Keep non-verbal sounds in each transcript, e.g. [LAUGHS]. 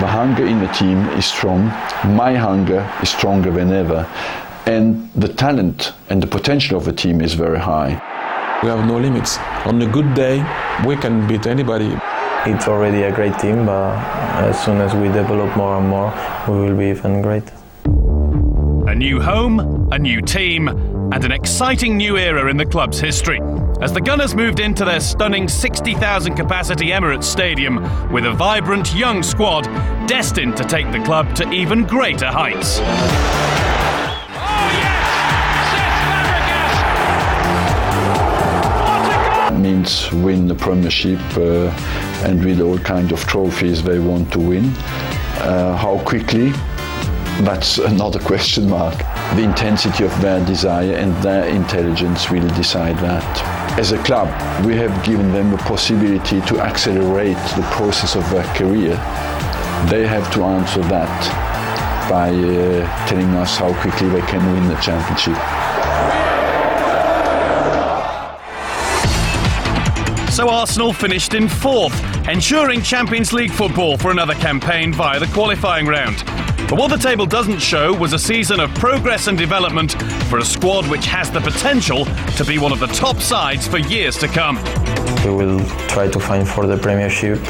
The hunger in the team is strong. My hunger is stronger than ever. And the talent and the potential of the team is very high. We have no limits. On a good day, we can beat anybody. It's already a great team, but as soon as we develop more and more, we will be even greater. A new home, a new team, and an exciting new era in the club's history. As the Gunners moved into their stunning 60,000 capacity Emirates Stadium with a vibrant young squad destined to take the club to even greater heights. means win the Premiership uh, and with all kind of trophies they want to win. Uh, how quickly? That's another [LAUGHS] question mark. The intensity of their desire and their intelligence will decide that. As a club, we have given them the possibility to accelerate the process of their career. They have to answer that by uh, telling us how quickly they can win the championship. So Arsenal finished in fourth, ensuring Champions League football for another campaign via the qualifying round. But what the table doesn't show was a season of progress and development for a squad which has the potential to be one of the top sides for years to come. We will try to fight for the Premiership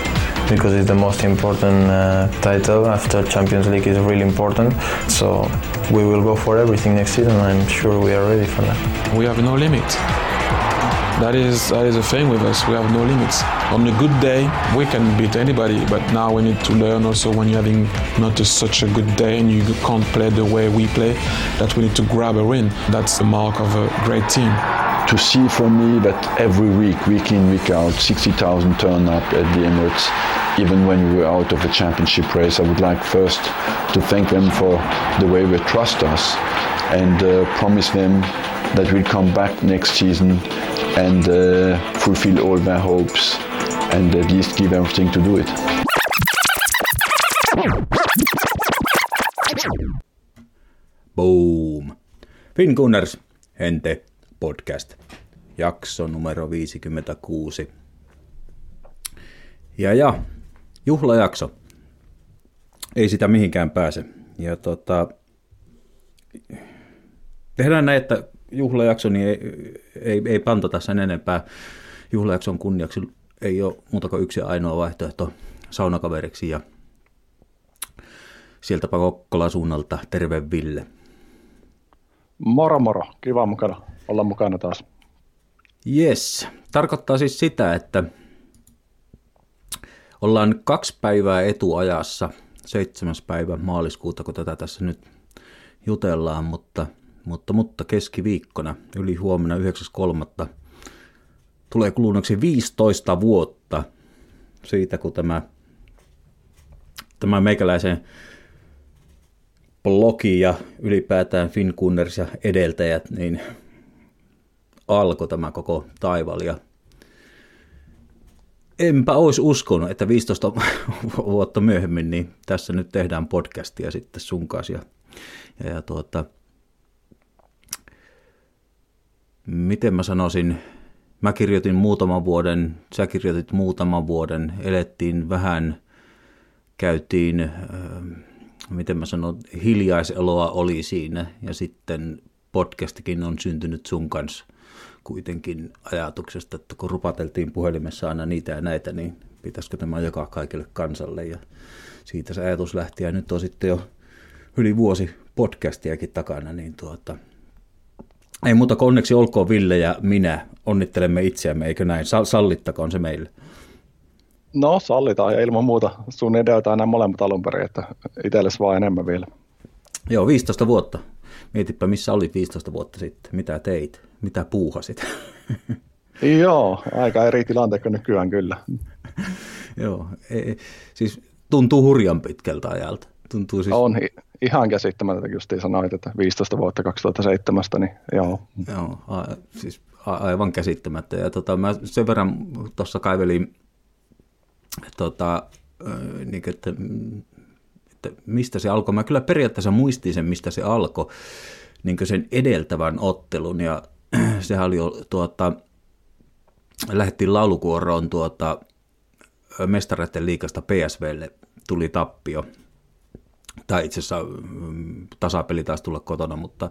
because it's the most important uh, title after Champions League is really important. So we will go for everything next season. I'm sure we are ready for that. We have no limit. That is that is a thing with us. We have no limits. On a good day, we can beat anybody, but now we need to learn also when you're having not a, such a good day and you can't play the way we play, that we need to grab a win. That's the mark of a great team. To see for me that every week, week in, week out, 60,000 turn up at the Emirates, even when we were out of the championship race, I would like first to thank them for the way they trust us and uh, promise them that we'll come back next season and uh, fulfill all their hopes and at least give everything to do it. Boom. Finn Gunners, Hente Podcast, jakso numero 56. Ja ja, juhlajakso. Ei sitä mihinkään pääse. Ja tota, tehdään näin, että juhlajakso, niin ei, ei, ei pantata sen enempää. Juhlajakson kunniaksi ei ole muuta kuin yksi ainoa vaihtoehto saunakaveriksi ja sieltä Kokkola suunnalta terve Ville. Moro moro, kiva mukana, olla mukana taas. Yes, tarkoittaa siis sitä, että ollaan kaksi päivää etuajassa, seitsemäs päivä maaliskuuta, kun tätä tässä nyt jutellaan, mutta – mutta, mutta keskiviikkona, yli huomenna 9.3. tulee kuluneeksi 15 vuotta siitä, kun tämä, tämä meikäläisen blogi ja ylipäätään Finkunners ja edeltäjät, niin alkoi tämä koko taival. Ja enpä olisi uskonut, että 15 vuotta myöhemmin, niin tässä nyt tehdään podcastia sitten sun kanssa. Ja, ja, tuota, miten mä sanoisin, mä kirjoitin muutaman vuoden, sä kirjoitit muutaman vuoden, elettiin vähän, käytiin, äh, miten mä sanon, hiljaiseloa oli siinä ja sitten podcastikin on syntynyt sun kanssa kuitenkin ajatuksesta, että kun rupateltiin puhelimessa aina niitä ja näitä, niin pitäisikö tämä jakaa kaikille kansalle ja siitä se ajatus lähti ja nyt on sitten jo yli vuosi podcastiakin takana, niin tuota, ei muuta kuin onneksi olkoon Ville ja minä. Onnittelemme itseämme, eikö näin? Sallittakoon se meille. No sallitaan ja ilman muuta sun edeltää nämä molemmat alun perin, että itsellesi vaan enemmän vielä. Joo, 15 vuotta. Mietipä, missä oli 15 vuotta sitten. Mitä teit? Mitä puuhasit? [LAUGHS] Joo, aika eri tilanteet kuin nykyään kyllä. [LAUGHS] Joo, ei, siis tuntuu hurjan pitkältä ajalta. Tuntuu siis... On ihan käsittämätöntä, just sanoit, että 15 vuotta 2007, niin joo. Joo, a, siis a, aivan käsittämättä. Ja tota, mä sen verran tuossa kaivelin, tota, niin, että, että mistä se alkoi. Mä kyllä periaatteessa muistin sen, mistä se alkoi, niin sen edeltävän ottelun. Ja [CLEARS THROAT] sehän oli tuota, lähdettiin laulukuoroon tuota, mestareiden liikasta PSVlle tuli tappio. Tai itse asiassa mm, tasapeli taisi tulla kotona, mutta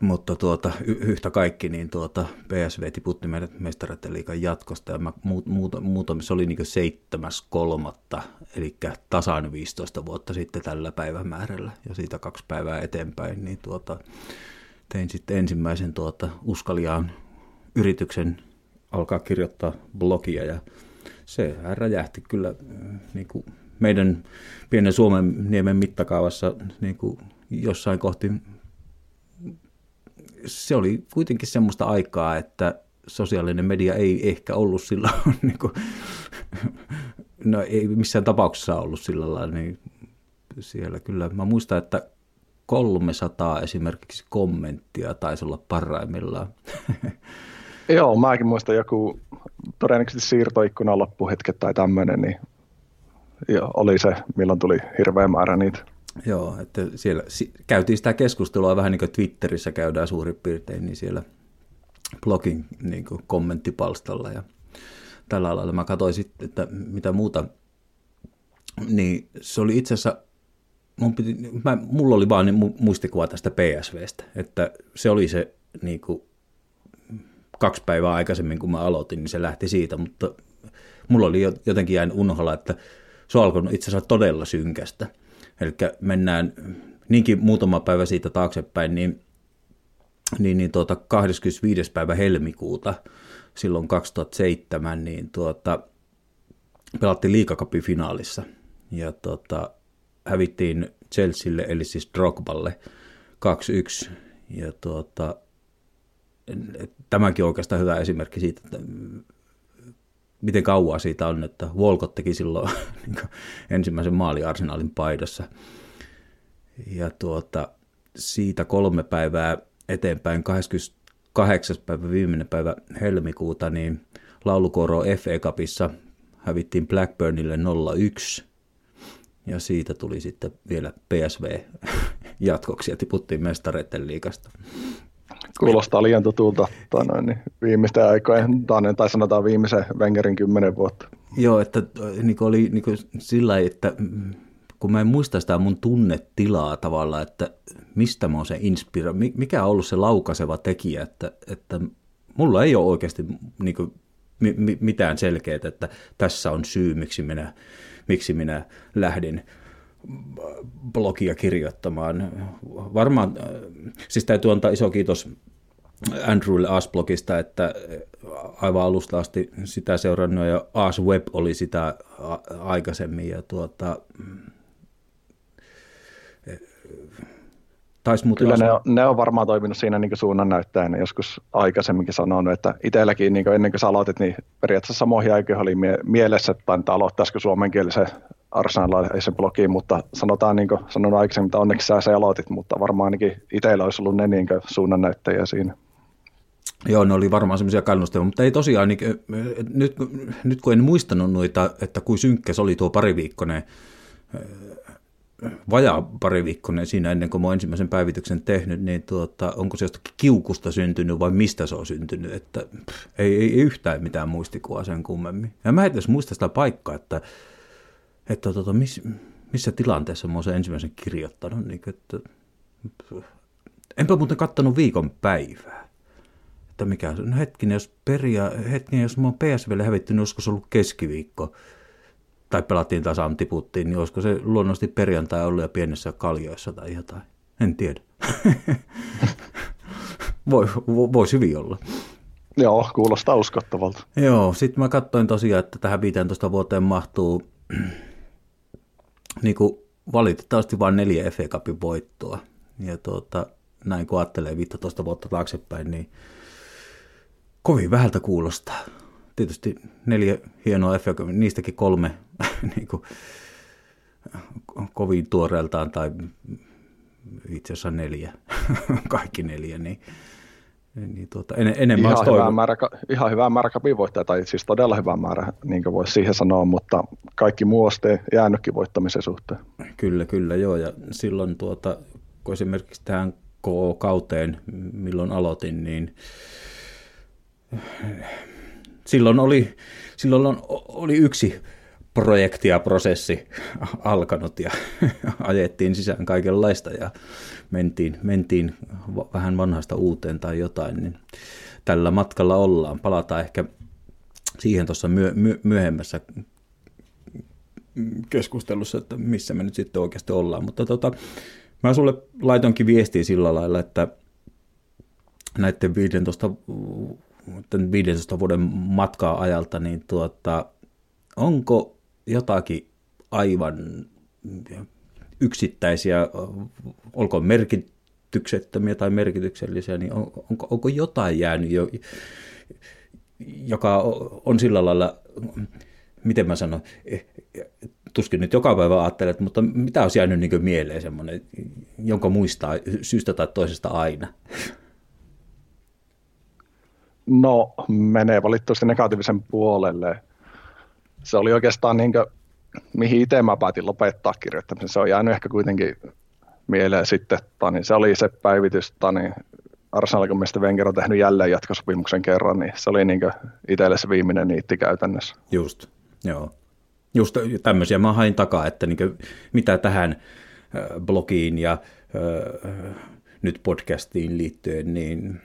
mutta tuota, yhtä kaikki, niin tuota, PSV tiputti meidät mestareiden liikan jatkosta, ja mä, muut, muut, muutamissa oli niin seitsemäs kolmatta, eli tasan 15 vuotta sitten tällä päivämäärällä, ja siitä kaksi päivää eteenpäin, niin tuota, tein sitten ensimmäisen tuota, uskaliaan yrityksen alkaa kirjoittaa blogia, ja se räjähti kyllä äh, niin kuin meidän pienen Suomen niemen mittakaavassa niin kuin jossain kohti se oli kuitenkin semmoista aikaa, että sosiaalinen media ei ehkä ollut silloin, [LAUGHS] niin kuin, no ei missään tapauksessa ollut sillä lailla, niin siellä kyllä, mä muistan, että 300 esimerkiksi kommenttia taisi olla parhaimmillaan. Joo, mäkin muistan joku todennäköisesti siirtoikkunan loppuhetket tai tämmöinen, niin jo, oli se, milloin tuli hirveä määrä niitä. Joo, että siellä käytiin sitä keskustelua vähän niin kuin Twitterissä käydään suurin piirtein, niin siellä blogin niin kuin kommenttipalstalla ja tällä lailla. Mä katsoin sitten, että mitä muuta, niin se oli itse asiassa, mun piti, mä, mulla oli vaan niin muistikuva tästä PSVstä, että se oli se niin kuin, kaksi päivää aikaisemmin, kun mä aloitin, niin se lähti siitä, mutta mulla oli jotenkin jäänyt unohalla, että se on alkanut itse asiassa todella synkästä – Eli mennään niinkin muutama päivä siitä taaksepäin, niin, niin, niin tuota 25. päivä helmikuuta silloin 2007, niin tuota, pelattiin liikakapin finaalissa ja tuota, hävittiin Chelsealle, eli siis Drogballe 2-1. Ja tuota, tämäkin on oikeastaan hyvä esimerkki siitä, että miten kauaa siitä on, että Volkot teki silloin [LAUGHS] niin ensimmäisen maali Arsenalin paidassa. Ja tuota, siitä kolme päivää eteenpäin, 28. päivä, viimeinen päivä helmikuuta, niin laulukoro FA Cupissa hävittiin Blackburnille 0-1. Ja siitä tuli sitten vielä PSV [LAUGHS] jatkoksi ja tiputtiin mestareiden liikasta. Kuulostaa liian tutulta noin, niin viimeisten aikojen, tai sanotaan viimeisen Wengerin kymmenen vuotta. Joo, että niin oli niin sillä että kun mä en muista sitä mun tunnetilaa tavallaan, että mistä mä oon se inspira, mikä on ollut se laukaseva tekijä, että, että mulla ei ole oikeasti niin kuin, mitään selkeää, että tässä on syy, miksi minä, miksi minä lähdin blogia kirjoittamaan. Varmaan, siis täytyy antaa iso kiitos Andrewlle Asblogista, että aivan alusta asti sitä seurannut ja As Web oli sitä aikaisemmin ja tuota, Tais Kyllä ne on, ne on varmaan toiminut siinä niin suunnan näyttäjänä. Joskus aikaisemminkin sanonut, että itselläkin niin ennen kuin sä aloitit, niin periaatteessa samoihin aikoihin oli mie- mielessä, että aloittaisiko suomenkielisen arsenalaisen blogiin, mutta sanotaan niin kuin sanon aikaisemmin, että onneksi sä se aloitit, mutta varmaan ainakin itsellä olisi ollut ne niin suunnan näyttäjiä siinä. Joo, ne oli varmaan semmoisia kannusteita, mutta ei tosiaan, niin, nyt, nyt kun en muistanut noita, että kuin synkkä se oli tuo pariviikkoinen, vajaa pariviikkoinen siinä ennen kuin mä ensimmäisen päivityksen tehnyt, niin tuota, onko se jostakin kiukusta syntynyt vai mistä se on syntynyt, että pff, ei, ei, ei yhtään mitään muistikuvaa sen kummemmin. Ja mä en edes muista sitä paikkaa, että että tota, miss, missä tilanteessa mä oon sen ensimmäisen kirjoittanut. Niin, että, enpä muuten kattonut viikon päivää. Että mikä, no hetkinen, jos, peria, hetkinen, jos mä oon PSVlle hävitty, niin olisiko se ollut keskiviikko? Tai pelattiin tasaan, tiputtiin, niin olisiko se luonnollisesti perjantai ollut ja pienessä kaljoissa tai jotain. En tiedä. [LAUGHS] Voi, voisi hyvin olla. Joo, kuulostaa uskottavalta. Joo, sitten mä katsoin tosiaan, että tähän 15 vuoteen mahtuu niin kuin valitettavasti vain neljä FA Cupin voittoa. Ja tuota, näin kun ajattelee 15 vuotta taaksepäin, niin kovin vähältä kuulostaa. Tietysti neljä hienoa FA Cupin, niistäkin kolme [LAUGHS] niin kuin, kovin tuoreeltaan tai itse asiassa neljä, [LAUGHS] kaikki neljä, niin niin tuota, en, enemmän ihan, hyvä määrä, ihan hyvä määrä kapivoittajia, tai siis todella hyvä määrä, niin kuin voisi siihen sanoa, mutta kaikki muu on jäänytkin voittamisen suhteen. Kyllä, kyllä, joo, ja silloin tuota, kun esimerkiksi tähän KO-kauteen, milloin aloitin, niin silloin oli, silloin oli yksi projekti ja prosessi alkanut ja [LAUGHS] ajettiin sisään kaikenlaista ja mentiin, mentiin vähän vanhasta uuteen tai jotain, niin tällä matkalla ollaan. Palataan ehkä siihen tuossa myö, myö, myöhemmässä keskustelussa, että missä me nyt sitten oikeasti ollaan. Mutta tota, mä sulle laitonkin viestiä sillä lailla, että näiden 15, 15 vuoden matkaa ajalta, niin tuota, onko jotakin aivan yksittäisiä, olkoon merkityksettömiä tai merkityksellisiä, niin on, onko, onko jotain jäänyt jo, joka on sillä lailla, miten mä sanon, tuskin nyt joka päivä ajattelet, mutta mitä on jäänyt niin mieleen semmoinen, jonka muistaa syystä tai toisesta aina? No, menee valitettavasti negatiivisen puolelle. Se oli oikeastaan niin kuin, mihin itse mä päätin lopettaa kirjoittamisen. Se on jäänyt ehkä kuitenkin mieleen sitten. Tani, se oli se päivitys, tani, Arsenal, kun mistä Wenger on tehnyt jälleen jatkosopimuksen kerran, niin se oli niin itselle se viimeinen niitti käytännössä. Just, joo. Just tämmöisiä mä hain takaa, että niin mitä tähän blogiin ja äh, nyt podcastiin liittyen, niin,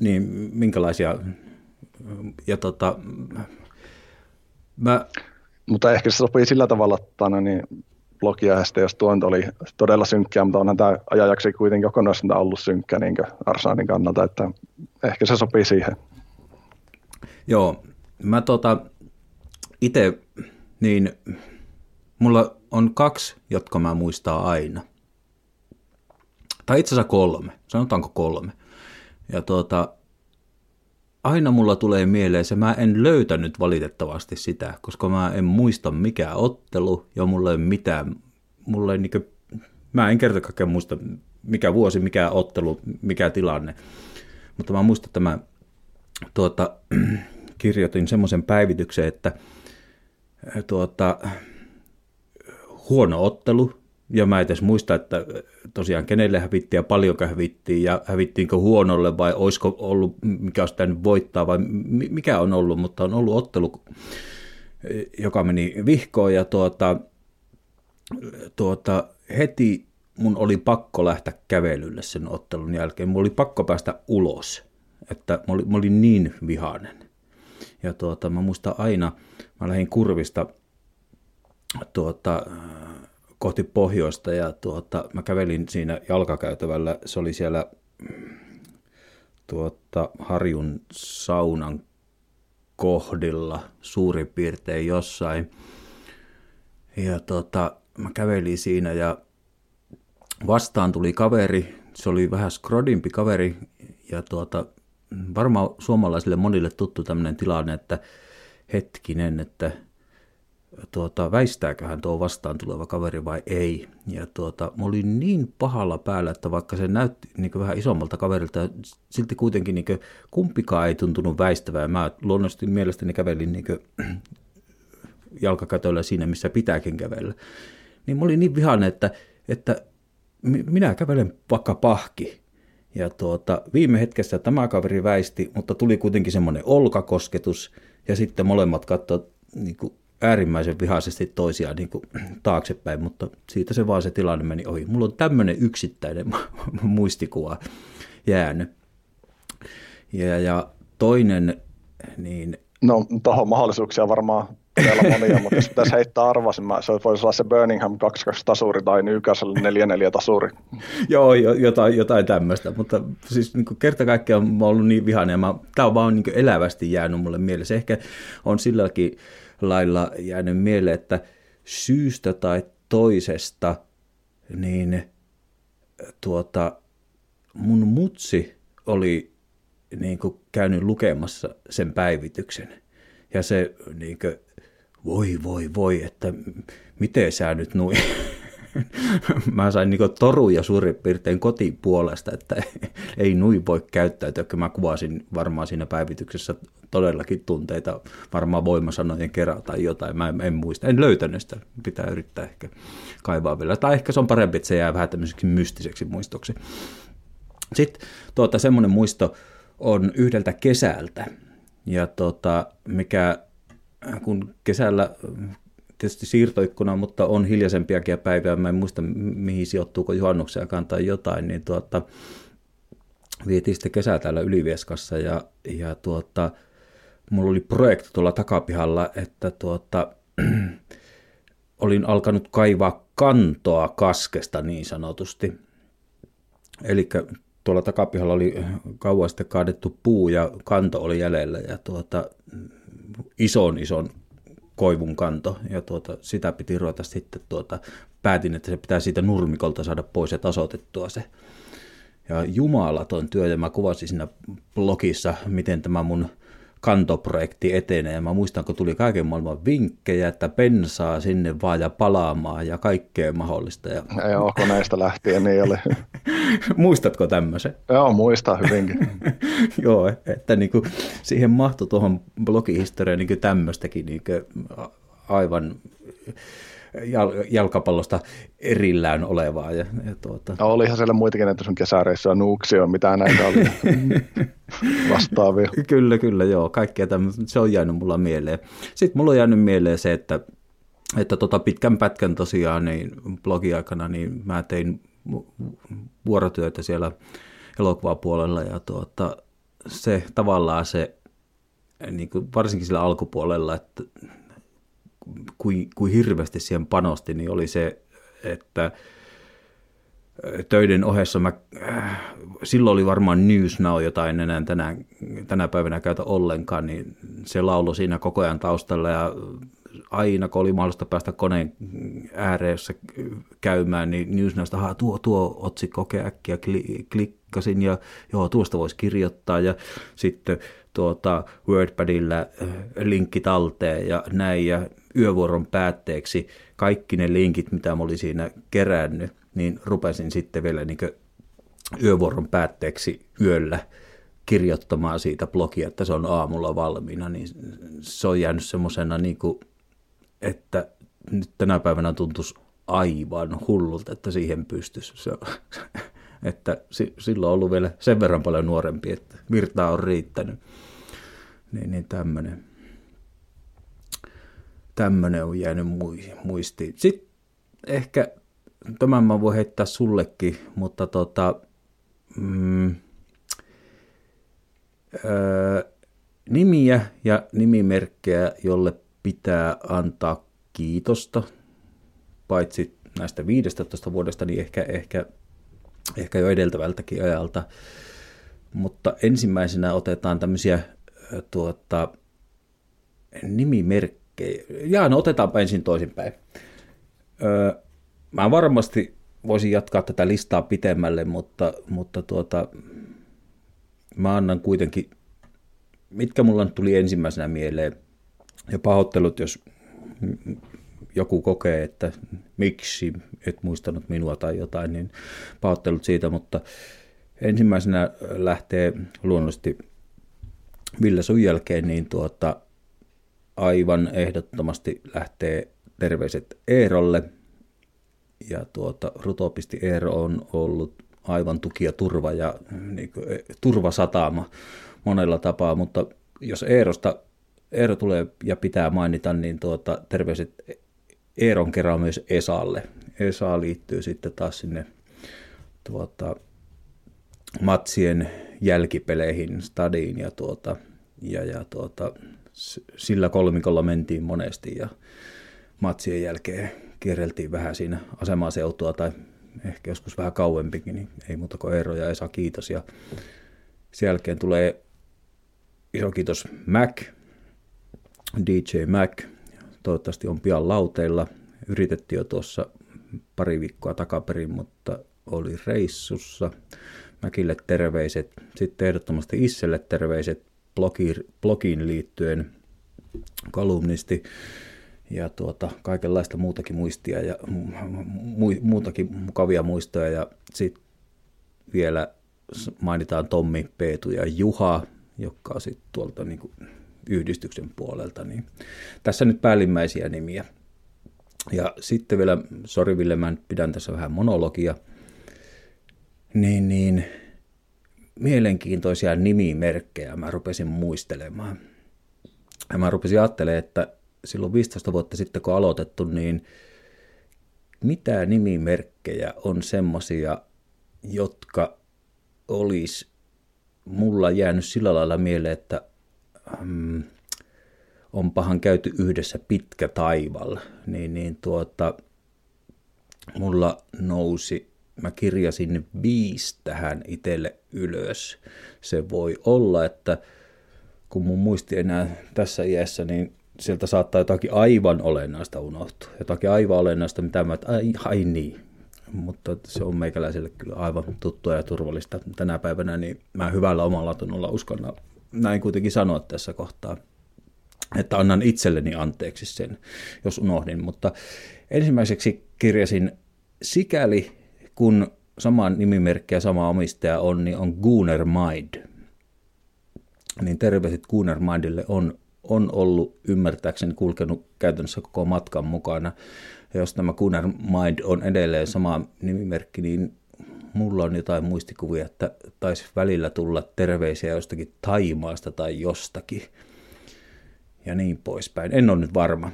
niin minkälaisia ja tota, mä... Mutta ehkä se sopii sillä tavalla, että no niin, blogiaiheesta, jos tuonto oli todella synkkää, mutta onhan tämä ajanjakso kuitenkin kokonaisuudessaan ollut synkkä niin Arsanin kannalta, että ehkä se sopii siihen. Joo, mä tota, itse, niin mulla on kaksi, jotka mä muistaa aina. Tai itse asiassa kolme, sanotaanko kolme. Ja tuota, aina mulla tulee mieleen se, mä en löytänyt valitettavasti sitä, koska mä en muista mikä ottelu ja mulla ei mitään, mulla ei niin kuin, mä en kerta kaikkiaan muista mikä vuosi, mikä ottelu, mikä tilanne. Mutta mä muistan, että mä tuota, [CLEARS THROAT] kirjoitin semmoisen päivityksen, että tuota, huono ottelu, ja mä en edes muista, että tosiaan kenelle hävittiin ja paljonko hävittiin ja hävittiinkö huonolle vai olisiko ollut, mikä olisi pitänyt voittaa vai mikä on ollut, mutta on ollut ottelu, joka meni vihkoon ja tuota, tuota, heti mun oli pakko lähteä kävelylle sen ottelun jälkeen. Mun oli pakko päästä ulos, että mä olin, mä olin niin vihainen. Ja tuota, mä muistan aina, mä lähdin kurvista tuota, kohti pohjoista ja tuota, mä kävelin siinä jalkakäytävällä, se oli siellä tuota, Harjun saunan kohdilla suurin piirtein jossain. Ja tuota, mä kävelin siinä ja vastaan tuli kaveri, se oli vähän skrodimpi kaveri ja tuota, varmaan suomalaisille monille tuttu tämmöinen tilanne, että hetkinen, että tuota, väistääköhän tuo vastaan tuleva kaveri vai ei. Ja tuota, mä olin niin pahalla päällä, että vaikka se näytti niin vähän isommalta kaverilta, silti kuitenkin niin kumpikaan ei tuntunut väistävää. Mä luonnollisesti mielestäni kävelin niin [CLEARS THROAT] jalkakätöllä siinä, missä pitääkin kävellä. Niin mä olin niin vihainen, että, että minä kävelen vaikka pahki. Ja tuota, viime hetkessä tämä kaveri väisti, mutta tuli kuitenkin semmoinen olkakosketus, ja sitten molemmat katsoivat niin äärimmäisen vihaisesti toisiaan niin kuin taaksepäin, mutta siitä se vaan se tilanne meni ohi. Mulla on tämmöinen yksittäinen [LAUGHS] muistikuva jäänyt. Ja, ja toinen, niin... No, tuohon mahdollisuuksia varmaan todella monia, mutta jos pitäisi heittää arvasin, mä, se voisi olla se Birmingham 2-2 tasuri tai Newcastle 4-4 tasuri. Joo, jotain, jotain tämmöistä, mutta siis niin kerta kaikkiaan mä ollut niin vihainen, ja tämä on vaan niin elävästi jäänyt mulle mielessä. Ehkä on silläkin lailla jäänyt mieleen, että syystä tai toisesta niin tuota, mun mutsi oli niin kuin käynyt lukemassa sen päivityksen. Ja se niin kuin, voi voi voi, että miten sä nyt noin [LAUGHS] [LAUGHS] mä sain niin toruja suurin piirtein kotiin puolesta, että [LAUGHS] ei nui voi käyttäytyä. Mä kuvasin varmaan siinä päivityksessä todellakin tunteita, varmaan voimasanojen kerran tai jotain. Mä en, en muista, en löytänyt sitä. Pitää yrittää ehkä kaivaa vielä. Tai ehkä se on parempi, että se jää vähän tämmöiseksi mystiseksi muistoksi. Sitten tuota, semmoinen muisto on yhdeltä kesältä, ja tuota, mikä kun kesällä tietysti siirtoikkuna, mutta on hiljaisempiakin päiviä, mä en muista mihin sijoittuuko juhannuksiakaan tai jotain, niin tuota, vietiin sitten kesää täällä Ylivieskassa ja, ja tuota, mulla oli projekti tuolla takapihalla, että tuota, [CLEARS THROAT] olin alkanut kaivaa kantoa kaskesta niin sanotusti. Eli tuolla takapihalla oli kauan sitten kaadettu puu ja kanto oli jäljellä ja tuota, ison ison koivun kanto ja tuota, sitä piti ruveta sitten tuota, päätin, että se pitää siitä nurmikolta saada pois ja tasoitettua se. Ja jumalaton työ, ja mä kuvasin siinä blogissa, miten tämä mun kantoprojekti etenee. Mä muistan, kun tuli kaiken maailman vinkkejä, että pensaa sinne vaan ja palaamaan ja kaikkea mahdollista. Ja... Joo, koneesta lähtien niin oli. [LAUGHS] Muistatko tämmöisen? Joo, muistan hyvinkin. [LAUGHS] Joo, että niin kuin siihen mahtui tuohon blogihistoriaan niin tämmöistäkin niin aivan jalkapallosta erillään olevaa. Ja, ja tuota. no, olihan siellä muitakin näitä sun kesäreissuja, nuuksia, mitä näitä oli [LAUGHS] vastaavia. kyllä, kyllä, joo. Kaikkea tämmöistä. Se on jäänyt mulla mieleen. Sitten mulla on jäänyt mieleen se, että, että tota pitkän pätkän tosiaan niin blogiaikana niin mä tein vuorotyötä siellä elokuvapuolella ja tuota, se tavallaan se niin kuin varsinkin sillä alkupuolella, että kuin, kuin hirveästi siihen panosti, niin oli se, että äh, töiden ohessa mä, äh, silloin oli varmaan News Now, jota en enää tänä, tänä päivänä käytä ollenkaan, niin se laulo siinä koko ajan taustalla ja aina kun oli mahdollista päästä koneen ääreessä käymään, niin News Nowsta, tuo, tuo otsikko äkkiä, klikkasin ja joo, tuosta voisi kirjoittaa ja sitten tuota, WordPadilla äh, linkki talteen ja näin ja yövuoron päätteeksi kaikki ne linkit, mitä mä olin siinä kerännyt, niin rupesin sitten vielä niin yövuoron päätteeksi yöllä kirjoittamaan siitä blogia, että se on aamulla valmiina, niin se on jäänyt semmoisena, niin että nyt tänä päivänä tuntuisi aivan hullulta, että siihen pystyisi. Se, [LAUGHS] että silloin on ollut vielä sen verran paljon nuorempi, että virtaa on riittänyt. Niin, niin tämmöinen tämmöinen on jäänyt muistiin. Sitten ehkä tämän mä voin heittää sullekin, mutta tota, mm, öö, nimiä ja nimimerkkejä, jolle pitää antaa kiitosta, paitsi näistä 15 vuodesta, niin ehkä, ehkä, ehkä jo edeltävältäkin ajalta. Mutta ensimmäisenä otetaan tämmöisiä tuota, nimimerkkejä, Okei, jaa, no otetaanpa ensin toisinpäin. Öö, mä varmasti voisin jatkaa tätä listaa pitemmälle, mutta, mutta tuota, mä annan kuitenkin, mitkä mulla nyt tuli ensimmäisenä mieleen, ja pahoittelut, jos joku kokee, että miksi et muistanut minua tai jotain, niin pahoittelut siitä, mutta ensimmäisenä lähtee luonnollisesti Ville sun jälkeen, niin tuota, aivan ehdottomasti lähtee terveiset Eerolle. Ja tuota, Rutopisti Eero on ollut aivan tuki ja turva ja niin kuin, e, turvasatama monella tapaa, mutta jos Eerosta Eero tulee ja pitää mainita, niin tuota, terveiset Eeron kerran myös Esalle. Esa liittyy sitten taas sinne tuota, matsien jälkipeleihin, stadiin ja, tuota, ja, ja tuota, sillä kolmikolla mentiin monesti ja matsien jälkeen kierreltiin vähän siinä asemaseutua tai ehkä joskus vähän kauempikin, niin ei muuta kuin Eero ja Esa, kiitos. Ja sen jälkeen tulee iso kiitos Mac, DJ Mac, toivottavasti on pian lauteilla. Yritettiin jo tuossa pari viikkoa takaperin, mutta oli reissussa. Mäkille terveiset, sitten ehdottomasti Isselle terveiset, blogiin liittyen kolumnisti ja tuota, kaikenlaista muutakin muistia ja mu, muutakin mukavia muistoja ja sitten vielä mainitaan Tommi, Peetu ja Juha, joka on sitten tuolta niin kuin yhdistyksen puolelta. Niin tässä nyt päällimmäisiä nimiä. Ja sitten vielä, sori Ville, mä pidän tässä vähän monologia, niin, niin mielenkiintoisia nimimerkkejä mä rupesin muistelemaan. Ja mä rupesin ajattelemaan, että silloin 15 vuotta sitten kun aloitettu, niin mitä nimimerkkejä on semmoisia, jotka olisi mulla jäänyt sillä lailla mieleen, että mm, onpahan käyty yhdessä pitkä taival, niin, niin tuota, mulla nousi, mä kirjasin viisi tähän itselle ylös. Se voi olla, että kun mun muisti enää tässä iässä, niin sieltä saattaa jotakin aivan olennaista unohtua. Jotakin aivan olennaista, mitä mä, ai, ai niin. Mutta se on meikäläiselle kyllä aivan tuttua ja turvallista tänä päivänä, niin mä hyvällä omalla tunnolla uskon näin kuitenkin sanoa tässä kohtaa, että annan itselleni anteeksi sen, jos unohdin. Mutta ensimmäiseksi kirjasin sikäli, kun saman nimimerkki ja sama omistaja on, niin on Gooner Mind. Niin terveiset Gooner Mindille on on ollut ymmärtääkseni kulkenut käytännössä koko matkan mukana. Ja jos tämä Gunnar Mind on edelleen sama nimimerkki, niin mulla on jotain muistikuvia, että taisi välillä tulla terveisiä jostakin Taimaasta tai jostakin ja niin poispäin. En ole nyt varma.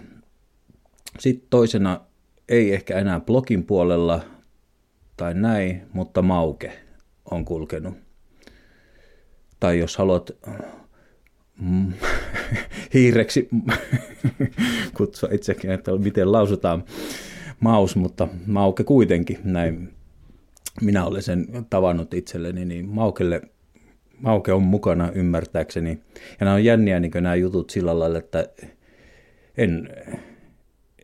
Sitten toisena ei ehkä enää blogin puolella tai näin, mutta Mauke on kulkenut. Tai jos haluat mm, [LAUGHS] hiireksi [LAUGHS] kutsua itsekin, että miten lausutaan maus, mutta mauke kuitenkin, näin minä olen sen tavannut itselleni, niin maukelle, mauke on mukana ymmärtääkseni. Ja nämä on jänniä niin nämä jutut sillä lailla, että en,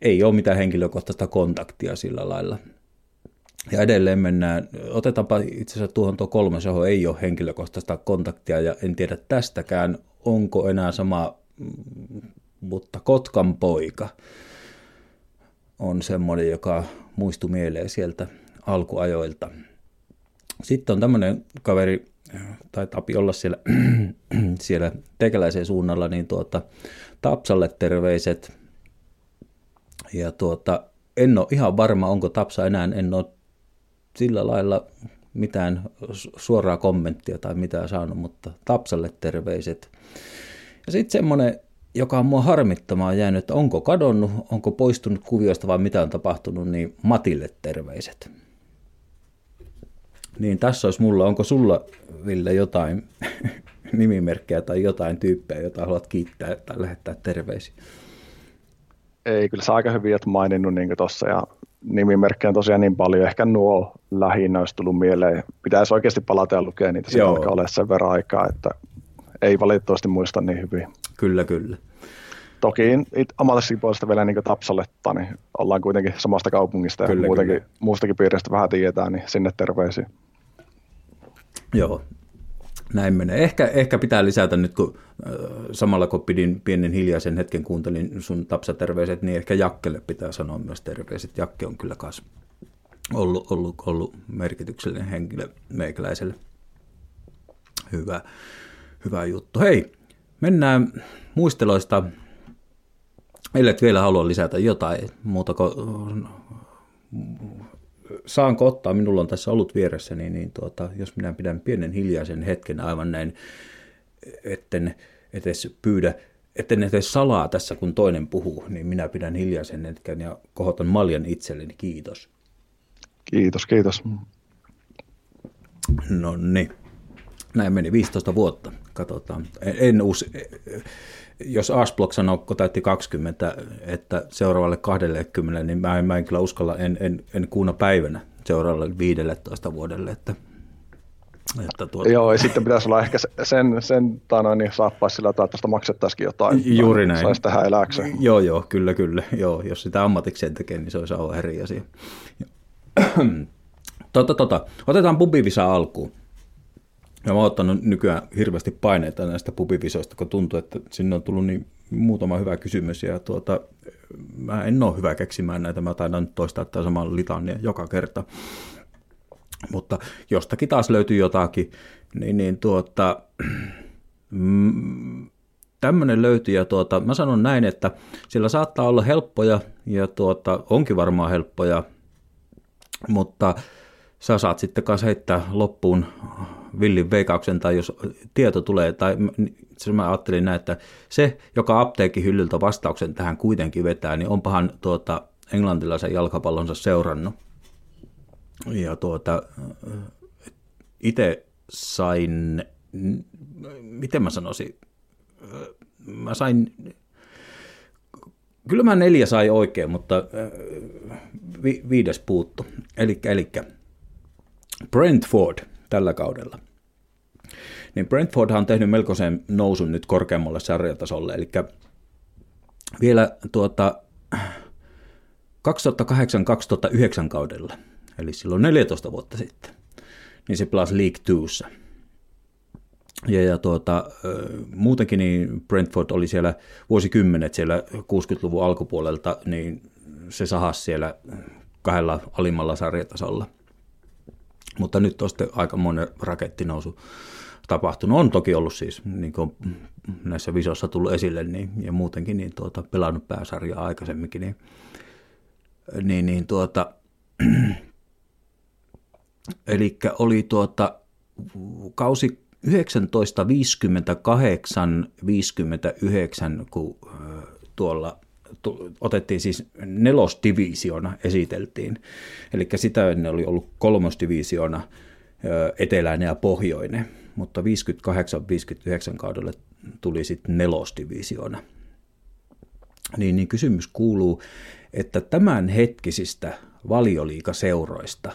ei ole mitään henkilökohtaista kontaktia sillä lailla. Ja edelleen mennään, otetaanpa itse asiassa tuohon tuo kolmas, johon ei ole henkilökohtaista kontaktia ja en tiedä tästäkään, onko enää sama, mutta Kotkan poika on semmoinen, joka muistui mieleen sieltä alkuajoilta. Sitten on tämmöinen kaveri, tai tapi olla siellä, [CLEARS THROAT] siellä tekeläisen suunnalla, niin tuota, Tapsalle terveiset. Ja tuota, en ole ihan varma, onko Tapsa enää, en ole sillä lailla mitään suoraa kommenttia tai mitään saanut, mutta Tapsalle terveiset. Ja sitten semmoinen, joka on mua harmittamaan jäänyt, että onko kadonnut, onko poistunut kuvioista vai mitä on tapahtunut, niin Matille terveiset. Niin tässä olisi mulla, onko sulla Ville jotain [LAUGHS] nimimerkkejä tai jotain tyyppejä, jota haluat kiittää tai lähettää terveisiä? Ei, kyllä sä aika hyvin olet maininnut niin tuossa ja nimimerkkejä on tosiaan niin paljon, ehkä nuo lähinnä olisi tullut mieleen. Pitäisi oikeasti palata ja lukea niitä, se alkaa olla sen verran aikaa, että ei valitettavasti muista niin hyvin. Kyllä, kyllä. Toki ammatillisesta puolesta vielä niin Tapsaletta, niin ollaan kuitenkin samasta kaupungista kyllä, ja muutenkin, kyllä. muustakin piiristä vähän tietää, niin sinne terveisiä. Joo, näin menee. Ehkä, ehkä pitää lisätä nyt, kun samalla kun pidin pienen hiljaisen hetken kuuntelin sun tapsaterveiset, niin ehkä Jakkelle pitää sanoa myös terveiset. Jakke on kyllä kas ollut, ollut, ollut merkityksellinen henkilö meikäläiselle. Hyvä, hyvä juttu. Hei, mennään muisteloista. Ellei vielä halua lisätä jotain muuta kuin saanko ottaa, minulla on tässä ollut vieressäni, niin, niin tuota, jos minä pidän pienen hiljaisen hetken aivan näin, etten edes pyydä, etten edes salaa tässä, kun toinen puhuu, niin minä pidän hiljaisen hetken ja kohotan maljan itselleni. Kiitos. Kiitos, kiitos. No niin. Näin meni 15 vuotta. Katsotaan. En, en us, jos Asblock sanoo, kun täytti 20, että seuraavalle 20, niin mä en, mä en kyllä uskalla, en, en, en kuuna päivänä seuraavalle 15 vuodelle, että että tuota... Joo, ja sitten pitäisi olla ehkä sen, sen tanoin, niin saappaisi sillä tavalla, että tästä maksettaisiin jotain. Juuri näin. Saisi tehdä eläkseen. Joo, joo, kyllä, kyllä. Joo, jos sitä ammatikseen tekee, niin se olisi aivan eri asia. [CLEARS THROAT] tota, tota. Otetaan pubivisa alkuun. Ja mä oon ottanut nykyään hirveästi paineita näistä pubivisoista, kun tuntuu, että sinne on tullut niin muutama hyvä kysymys. Ja tuota, mä en ole hyvä keksimään näitä, mä taidan toistaa tämän saman litania joka kerta. Mutta jostakin taas löytyy jotakin, niin, niin tuota, mm, tämmöinen löytyy ja tuota, mä sanon näin, että sillä saattaa olla helppoja ja tuota, onkin varmaan helppoja, mutta sä saat sitten kanssa heittää loppuun villin veikauksen tai jos tieto tulee, tai itse mä ajattelin näin, että se, joka apteekin hyllyltä vastauksen tähän kuitenkin vetää, niin onpahan tuota, englantilaisen jalkapallonsa seurannut. Ja tuota, itse sain, miten mä sanoisin, mä sain, kyllä mä neljä sai oikein, mutta vi, viides puuttu. Eli Brentford tällä kaudella. Niin Brentford on tehnyt melkoisen nousun nyt korkeammalle sarjatasolle, eli vielä tuota 2008-2009 kaudella, eli silloin 14 vuotta sitten, niin se pelasi League 2 ja, ja tuota, muutenkin niin Brentford oli siellä vuosikymmenet siellä 60-luvun alkupuolelta, niin se sahasi siellä kahdella alimmalla sarjatasolla. Mutta nyt on sitten aika monen rakettinousu tapahtunut. On toki ollut siis, niin kuin näissä visoissa tullut esille, niin, ja muutenkin niin tuota, pelannut pääsarjaa aikaisemminkin, niin, niin, niin tuota, [CLEARS THROAT] eli oli tuota, kausi 1958-59, kun tuolla otettiin siis nelosdivisiona esiteltiin. Eli sitä ennen oli ollut kolmosdivisiona eteläinen ja pohjoinen, mutta 58-59 kaudelle tuli sitten nelosdivisiona. Niin, niin kysymys kuuluu, että tämän hetkisistä valioliikaseuroista,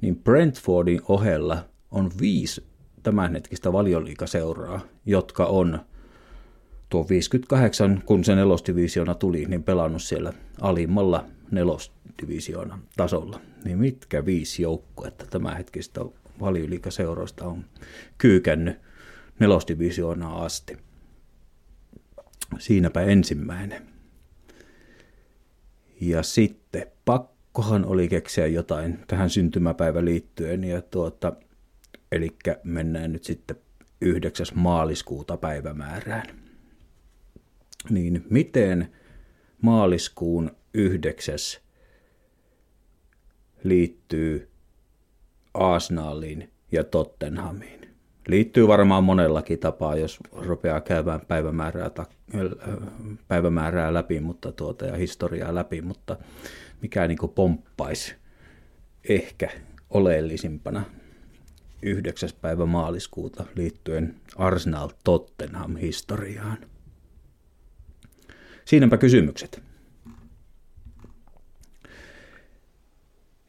niin Brentfordin ohella on viisi tämänhetkistä valioliikaseuraa, jotka on tuo 58, kun se nelosdivisiona tuli, niin pelannut siellä alimmalla nelosdivisiona tasolla. Niin mitkä viisi joukkuetta tämänhetkistä valioliikaseuroista on kyykännyt nelosdivisioonaa asti. Siinäpä ensimmäinen. Ja sitten pakkohan oli keksiä jotain tähän syntymäpäivä liittyen ja tuota, Eli mennään nyt sitten 9. maaliskuuta päivämäärään. Niin miten maaliskuun 9. liittyy Arsenaliin ja Tottenhamiin? Liittyy varmaan monellakin tapaa, jos rupeaa käymään päivämäärää, päivämäärää läpi mutta tuota, ja historiaa läpi, mutta mikä niin pomppaisi ehkä oleellisimpana 9. päivä maaliskuuta liittyen Arsenal Tottenham historiaan. Siinäpä kysymykset.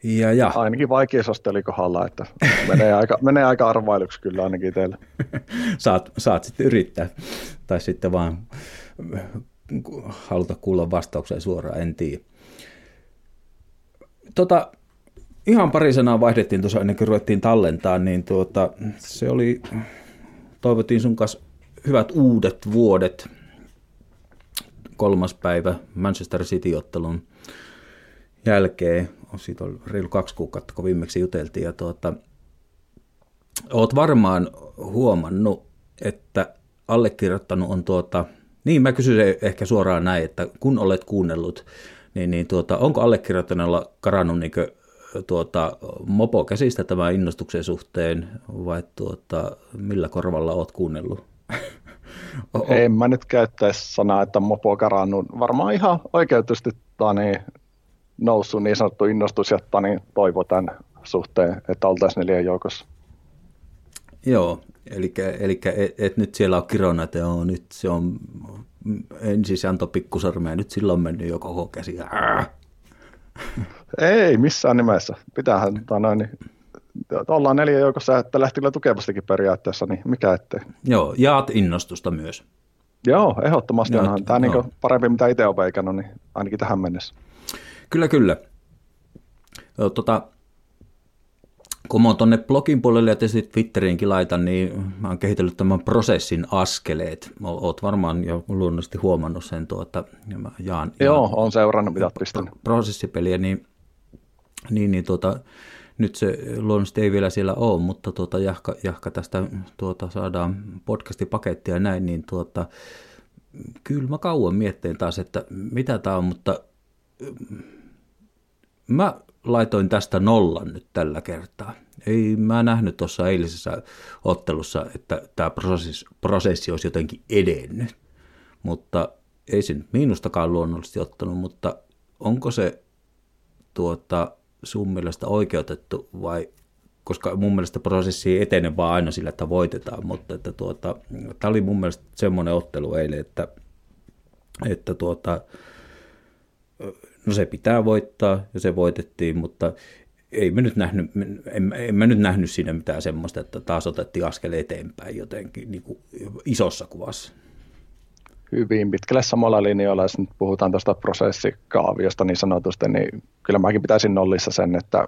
Ja, ja. Ainakin vaikeusaste oli kohdalla, että menee aika, [LAUGHS] menee aika arvailuksi kyllä ainakin teille. [LAUGHS] saat, saat sitten yrittää, tai sitten vaan haluta kuulla vastauksen suoraan, en tiedä. Tota, ihan pari sanaa vaihdettiin tuossa ennen kuin ruvettiin tallentaa, niin tuota, se oli, toivottiin sun kanssa hyvät uudet vuodet. Kolmas päivä Manchester City-ottelun jälkeen, siitä on reilu kaksi kuukautta, kun viimeksi juteltiin, ja tuota, oot varmaan huomannut, että allekirjoittanut on tuota, niin mä kysyn ehkä suoraan näin, että kun olet kuunnellut, niin, niin tuota, onko allekirjoittaneella karannut niin tuota, mopo käsistä tämän innostuksen suhteen vai tuota, millä korvalla oot kuunnellut? [LAUGHS] en mä nyt käyttäisi sanaa, että mopo karannut. Varmaan ihan oikeutusti tani, noussut niin sanottu innostus ja tani, toivo tämän suhteen, että oltaisiin neljän joukossa. Joo, eli, eli et, et, nyt siellä on kirona, että joo, nyt se on ensin se antoi pikkusarmea, nyt sillä on mennyt jo koko käsi. [LAUGHS] Ei missään nimessä. Pitäähän, tota noin, niin, ollaan neljä joukossa, että lähti kyllä tukevastikin periaatteessa, niin mikä ettei. Joo, jaat innostusta myös. Joo, ehdottomasti Jaat. Tämä on niin parempi, mitä itse olen veikannut, niin ainakin tähän mennessä. Kyllä, kyllä. Tota, kun mä oon tuonne blogin puolelle ja tietysti Twitteriinkin laitan, niin mä oon kehitellyt tämän prosessin askeleet. Oot varmaan jo luonnollisesti huomannut sen tuota, ja mä jaan, Joo, jaan, on seurannut mitä pro, prosessipeliä, niin, niin, niin tuota, nyt se luonnollisesti ei vielä siellä ole, mutta tuota, jahka, jahka tästä tuota, saadaan podcastipakettia ja näin, niin tuota, kyllä mä kauan mietteen taas, että mitä tämä on, mutta mä laitoin tästä nollan nyt tällä kertaa. Ei mä nähnyt tuossa eilisessä ottelussa, että tämä prosessi, prosessi olisi jotenkin edennyt, mutta ei se nyt miinustakaan luonnollisesti ottanut, mutta onko se tuota, sun mielestä oikeutettu vai koska mun mielestä prosessi ei etene vaan aina sillä, että voitetaan, mutta että tuota, tämä oli mun mielestä semmoinen ottelu eilen, että, että tuota, no se pitää voittaa ja se voitettiin, mutta ei mä nyt nähnyt, en, en mä nyt nähnyt siinä mitään semmoista, että taas otettiin askel eteenpäin jotenkin niin kuin isossa kuvassa. Hyvin pitkälle samalla linjoilla, jos nyt puhutaan tuosta prosessikaaviosta niin sanotusti, niin kyllä mäkin pitäisin nollissa sen, että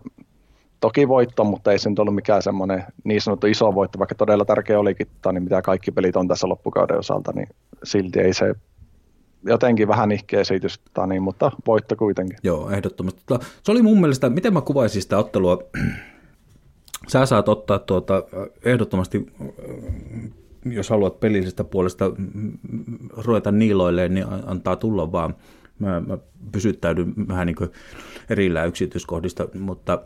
toki voitto, mutta ei se nyt ollut mikään semmoinen niin sanottu iso voitto, vaikka todella tärkeä olikin, niin mitä kaikki pelit on tässä loppukauden osalta, niin silti ei se jotenkin vähän ihkeä esitys, niin, mutta voitto kuitenkin. Joo, ehdottomasti. Se oli mun mielestä, miten mä kuvaisin sitä ottelua, sä saat ottaa tuota, ehdottomasti, jos haluat pelillisestä puolesta ruveta niiloilleen, niin antaa tulla vaan. Mä, mä pysyttäydyn vähän niin erillään yksityiskohdista, mutta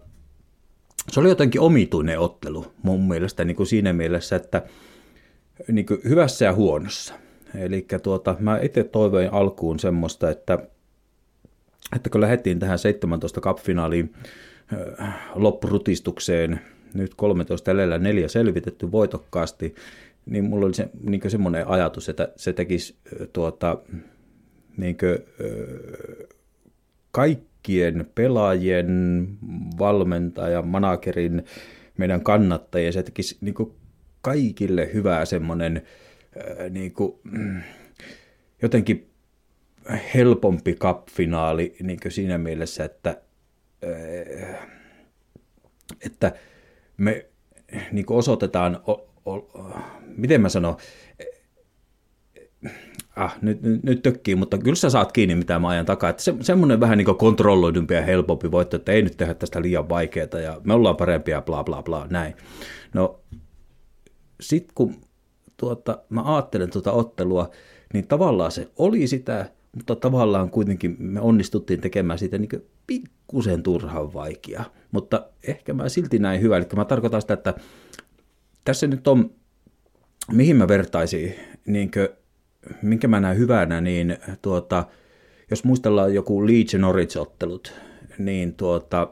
se oli jotenkin omituinen ottelu mun mielestä niin kuin siinä mielessä, että niin kuin hyvässä ja huonossa. Eli tuota, mä itse toivoin alkuun semmoista, että, että kun lähdettiin tähän 17 cup-finaaliin äh, loppurutistukseen, nyt 13 elellä neljä selvitetty voitokkaasti, niin mulla oli se, niin semmoinen ajatus, että se tekisi äh, tuota, niin kuin, äh, kaikkien pelaajien, valmentajan, managerin, meidän kannattajien, se tekisi niin kaikille hyvää semmoinen niin kuin, jotenkin helpompi cup-finaali niin siinä mielessä, että, että me niin osoitetaan, o, o, miten mä sanon, ah, nyt, nyt, nyt tökkii, mutta kyllä sä saat kiinni mitä mä ajan takaa. Että se, semmoinen vähän niin kontrolloidumpi ja helpompi voitto, että ei nyt tehdä tästä liian vaikeaa ja me ollaan parempia, bla bla bla, näin. No, sit kun tuota, mä ajattelen tuota ottelua, niin tavallaan se oli sitä, mutta tavallaan kuitenkin me onnistuttiin tekemään siitä niin pikkusen turhan vaikea. Mutta ehkä mä silti näin hyvä, eli mä tarkoitan sitä, että tässä nyt on, mihin mä vertaisin, niin kuin, minkä mä näen hyvänä, niin tuota, jos muistellaan joku Leeds Norwich-ottelut, niin tuota,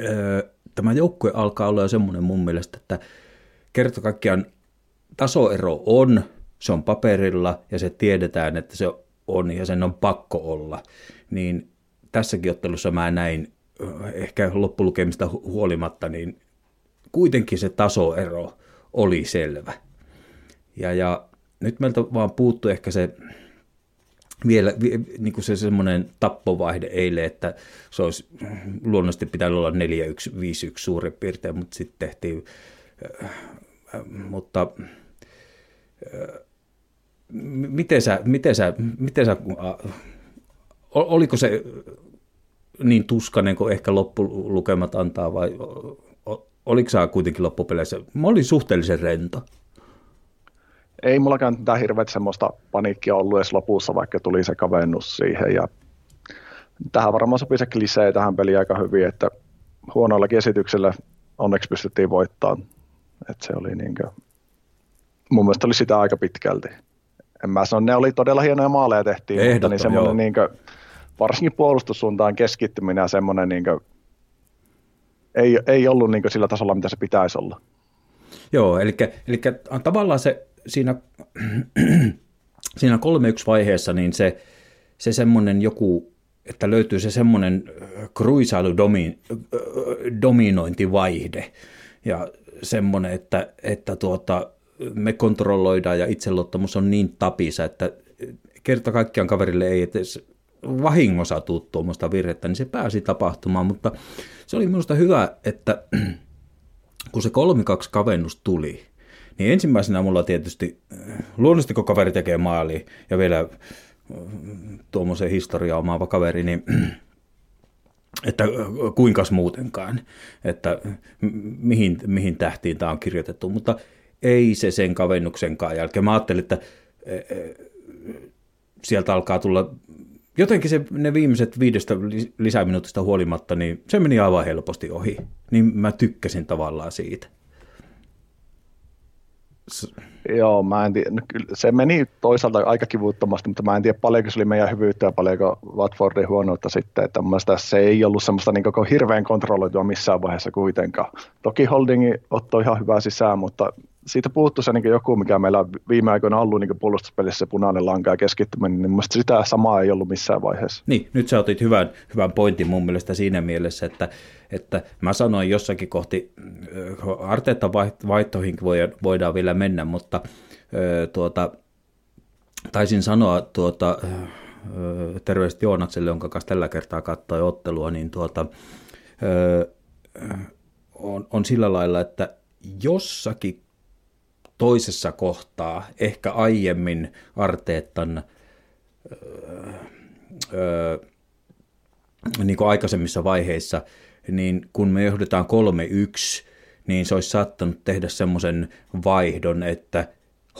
öö, tämä joukkue alkaa olla jo semmoinen mun mielestä, että kerta kaikkiaan tasoero on, se on paperilla ja se tiedetään, että se on ja sen on pakko olla, niin tässäkin ottelussa mä näin ehkä loppulukemista huolimatta, niin kuitenkin se tasoero oli selvä. Ja, ja nyt meiltä vaan puuttuu ehkä se vielä niin kuin se semmoinen tappovaihde eilen, että se olisi luonnollisesti pitänyt olla 4-1, 5-1 suurin piirtein, mutta sitten tehtiin, mutta miten sä, miten sä, miten sä, oliko se niin tuskanen kuin ehkä loppulukemat antaa vai oliko sä kuitenkin loppupeleissä, mä olin suhteellisen rento. Ei mullakaan tätä hirveät semmoista paniikkia ollut edes lopussa, vaikka tuli se kavennus siihen ja tähän varmaan sopii se klisee tähän peliin aika hyvin, että huonoillakin esityksellä onneksi pystyttiin voittamaan. Että se oli niin kuin, mun mielestä oli sitä aika pitkälti. En mä sano, ne oli todella hienoja maaleja tehtiin, Ehdoton, mutta niin semmoinen niin kuin, varsinkin puolustussuuntaan keskittyminen ja semmoinen niin kuin, ei, ei ollut niin sillä tasolla, mitä se pitäisi olla. Joo, eli, eli tavallaan se siinä, [CLEARS THROAT] siinä 3-1 vaiheessa niin se, se semmoinen joku, että löytyy se semmoinen kruisailu domi, dominointivaihde ja semmoinen, että, että tuota, me kontrolloidaan ja itseluottamus on niin tapisa, että kerta kaikkiaan kaverille ei edes vahingossa tuu tuommoista virhettä, niin se pääsi tapahtumaan, mutta se oli minusta hyvä, että kun se 3-2 kavennus tuli, niin ensimmäisenä mulla tietysti, luonnollisesti kun kaveri tekee maali ja vielä tuommoisen historiaa omaava kaveri, niin [CLEARS THROAT] että kuinkas muutenkaan, että mihin, mihin tähtiin tämä on kirjoitettu, mutta ei se sen kavennuksenkaan jälkeen. Mä ajattelin, että sieltä alkaa tulla jotenkin se, ne viimeiset viidestä lisäminuutista huolimatta, niin se meni aivan helposti ohi. Niin mä tykkäsin tavallaan siitä. Joo, mä en tiedä. No se meni toisaalta aika kivuttomasti, mutta mä en tiedä paljonko se oli meidän hyvyyttä ja paljonko Watfordin huonoutta sitten. Että mun se ei ollut semmoista niin koko hirveän kontrolloitua missään vaiheessa kuitenkaan. Toki Holdingi ottoi ihan hyvää sisään, mutta siitä puuttuu se niin joku, mikä meillä on viime aikoina ollut niin puolustuspelissä se punainen lanka ja keskittyminen, niin mun sitä samaa ei ollut missään vaiheessa. Niin, nyt sä otit hyvän, hyvän pointin mun mielestä siinä mielessä, että, että mä sanoin jossakin kohti, Arteetta vaihtoihin voidaan vielä mennä, mutta tuota, taisin sanoa tuota, terveistä Joonakselle, jonka kanssa tällä kertaa katsoi ottelua, niin tuota, on, on sillä lailla, että jossakin toisessa kohtaa, ehkä aiemmin Arteettan öö, öö, niin kuin aikaisemmissa vaiheissa, niin kun me johdetaan 3-1, niin se olisi saattanut tehdä semmoisen vaihdon, että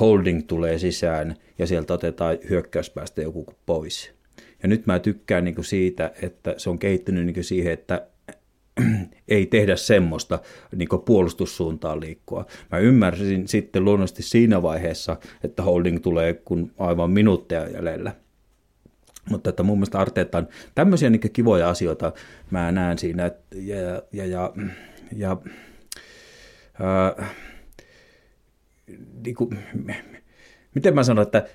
holding tulee sisään ja sieltä otetaan hyökkäyspäästä joku pois. Ja nyt mä tykkään niin kuin siitä, että se on kehittynyt niin kuin siihen, että [CLEARS THROAT] ei tehdä semmoista niin puolustussuuntaan liikkua. Mä ymmärsin sitten luonnollisesti siinä vaiheessa, että holding tulee kun aivan minuutteja jäljellä. Mutta että mun mielestä Arteetan tämmöisiä niin kivoja asioita mä näen siinä. Ja, ja, ja, ja ää, niin kuin, miten mä sanon, että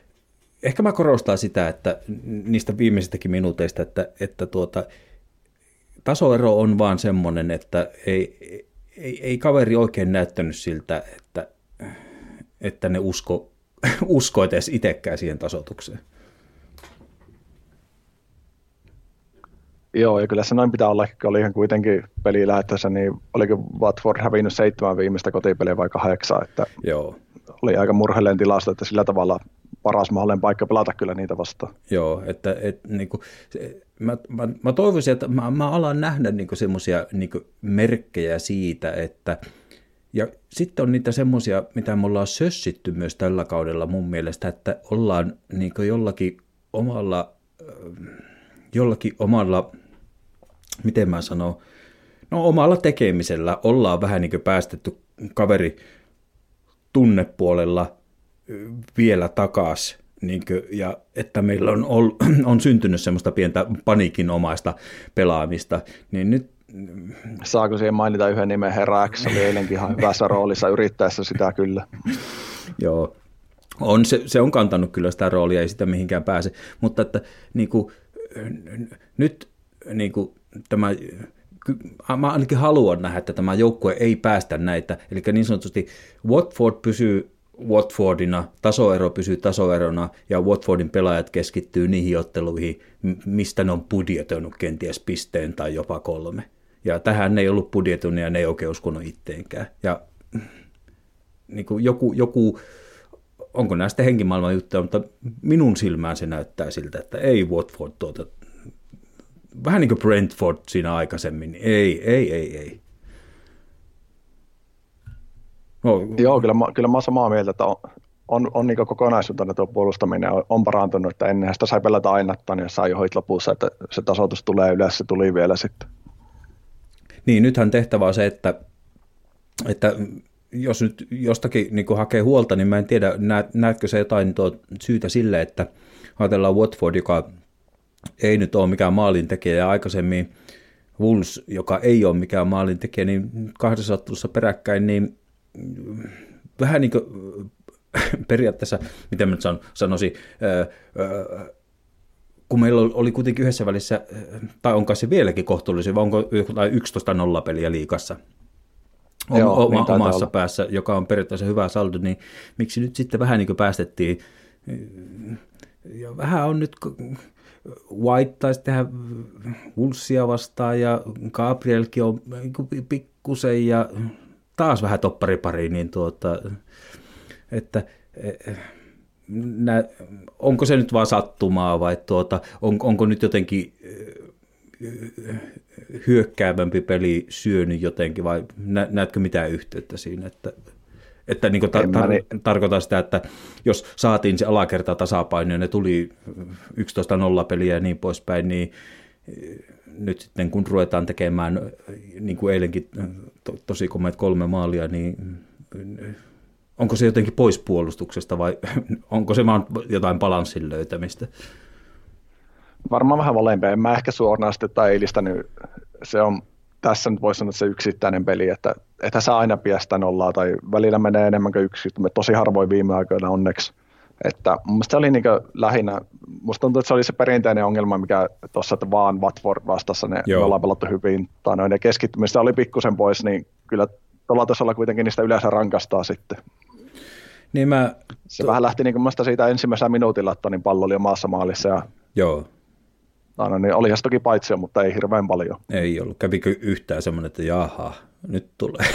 ehkä mä korostan sitä, että niistä viimeisistäkin minuuteista, että, että tuota, tasoero on vaan semmoinen, että ei, ei, ei kaveri oikein näyttänyt siltä, että, että ne usko, [LAUGHS] usko edes itsekään siihen tasotukseen. Joo, ja kyllä se noin pitää olla, oli ihan kuitenkin peli lähettäessä, niin oliko Watford hävinnyt seitsemän viimeistä kotipeliä vai kahdeksan, että Joo. oli aika murheellinen tilasto, että sillä tavalla paras mahdollinen paikka pelata kyllä niitä vastaan. Joo, että et, niin kuin, se, mä, mä, mä toivoisin, että mä, mä alan nähdä niin semmoisia niin merkkejä siitä, että ja sitten on niitä semmoisia, mitä me ollaan sössitty myös tällä kaudella mun mielestä, että ollaan niin jollakin omalla, jollakin omalla, miten mä sanon, no omalla tekemisellä ollaan vähän niin päästetty kaveri tunnepuolella vielä takaisin niin kuin, ja että meillä on, ol, [CLEARS THROAT] on syntynyt semmoista pientä paniikinomaista pelaamista, niin nyt Saako siihen mainita yhden nimen? Herra X, oli eilenkin ihan hyvässä roolissa yrittäessä sitä kyllä. [LAUGHS] Joo, on, se, se on kantanut kyllä sitä roolia, ei sitä mihinkään pääse, mutta että niin kuin, nyt niin kuin, tämä mä ainakin haluan nähdä, että tämä joukkue ei päästä näitä, eli niin sanotusti Watford pysyy Watfordina, tasoero pysyy tasoerona ja Watfordin pelaajat keskittyy niihin otteluihin, mistä ne on budjetoinut kenties pisteen tai jopa kolme. Ja tähän ne ei ollut budjetoinut ja ne ei oikein uskonut itteenkään. Ja niin kuin joku, joku, onko näistä henkimaailman juttuja, mutta minun silmään se näyttää siltä, että ei Watford tuota, vähän niin kuin Brentford siinä aikaisemmin, ei, ei, ei, ei. No, Joo, kyllä mä, kyllä mä olen samaa mieltä, että on, on, on niin kokonaisuutena tuo puolustaminen on, on parantunut, että ennenhän sitä sai pelata aina, niin jos sai johit lopussa, että se tasoitus tulee yleensä, se tuli vielä sitten. Niin, nythän tehtävä on se, että, että jos nyt jostakin niin hakee huolta, niin mä en tiedä, näet, näetkö se jotain tuo syytä sille, että ajatellaan Watford, joka ei nyt ole mikään maalintekijä ja aikaisemmin Wolves, joka ei ole mikään maalintekijä, niin kahdessa ottelussa peräkkäin, niin vähän niin kuin periaatteessa, miten mä nyt sanoisin, kun meillä oli kuitenkin yhdessä välissä, tai onko se vieläkin kohtuullisen, vai onko jotain 11 nollapeliä liikassa Joo, oma, niin omassa olla. päässä, joka on periaatteessa hyvä saldo, niin miksi nyt sitten vähän niin kuin päästettiin, ja vähän on nyt White taisi tehdä Wolvesia vastaan, ja Gabrielkin on niin pikkusen, ja taas vähän topparipari, niin tuota, että e, nä, onko se nyt vaan sattumaa vai tuota, on, onko nyt jotenkin e, hyökkäävämpi peli syönyt jotenkin vai nä, näetkö mitään yhteyttä siinä, että Että niin tar- tar- tarkoitan sitä, että jos saatiin se alakerta tasapaino ja ne tuli 11-0 peliä ja niin poispäin, niin nyt sitten kun ruvetaan tekemään, niin kuin eilenkin to, tosi komeet kolme maalia, niin onko se jotenkin pois puolustuksesta vai [LAUGHS] onko se vaan jotain balanssin löytämistä? Varmaan vähän molempia. En mä ehkä suoraan sitten tai eilistänyt. Se on, tässä nyt voisi sanoa, se yksittäinen peli, että että sä aina piestä nollaa tai välillä menee enemmän kuin yksi, tosi harvoin viime aikoina onneksi. Että mun se oli niin lähinnä, musta tuntuu, että se oli se perinteinen ongelma, mikä tuossa, että vaan Watford vastassa ne Joo. ollaan pelattu hyvin, tai noin, ja keskittymistä oli pikkusen pois, niin kyllä tuolla tasolla kuitenkin niistä yleensä rankastaa sitten. Niin mä, se to... vähän lähti niin kuin siitä ensimmäisellä minuutilla, että niin pallo oli jo maassa maalissa. Ja... Joo. No, niin oli toki paitsi, mutta ei hirveän paljon. Ei ollut. Kävikö yhtään semmoinen, että jaha, nyt tulee?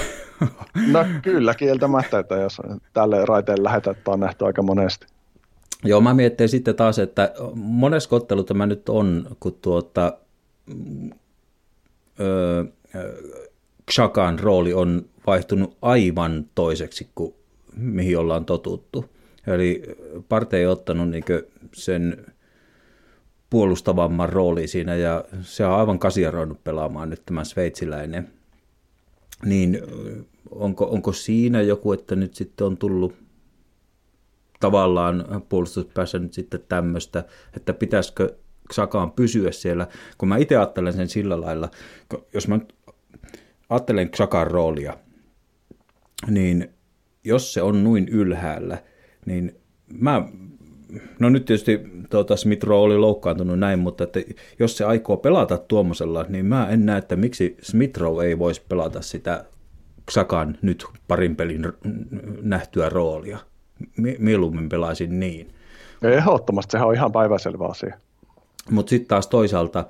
No kyllä, kieltämättä, että jos tälle raiteelle lähdetään, että on nähty aika monesti. Joo, mä mietin sitten taas, että mones kottelu tämä nyt on, kun tuota, öö, Xhakan rooli on vaihtunut aivan toiseksi kuin mihin ollaan totuttu. Eli Parte ei ottanut niin sen puolustavamman rooli siinä ja se on aivan kasiaroinut pelaamaan nyt tämä sveitsiläinen. Niin onko, onko siinä joku, että nyt sitten on tullut tavallaan puolustuspäässä nyt sitten tämmöistä, että pitäisikö Sakaan pysyä siellä, kun mä itse ajattelen sen sillä lailla, jos mä ajattelen Sakan roolia, niin jos se on noin ylhäällä, niin mä, no nyt tietysti tuota, Smithrow oli loukkaantunut näin, mutta että jos se aikoo pelata tuommoisella, niin mä en näe, että miksi Smithrow ei voisi pelata sitä Xakan nyt parin pelin nähtyä roolia. Mieluummin pelaisin niin. Ehdottomasti, sehän on ihan päiväselvä asia. Mutta sitten taas toisaalta,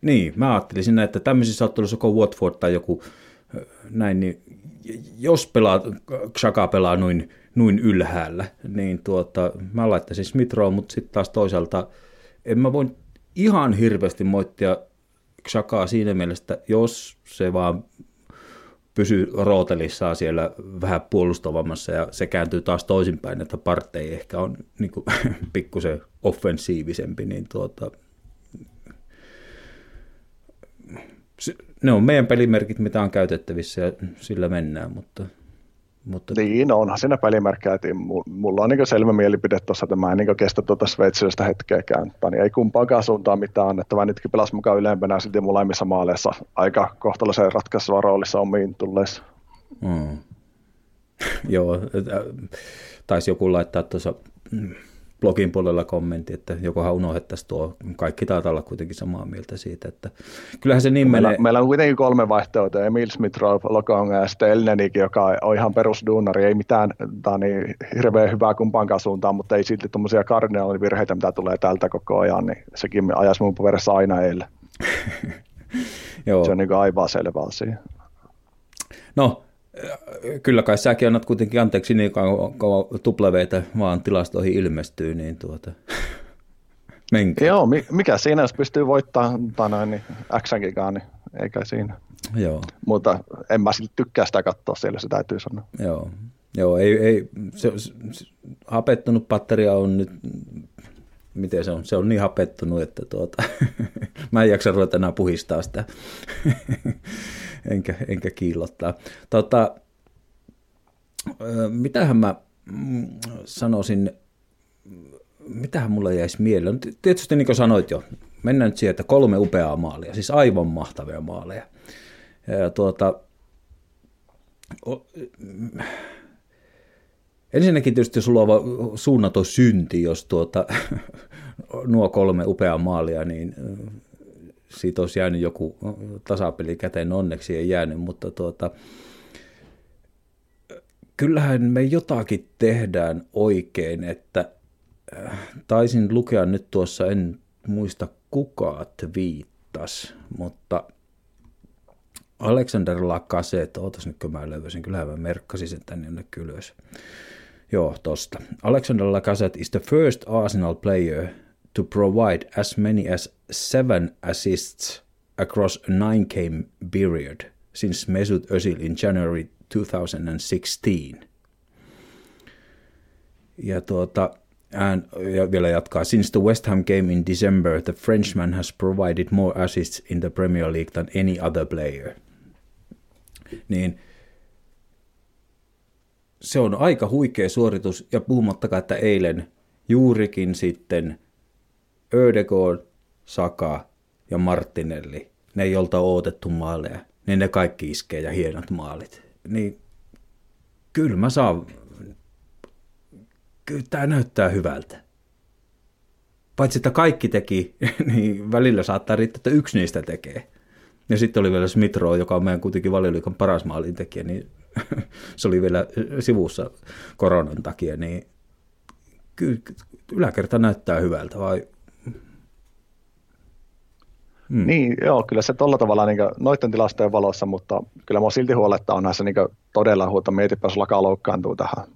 niin, mä ajattelisin, että tämmöisissä otteluissa, kun Watford tai joku näin, niin jos pelaa, Xhaka pelaa noin, noin ylhäällä, niin tuota, mä laittaisin Smithrow, mutta sitten taas toisaalta en mä voi ihan hirveästi moittia Xhakaa siinä mielessä, jos se vaan pysyy rootelissaan siellä vähän puolustavammassa ja se kääntyy taas toisinpäin, että partei ehkä on niin kuin, [LAUGHS] pikkusen offensiivisempi, niin tuota, ne on meidän pelimerkit, mitä on käytettävissä ja sillä mennään, mutta... mutta... Niin, onhan siinä pelimerkkejä. Mulla on niin selvä mielipide tuossa, että mä en niin kestä tuota sveitsiläistä hetkeäkään. Niin ei kumpaakaan suuntaan mitään annettavaa. Nytkin pelasi mukaan ylempänä silti molemmissa maaleissa aika kohtalaisen ratkaiseva roolissa omiin tulleissa. Mm. [LAUGHS] Joo, taisi joku laittaa tuossa blogin puolella kommentti, että jokohan unohdettaisiin tuo. Kaikki taitaa olla kuitenkin samaa mieltä siitä, että kyllähän se niin meillä, menee. Meillä on kuitenkin kolme vaihtoehtoa, Emil Smith, Rowe, Lokonga ja sitten Elnenikin, joka on ihan perusduunari, ei mitään niin hirveän hyvää kumpaankaan suuntaan, mutta ei silti tuommoisia kardinaalivirheitä, mitä tulee tältä koko ajan, niin sekin ajaisi mun veressä aina eilen. [LAUGHS] Joo. Se on niin aivan selvä asia. No, kyllä kai säkin annat kuitenkin anteeksi niin kauan tupleveitä vaan tilastoihin ilmestyy, niin tuota, [LAUGHS] menkää. Joo, mikä siinä, jos pystyy voittamaan niin Xänkikaan, niin eikä siinä. Joo. Mutta en mä silti tykkää sitä katsoa siellä, se täytyy sanoa. Joo, Joo ei, ei se, se, hapettunut patteria on nyt, miten se on, se on niin hapettunut, että tuota, [LAUGHS] mä en jaksa ruveta enää puhistaa sitä [LAUGHS] enkä, enkä kiillottaa. Tota, mitähän mä mm, sanoisin, mitähän mulla jäisi mieleen? Tietysti niin kuin sanoit jo, mennään nyt siihen, että kolme upeaa maalia, siis aivan mahtavia maaleja. Ja tuota, o, ensinnäkin tietysti sulla on suunnaton synti, jos tuota, [LAUGHS] nuo kolme upeaa maalia, niin siitä olisi jäänyt joku tasapeli käteen, onneksi ei jäänyt, mutta tuota, kyllähän me jotakin tehdään oikein, että äh, taisin lukea nyt tuossa, en muista kuka viittas, mutta Alexander Lacazette, ootas nyt kun mä löysin, kyllähän mä merkkasin sen tänne jonnekin ylös. Joo, tosta. Alexander Lacazette is the first Arsenal player to provide as many as seven assists across a nine-game period since Mesut Özil in January 2016. Ja, tuota, and, ja vielä jatkaa. Since the West Ham game in December, the Frenchman has provided more assists in the Premier League than any other player. Niin se on aika huikea suoritus, ja puhumattakaan, että eilen juurikin sitten Ödegård, Saka ja Martinelli, ne jolta on odotettu maaleja, niin ne kaikki iskee ja hienot maalit. Niin kyllä mä saan, kyllä tämä näyttää hyvältä. Paitsi että kaikki teki, [LAUGHS] niin välillä saattaa riittää, että yksi niistä tekee. Ja sitten oli vielä Smith Rowe, joka on meidän kuitenkin valioliikan paras maalintekijä, niin [LAUGHS] se oli vielä sivussa koronan takia, niin kyllä yläkerta näyttää hyvältä, vai Mm. Niin, joo, kyllä se tuolla tavalla niin noiden tilastojen valossa, mutta kyllä minua silti huoletta on näissä niin todella huolta, mietipä, jos lakaa loukkaantuu tähän.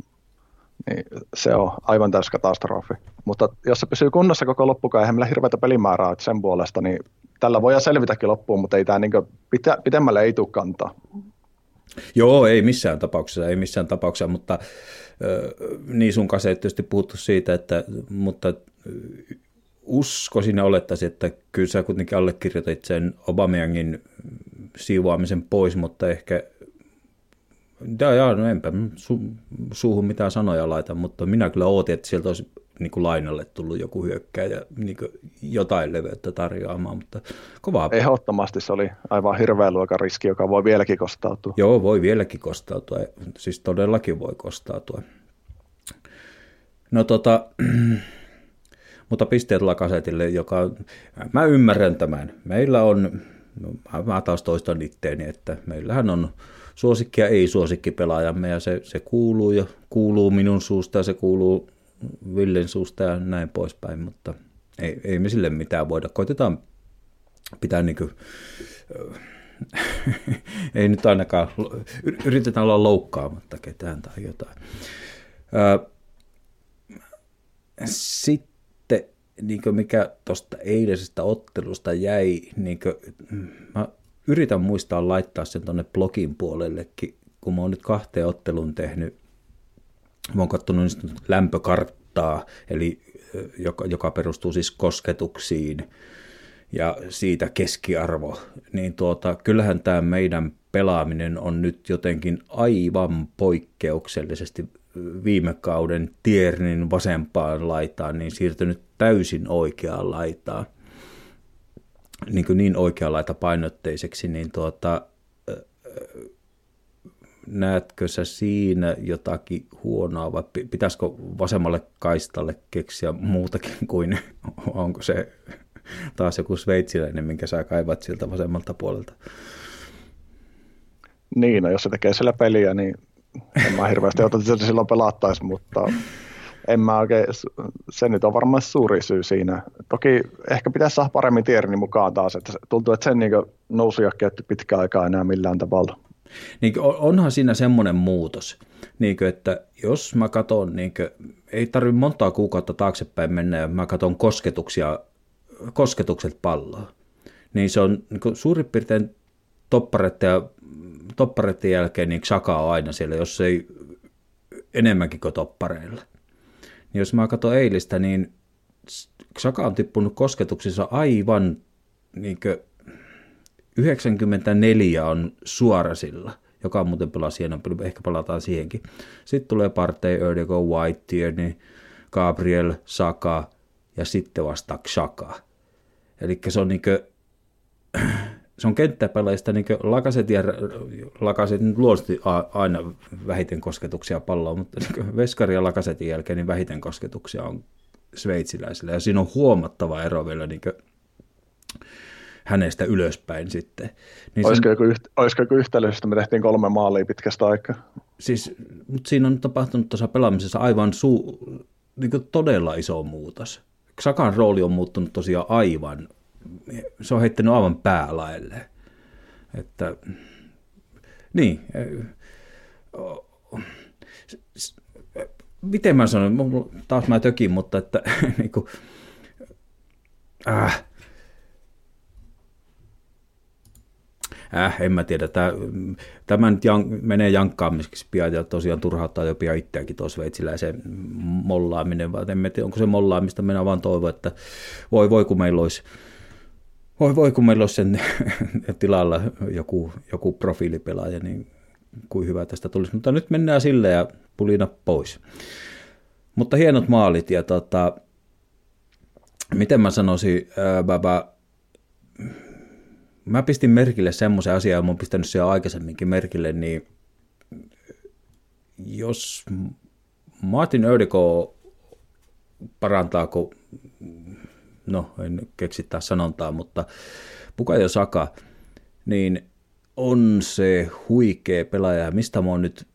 Niin se on aivan täys katastrofi. Mutta jos se pysyy kunnossa koko loppukaan, eihän meillä hirveätä pelimäärää sen puolesta, niin tällä voi selvitäkin loppuun, mutta ei tämä niin pitemmälle ei tule kantaa. Joo, ei missään tapauksessa, ei missään tapauksessa, mutta niin sun kanssa ei tietysti puhuttu siitä, että, mutta uskoisin ja olettaisin, että kyllä sä kuitenkin allekirjoitit sen Obameyangin siivoamisen pois, mutta ehkä ja, ja no enpä su, suuhun mitään sanoja laita, mutta minä kyllä ootin, että sieltä olisi niin kuin lainalle tullut joku hyökkäjä niin kuin jotain leveyttä tarjoamaan, mutta kovaa. Ehdottomasti se oli aivan hirveä luokan riski, joka voi vieläkin kostautua. Joo, voi vieläkin kostautua, siis todellakin voi kostautua. No tota, [CLEARS THROAT] mutta pisteet Lakasetille, joka, mä ymmärrän tämän. Meillä on, no, mä taas toistan itteeni, että meillähän on suosikki ja ei-suosikki pelaajamme ja se, se kuuluu ja kuuluu minun suusta ja se kuuluu Villen suusta ja näin poispäin, mutta ei, ei me sille mitään voida. Koitetaan pitää niin kuin, [LAUGHS] ei nyt ainakaan, yritetään olla loukkaamatta ketään tai jotain. Sitten niin mikä tuosta eilisestä ottelusta jäi, niin kuin, mä yritän muistaa laittaa sen tuonne blogin puolellekin, kun mä oon nyt kahteen ottelun tehnyt, mä oon katsonut lämpökarttaa, eli joka, joka perustuu siis kosketuksiin ja siitä keskiarvo, niin tuota, kyllähän tämä meidän pelaaminen on nyt jotenkin aivan poikkeuksellisesti viime kauden Tiernin vasempaan laitaan, niin siirtynyt täysin oikeaan laitaan, niin, kuin niin oikea laita painotteiseksi, niin tuota, näetkö sä siinä jotakin huonoa vai pitäisikö vasemmalle kaistalle keksiä muutakin kuin onko se taas joku sveitsiläinen, minkä sä kaivat siltä vasemmalta puolelta? Niin, no jos se tekee siellä peliä, niin en mä hirveästi ota, että silloin pelattaisi, mutta en mä oikein, se nyt on varmaan suuri syy siinä. Toki ehkä pitäisi saada paremmin Tiernin mukaan taas, että tuntuu, että sen niin nousu ei ole käytetty pitkään aikaa enää millään tavalla. Niin onhan siinä semmoinen muutos, niin kuin, että jos mä katson, niin kuin, ei tarvitse montaa kuukautta taaksepäin mennä ja mä katson kosketuksia, kosketukset palloa, niin se on niin suurin piirtein toppareiden, ja, toppareiden jälkeen niin Xhaka on aina siellä, jos ei enemmänkin kuin toppareilla. Niin jos mä katson eilistä, niin Xhaka on tippunut kosketuksissa aivan niin 94 on suorasilla, joka on muuten pelaa hieno ehkä palataan siihenkin. Sitten tulee Partey, Erdego, White, Tierney, Gabriel, Saka ja sitten vasta Xhaka. Eli se on niin kuin, [CLEARS THROAT] se on kenttäpelaajista niin Lakaset ja Lakaset nyt luonnollisesti aina vähiten kosketuksia palloa, mutta niin Veskari ja Lakasetin jälkeen niin vähiten kosketuksia on sveitsiläisillä. Ja siinä on huomattava ero vielä niin hänestä ylöspäin sitten. Niin olisiko, sen, joku yht, olisiko joku yhtälö, josta me tehtiin kolme maalia pitkästä aikaa? Siis, mutta siinä on tapahtunut tuossa pelaamisessa aivan su, niin todella iso muutos. Sakan rooli on muuttunut tosiaan aivan se on heittänyt aivan päälaille. Että, niin, miten mä sanon, taas mä tökin, mutta että [LAUGHS] niin kuin, äh, äh, en mä tiedä, tämä, tämä nyt jan, menee jankkaamiseksi pian ja tosiaan turhauttaa jo pian itseäkin tuo sveitsiläisen mollaaminen, vaan en tiedä, onko se mollaamista, minä vaan toivon, että voi voi kun meillä olisi voi voi, kun meillä olisi sen [LAUGHS] tilalla joku, joku profiilipelaaja, niin kuin hyvä tästä tulisi. Mutta nyt mennään sille ja pulina pois. Mutta hienot maalit ja tota, miten mä sanoisin, ää, baba, mä pistin merkille semmoisen asian, ja mä oon pistänyt sen aikaisemminkin merkille, niin jos Martin Ödeko parantaako, no en keksi taas sanontaa, mutta Pukajo Saka, niin on se huikea pelaaja. Mistä mä oon nyt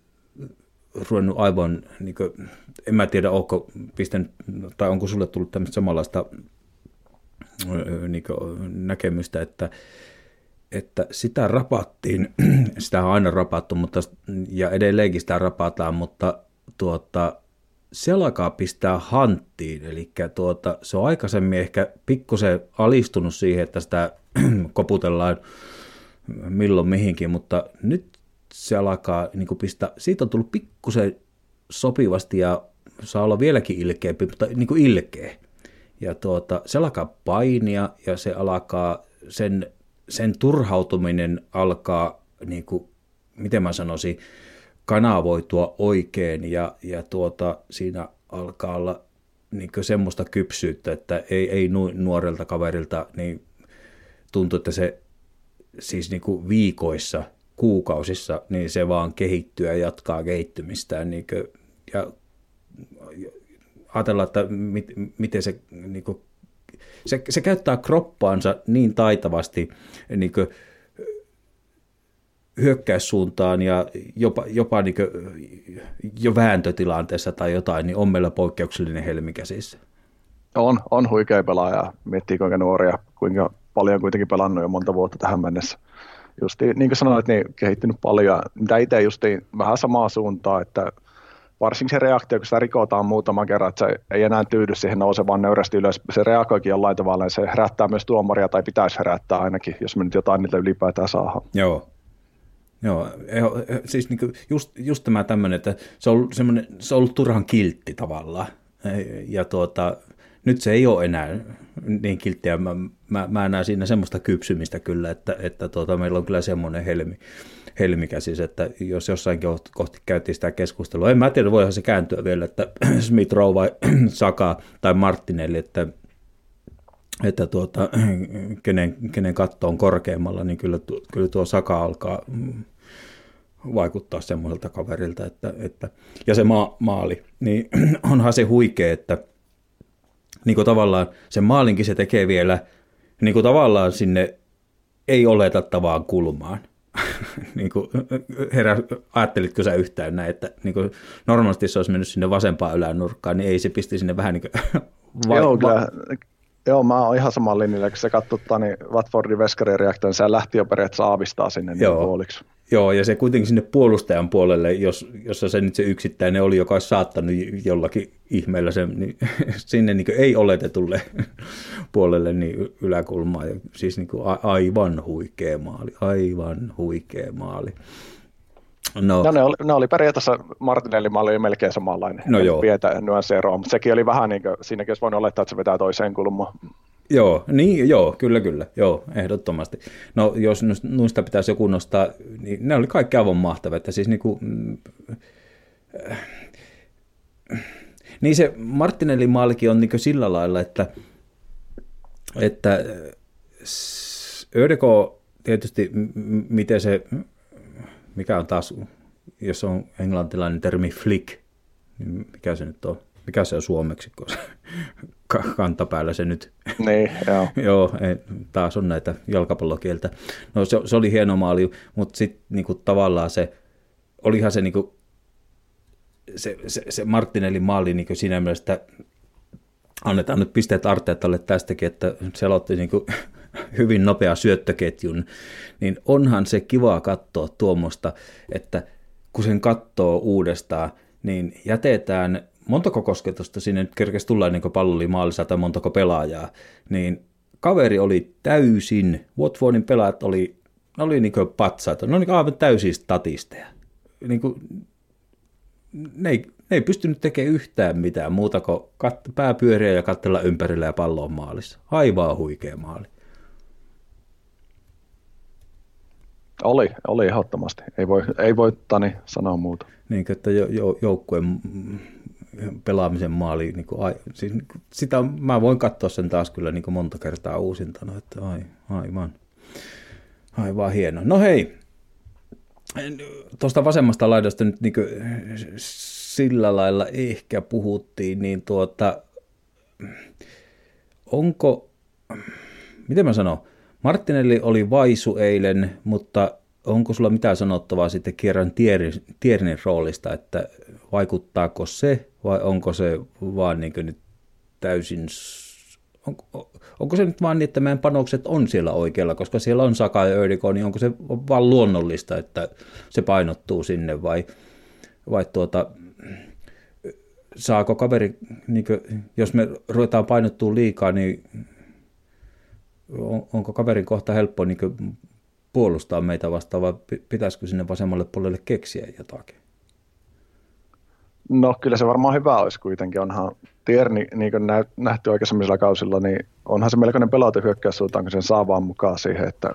ruvennut aivan, niin kuin, en mä tiedä, onko pistänyt, tai onko sulle tullut tämmöistä samanlaista niin kuin, näkemystä, että, että sitä rapattiin, [CLEARS THROAT] sitä on aina rapattu, mutta, ja edelleenkin sitä rapataan, mutta tuota, se alkaa pistää hanttiin, eli tuota, se on aikaisemmin ehkä pikkusen alistunut siihen, että sitä [CLEARS THROAT] koputellaan milloin mihinkin, mutta nyt se alkaa niin pistää, siitä on tullut pikkusen sopivasti ja saa olla vieläkin ilkeämpi, mutta niin kuin ilkeä. Ja tuota, se alkaa painia ja se alkaa, sen, sen turhautuminen alkaa, niin kuin, miten mä sanoisin, kanavoitua oikein ja, ja tuota, siinä alkaa olla niin semmoista kypsyyttä, että ei, ei nuorelta kaverilta niin tuntuu, että se siis niin kuin viikoissa, kuukausissa, niin se vaan kehittyy ja jatkaa kehittymistään. Niin kuin, ja ajatella, että mit, miten se, niin kuin, se, se käyttää kroppaansa niin taitavasti niin kuin, hyökkäyssuuntaan ja jopa, jopa niin kuin, jo vääntötilanteessa tai jotain, niin on meillä poikkeuksellinen helmi käsissä. On, on huikea pelaaja. Miettii kuinka nuoria, kuinka paljon kuitenkin pelannut jo monta vuotta tähän mennessä. Justi, niin kuin sanoit, niin kehittynyt paljon. Mitä itse justiin vähän samaa suuntaa, että varsinkin se reaktio, kun sitä rikotaan muutaman kerran, että se ei enää tyydy siihen nousevaan nöyrästi ylös. Se reagoikin jollain tavalla ja se herättää myös tuomaria tai pitäisi herättää ainakin, jos me nyt jotain niitä ylipäätään saadaan. Joo. Joo, siis niin just, just tämä tämmöinen, että se on, se on ollut turhan kiltti tavallaan. Ja tuota, nyt se ei ole enää niin kilttiä. Mä, mä, mä näen siinä semmoista kypsymistä kyllä, että, että tuota, meillä on kyllä semmoinen helmi, helmikäsis, että jos jossain kohti käytiin sitä keskustelua, en mä tiedä, voihan se kääntyä vielä, että [CLEARS THROAT] Smith Rowe vai [CLEARS THROAT] Saka tai Martinelli, että että tuota, [CLEARS THROAT] kenen, kenen katto on korkeammalla, niin kyllä, kyllä tuo Saka alkaa vaikuttaa semmoiselta kaverilta, että, että ja se ma, maali, niin onhan se huikea, että niin kuin tavallaan sen maalinkin se tekee vielä niin kuin tavallaan sinne ei oletattavaan kulmaan. [LAUGHS] niin kuin herä, ajattelitko sä yhtään näin, että niin kuin normaalisti se olisi mennyt sinne vasempaan ylänurkkaan, niin ei se pisti sinne vähän niin kuin [LAUGHS] va- Joo, kyllä. Joo, mä oon ihan saman linjalla, kun se katsottaa, niin Watfordin veskarin reaktio, niin se lähti jo periaatteessa aavistaa sinne niin puoliksi. Joo, ja se kuitenkin sinne puolustajan puolelle, jos, jossa se nyt se yksittäinen oli, joka olisi saattanut jollakin ihmeellä sen, niin [LAUGHS] sinne niin ei oletetulle [LAUGHS] puolelle niin yläkulmaa. Ja siis niin kuin aivan huikea maali, aivan huikea maali. No, no ne, oli, ne oli periaatteessa, Martinelli oli melkein samanlainen. No joo. Pietä nyansseeroa, mutta sekin oli vähän niin kuin, siinäkin olisi voinut olettaa, että se vetää toiseen kulmaan. Joo, niin, joo, kyllä, kyllä, joo, ehdottomasti. No jos noista pitäisi joku nostaa, niin ne oli kaikki aivan mahtavia, että siis niin kuin, mm, niin se Martinellin maalikin on niin sillä lailla, että, että Ödeko tietysti, miten se, mikä on taas, jos on englantilainen termi flick, niin mikä se nyt on? Mikä se on suomeksi, kun kantapäällä se nyt. Niin, joo. [LAUGHS] joo, taas on näitä jalkapallokieltä. No se, se oli hieno maali, mutta sitten niinku, tavallaan se, olihan se niinku, se, se, se Martinellin maali niin siinä mielessä, että annetaan nyt pisteet Arteetalle tästäkin, että se aloitti niin kuin [LAUGHS] hyvin nopea syöttöketjun, niin onhan se kiva katsoa tuommoista, että kun sen katsoo uudestaan, niin jätetään montako kosketusta sinne nyt kerkesi tulla ennen kuin pallo oli maalissa tai montako pelaajaa, niin kaveri oli täysin, Watfordin pelaajat oli ne oli niin patsaita, ne oli niin aivan täysin statisteja. Niin kuin, ne, ei, ne ei pystynyt tekemään yhtään mitään muuta kuin kat- pääpyöriä ja katsella ympärillä ja pallon maalissa. Aivan huikea maali. Oli, oli ehdottomasti. Ei voi, ei voi Tani sanoa muuta. Niin, että jo, jo, joukkueen pelaamisen maali, niin kuin, ai, siis, sitä mä voin katsoa sen taas kyllä niin kuin monta kertaa uusintana, että ai, aivan, aivan hieno. No hei, tuosta vasemmasta laidasta nyt niin sillä lailla ehkä puhuttiin, niin tuota, onko, miten mä sanon, Martinelli oli vaisu eilen, mutta onko sulla mitään sanottavaa sitten Kieran Tiernin roolista, että vaikuttaako se vai onko se vaan niin nyt täysin, onko, onko se nyt vaan niin, että meidän panokset on siellä oikealla, koska siellä on Saka ja Ödiko, niin onko se vaan luonnollista, että se painottuu sinne vai, vai tuota, saako kaveri, niin kuin, jos me ruvetaan painottua liikaa, niin on, onko kaverin kohta helppo niin puolustaa meitä vastaan vai pitäisikö sinne vasemmalle puolelle keksiä jotakin? No kyllä se varmaan hyvä olisi kuitenkin. Onhan Tierni, niin kuin nähty aikaisemmilla kausilla, niin onhan se melkoinen pelaaty hyökkäyssuuntaan, sen saa vaan mukaan siihen, että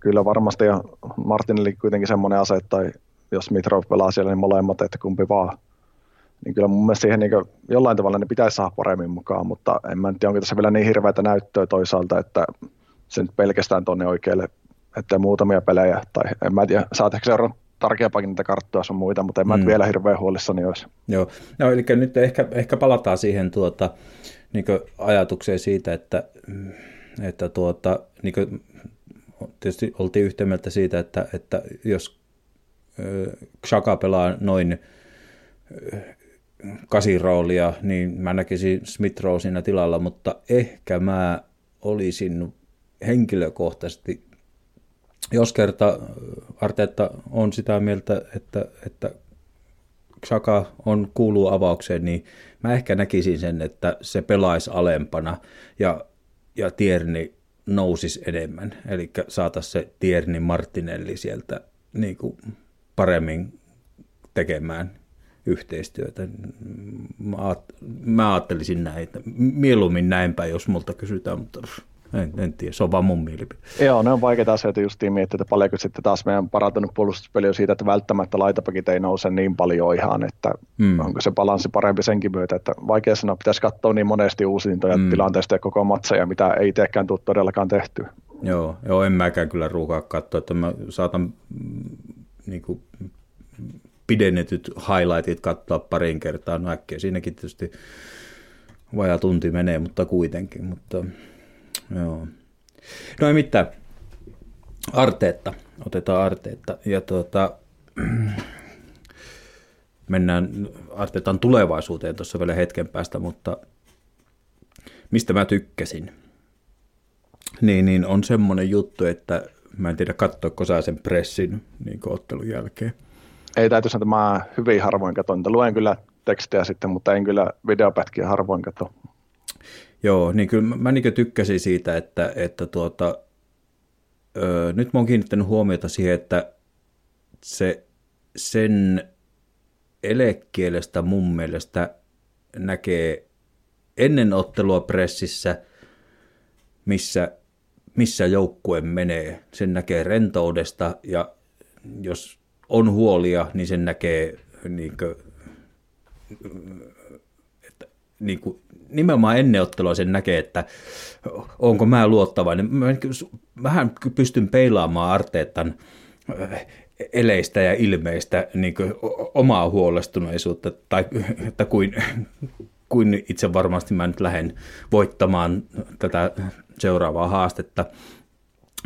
kyllä varmasti ja Martinille kuitenkin semmoinen ase, tai jos Mitrov pelaa siellä, niin molemmat, että kumpi vaan. Niin kyllä mun mielestä siihen niin jollain tavalla ne pitäisi saada paremmin mukaan, mutta en mä tiedä, onko tässä vielä niin hirveätä näyttöä toisaalta, että se nyt pelkästään tuonne oikealle, että muutamia pelejä, tai en mä tiedä, saat ehkä seurata tarkeampakin niitä karttoja sun muita, mutta en mm. mä vielä hirveän huolissani olisi. Joo, no, eli nyt ehkä, ehkä palataan siihen tuota, niin ajatukseen siitä, että, että tuota, niin kuin, tietysti oltiin yhtä mieltä siitä, että, että jos Xhaka pelaa noin kasiroolia, niin mä näkisin Smith siinä tilalla, mutta ehkä mä olisin henkilökohtaisesti jos kerta Arteetta on sitä mieltä, että, että Xhaka on, kuuluu avaukseen, niin mä ehkä näkisin sen, että se pelaisi alempana ja, ja Tierni nousisi enemmän. Eli saataisiin se Tierni Martinelli sieltä niin kuin paremmin tekemään yhteistyötä. Mä ajattelisin näin, mieluummin näinpä, jos multa kysytään, mutta en, en tiedä, se on vaan mun mielipide. Joo, ne on vaikeita asioita justiin miettiä, että paljonko sitten taas meidän parantunut puolustuspeli on siitä, että välttämättä laitapakit ei nouse niin paljon ihan, että mm. onko se balanssi parempi senkin myötä, että vaikea sanoa, pitäisi katsoa niin monesti uusintoja mm. tilanteesta ja koko matseja, mitä ei teekään tule todellakaan tehtyä. Joo, joo, en mäkään kyllä ruukaa katsoa, että mä saatan mm, niin kuin, pidennetyt highlightit katsoa parin kertaa, no äkkiä siinäkin tietysti vajaa tunti menee, mutta kuitenkin, mutta Joo. No ei mitään. Arteetta. Otetaan Arteetta. Ja tuota, [CLEARS THROAT] mennään Arteetan tulevaisuuteen tuossa vielä hetken päästä, mutta mistä mä tykkäsin, niin, niin on semmoinen juttu, että mä en tiedä katsoiko sä sen pressin niin ottelun jälkeen. Ei täytyy sanoa, että mä hyvin harvoin katson. Luen kyllä tekstiä sitten, mutta en kyllä videopätkiä harvoin katso. Joo, niin kyllä mä niin tykkäsin siitä, että, että tuota, öö, nyt mä oon kiinnittänyt huomiota siihen, että se, sen elekielestä mun mielestä näkee ennen ottelua pressissä, missä, missä joukkue menee. Sen näkee rentoudesta ja jos on huolia, niin sen näkee niin kuin, että, niin kuin, nimenomaan ennen ottelua sen näkee, että onko mä luottavainen. Mä vähän pystyn peilaamaan Arteetan äh, eleistä ja ilmeistä niin omaa huolestuneisuutta, tai että kuin, kuin itse varmasti mä nyt lähden voittamaan tätä seuraavaa haastetta,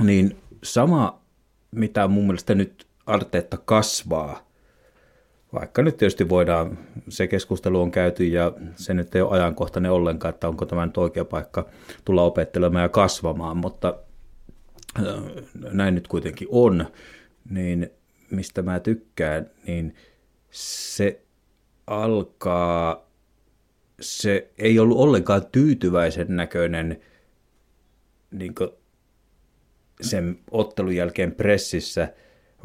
niin sama, mitä mun mielestä nyt Arteetta kasvaa, vaikka nyt tietysti voidaan, se keskustelu on käyty ja se nyt ei ole ajankohtainen ollenkaan, että onko tämä nyt oikea paikka tulla opettelemaan ja kasvamaan, mutta näin nyt kuitenkin on, niin mistä mä tykkään, niin se alkaa, se ei ollut ollenkaan tyytyväisen näköinen niin sen ottelun jälkeen pressissä,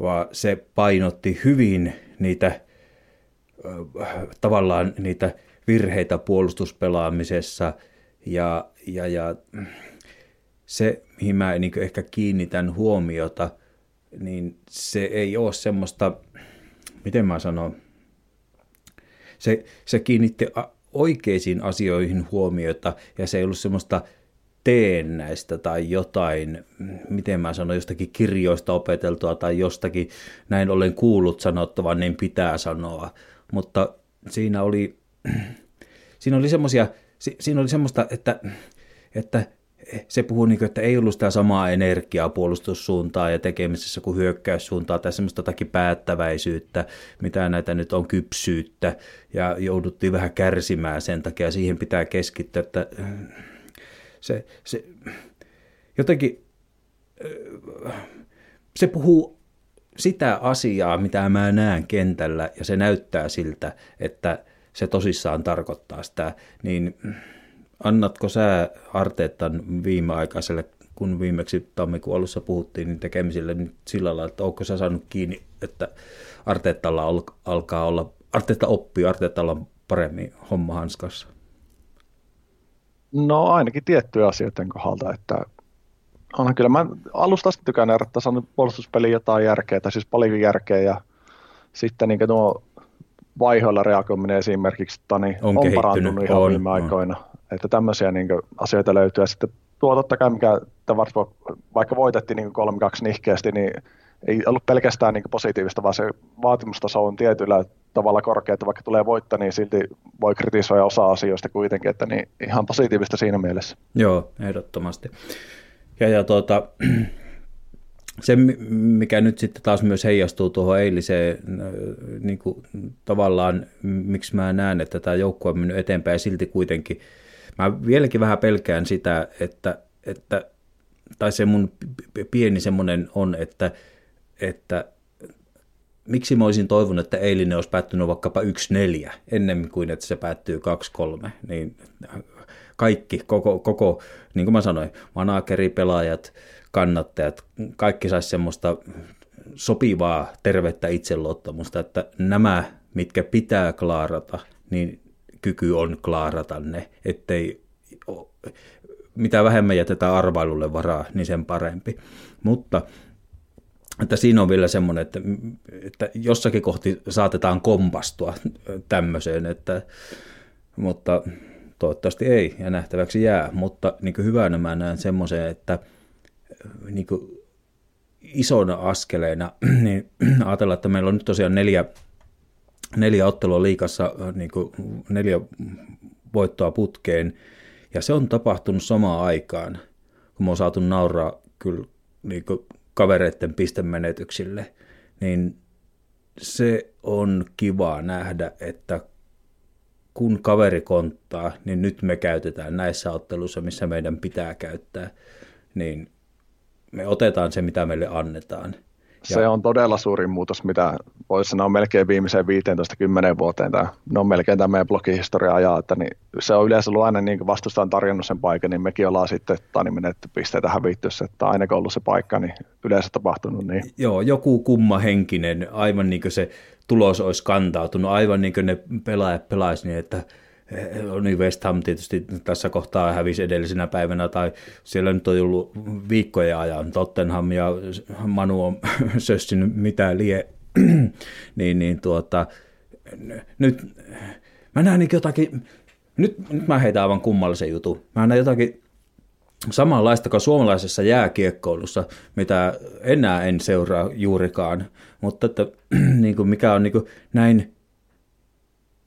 vaan se painotti hyvin niitä tavallaan niitä virheitä puolustuspelaamisessa ja, ja, ja se, mihin mä niin ehkä kiinnitän huomiota, niin se ei ole semmoista, miten mä sanon, se, se kiinnitti oikeisiin asioihin huomiota ja se ei ollut semmoista teennäistä tai jotain, miten mä sanon, jostakin kirjoista opeteltua tai jostakin näin olen kuullut sanottavan, niin pitää sanoa. Mutta siinä oli, [CLEARS THROAT] siinä oli semmoisia, siinä oli semmoista, että, että se puhuu niin kuin, että ei ollut sitä samaa energiaa puolustussuuntaa ja tekemisessä kuin hyökkäyssuuntaa tai semmoista jotakin päättäväisyyttä, mitä näitä nyt on kypsyyttä. Ja jouduttiin vähän kärsimään sen takia siihen pitää keskittyä, että se, se jotenkin se puhuu sitä asiaa, mitä mä näen kentällä ja se näyttää siltä, että se tosissaan tarkoittaa sitä, niin annatko sä Arteetan viimeaikaiselle, kun viimeksi tammikuun alussa puhuttiin, niin tekemisille niin sillä lailla, että onko sä saanut kiinni, että Arteettalla alkaa olla, Arteetta oppii, Arteettalla on paremmin homma hanskassa? No ainakin tiettyjä asioiden kohdalta, että onhan kyllä mä alusta asti tykännyt, että saanut puolustuspeli jotain järkeä, tai siis paljon järkeä, ja sitten niin nuo vaihoilla reagoiminen esimerkiksi tani, on, on parantunut ihan on, viime aikoina. On. Että tämmöisiä niin asioita löytyy. Ja sitten tuo totta kai, mikä vaikka voitettiin niin 3-2 nihkeästi, niin ei ollut pelkästään niin positiivista, vaan se vaatimustaso on tietyllä tavalla korkea, että vaikka tulee voitto, niin silti voi kritisoida osa asioista kuitenkin, että niin ihan positiivista siinä mielessä. Joo, ehdottomasti. Ja, ja tuota, [CLEARS THROAT] se, mikä nyt sitten taas myös heijastuu tuohon eiliseen, niin kuin tavallaan, miksi mä näen, että tämä joukkue on mennyt eteenpäin ja silti kuitenkin, mä vieläkin vähän pelkään sitä, että, että tai se mun pieni semmoinen on, että, että miksi mä olisin toivonut, että eilinen olisi päättynyt vaikkapa 1-4 ennen kuin että se päättyy 2-3, niin kaikki, koko, koko niin kuin mä sanoin, manakeri, pelaajat, kannattajat, kaikki saisi semmoista sopivaa, tervettä itseluottamusta, että nämä, mitkä pitää klaarata, niin kyky on klaarata ne, ettei mitä vähemmän jätetään arvailulle varaa, niin sen parempi. Mutta että siinä on vielä semmoinen, että, että jossakin kohti saatetaan kompastua tämmöiseen, että, mutta toivottavasti ei ja nähtäväksi jää, mutta niin hyvänä mä näen semmoisen, että niin isona askeleena, [CLEARS THROAT] niin [CLEARS THROAT] ajatellaan, että meillä on nyt tosiaan neljä, neljä ottelua liikassa, niin neljä voittoa putkeen, ja se on tapahtunut samaan aikaan, kun me on saatu nauraa kyllä niin kavereiden pistemenetyksille, niin se on kiva nähdä, että kun kaveri konttaa, niin nyt me käytetään näissä otteluissa, missä meidän pitää käyttää, niin me otetaan se, mitä meille annetaan. Se ja... on todella suuri muutos, mitä voisi sanoa melkein viimeiseen 15-10 vuoteen. Tämä, ne on melkein tämä meidän blogihistoria ajaa, että niin se on yleensä ollut aina niin vastustaan tarjonnut sen paikan, niin mekin ollaan sitten tani menetty pisteitä hävittyssä, että aina kun ollut se paikka, niin yleensä tapahtunut niin. Joo, joku kumma henkinen, aivan niin kuin se tulos olisi kantautunut, aivan niin kuin ne pelaajat pelaisivat niin, että niin West Ham tietysti tässä kohtaa hävisi edellisenä päivänä, tai siellä nyt on ollut viikkoja ajan. Tottenham ja Manu on [LAUGHS] sössinyt mitä lie, [CLEARS THROAT] niin, niin tuota, nyt mä näen niin jotakin, nyt, nyt mä heitän aivan kummallisen jutun, mä näen jotakin samanlaista kuin suomalaisessa jääkiekkoilussa, mitä enää en seuraa juurikaan, mutta että, [CLEARS THROAT] niin kuin mikä on niin kuin näin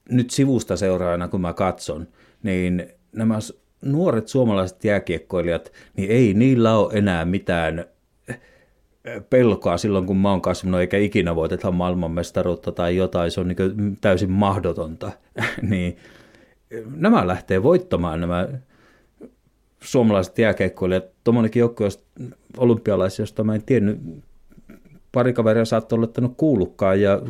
nyt sivusta seuraajana, kun mä katson, niin nämä nuoret suomalaiset jääkiekkoilijat, niin ei niillä ole enää mitään eh, pelkoa silloin, kun mä oon kasvanut, eikä ikinä voiteta maailmanmestaruutta tai jotain, se on niin täysin mahdotonta. [LAUGHS] niin nämä lähtee voittamaan nämä suomalaiset jääkiekkoilijat. Tuommoinenkin joukkue olympialaisia, josta mä en tiennyt, pari kaveria saattoi olla kuullutkaan ja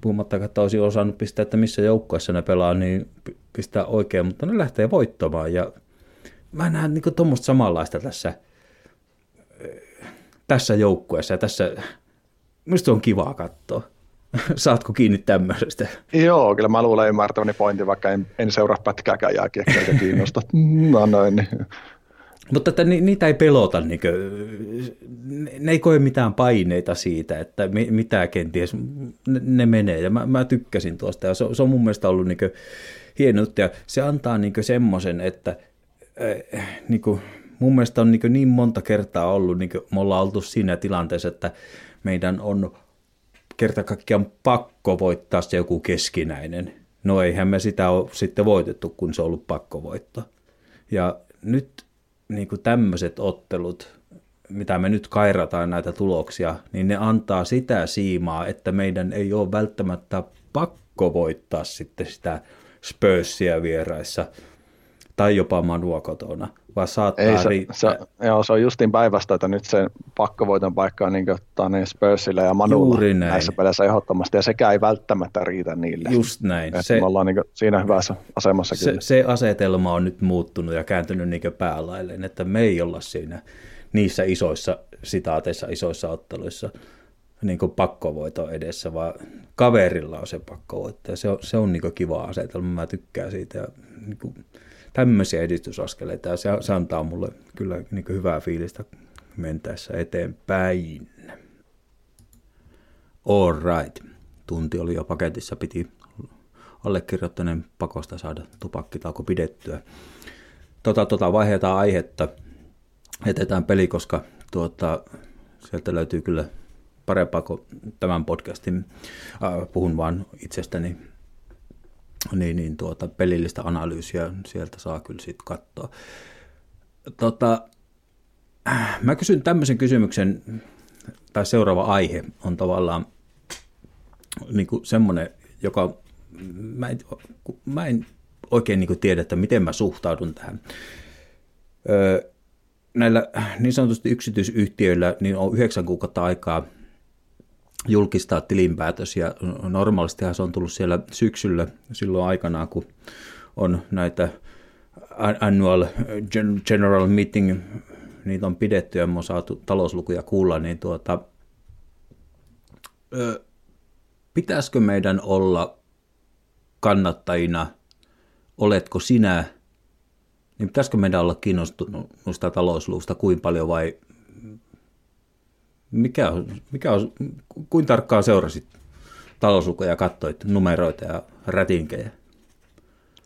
puhumattakaan, että olisi osannut pistää, että missä joukkueessa ne pelaa, niin pistää oikein, mutta ne lähtee voittamaan ja mä näen niin tuommoista samanlaista tässä tässä joukkueessa ja tässä, minusta on kivaa katsoa. [LAUGHS] Saatko kiinni tämmöisestä? Joo, kyllä mä luulen ymmärtäväni pointin, vaikka en, en seuraa pätkääkään jääkiekkoa eikä kiinnosta. No noin, niin. Mutta että ni, niitä ei pelota, niin kuin, ne ei koe mitään paineita siitä, että mi, mitä kenties ne, ne menee. Ja mä, mä tykkäsin tuosta ja se, se on mun mielestä ollut niin hieno ja se antaa niin semmoisen, että äh, niin kuin, mun mielestä on niin, niin monta kertaa ollut, niin kuin me ollaan oltu siinä tilanteessa, että meidän on kerta kaikkiaan pakko voittaa se joku keskinäinen. No eihän me sitä ole sitten voitettu, kun se on ollut pakko voittaa. Ja nyt niin kuin tämmöiset ottelut, mitä me nyt kairataan näitä tuloksia, niin ne antaa sitä siimaa, että meidän ei ole välttämättä pakko voittaa sitten sitä Spursia vieraissa tai jopa Manua kotona, vaan saattaa Ei, se, riittää. Se, joo, se on justiin päivästä, että nyt se pakkovoiton paikka on niin kuin, niin Spursille ja Manulla Juuri näin. näissä peleissä ehdottomasti, ja sekä ei välttämättä riitä niille. Just näin. Se, me ollaan niin kuin, siinä hyvässä asemassa se, se asetelma on nyt muuttunut ja kääntynyt niin päälailleen, että me ei olla siinä niissä isoissa sitaateissa, isoissa otteluissa niin kuin pakkovoito edessä, vaan kaverilla on se pakkovoitto. Ja se on, se on niin kiva asetelma, mä tykkään siitä. Ja niin kuin, tämmöisiä edistysaskeleita ja se, se antaa mulle kyllä niin hyvää fiilistä mentäessä eteenpäin. All right. Tunti oli jo paketissa, piti allekirjoittaneen pakosta saada tupakkitauko pidettyä. Tota, tota vaihdetaan aihetta, etetään peli, koska tuota, sieltä löytyy kyllä parempaa kuin tämän podcastin. Äh, puhun vaan itsestäni niin, niin tuota, pelillistä analyysiä sieltä saa kyllä sitten katsoa. Tota, mä kysyn tämmöisen kysymyksen, tai seuraava aihe on tavallaan niin kuin semmoinen, joka mä en, mä en oikein niin kuin tiedä, että miten mä suhtaudun tähän. Öö, näillä niin sanotusti yksityisyhtiöillä niin on yhdeksän kuukautta aikaa julkistaa tilinpäätös. Ja normaalistihan se on tullut siellä syksyllä silloin aikanaan, kun on näitä annual general meeting, niitä on pidetty ja on saatu talouslukuja kuulla, niin tuota, pitäisikö meidän olla kannattajina, oletko sinä, niin pitäisikö meidän olla kiinnostunut noista talousluvusta kuin paljon vai mikä on, mikä on, kuin tarkkaan seurasit talouslukuja ja katsoit numeroita ja rätinkejä?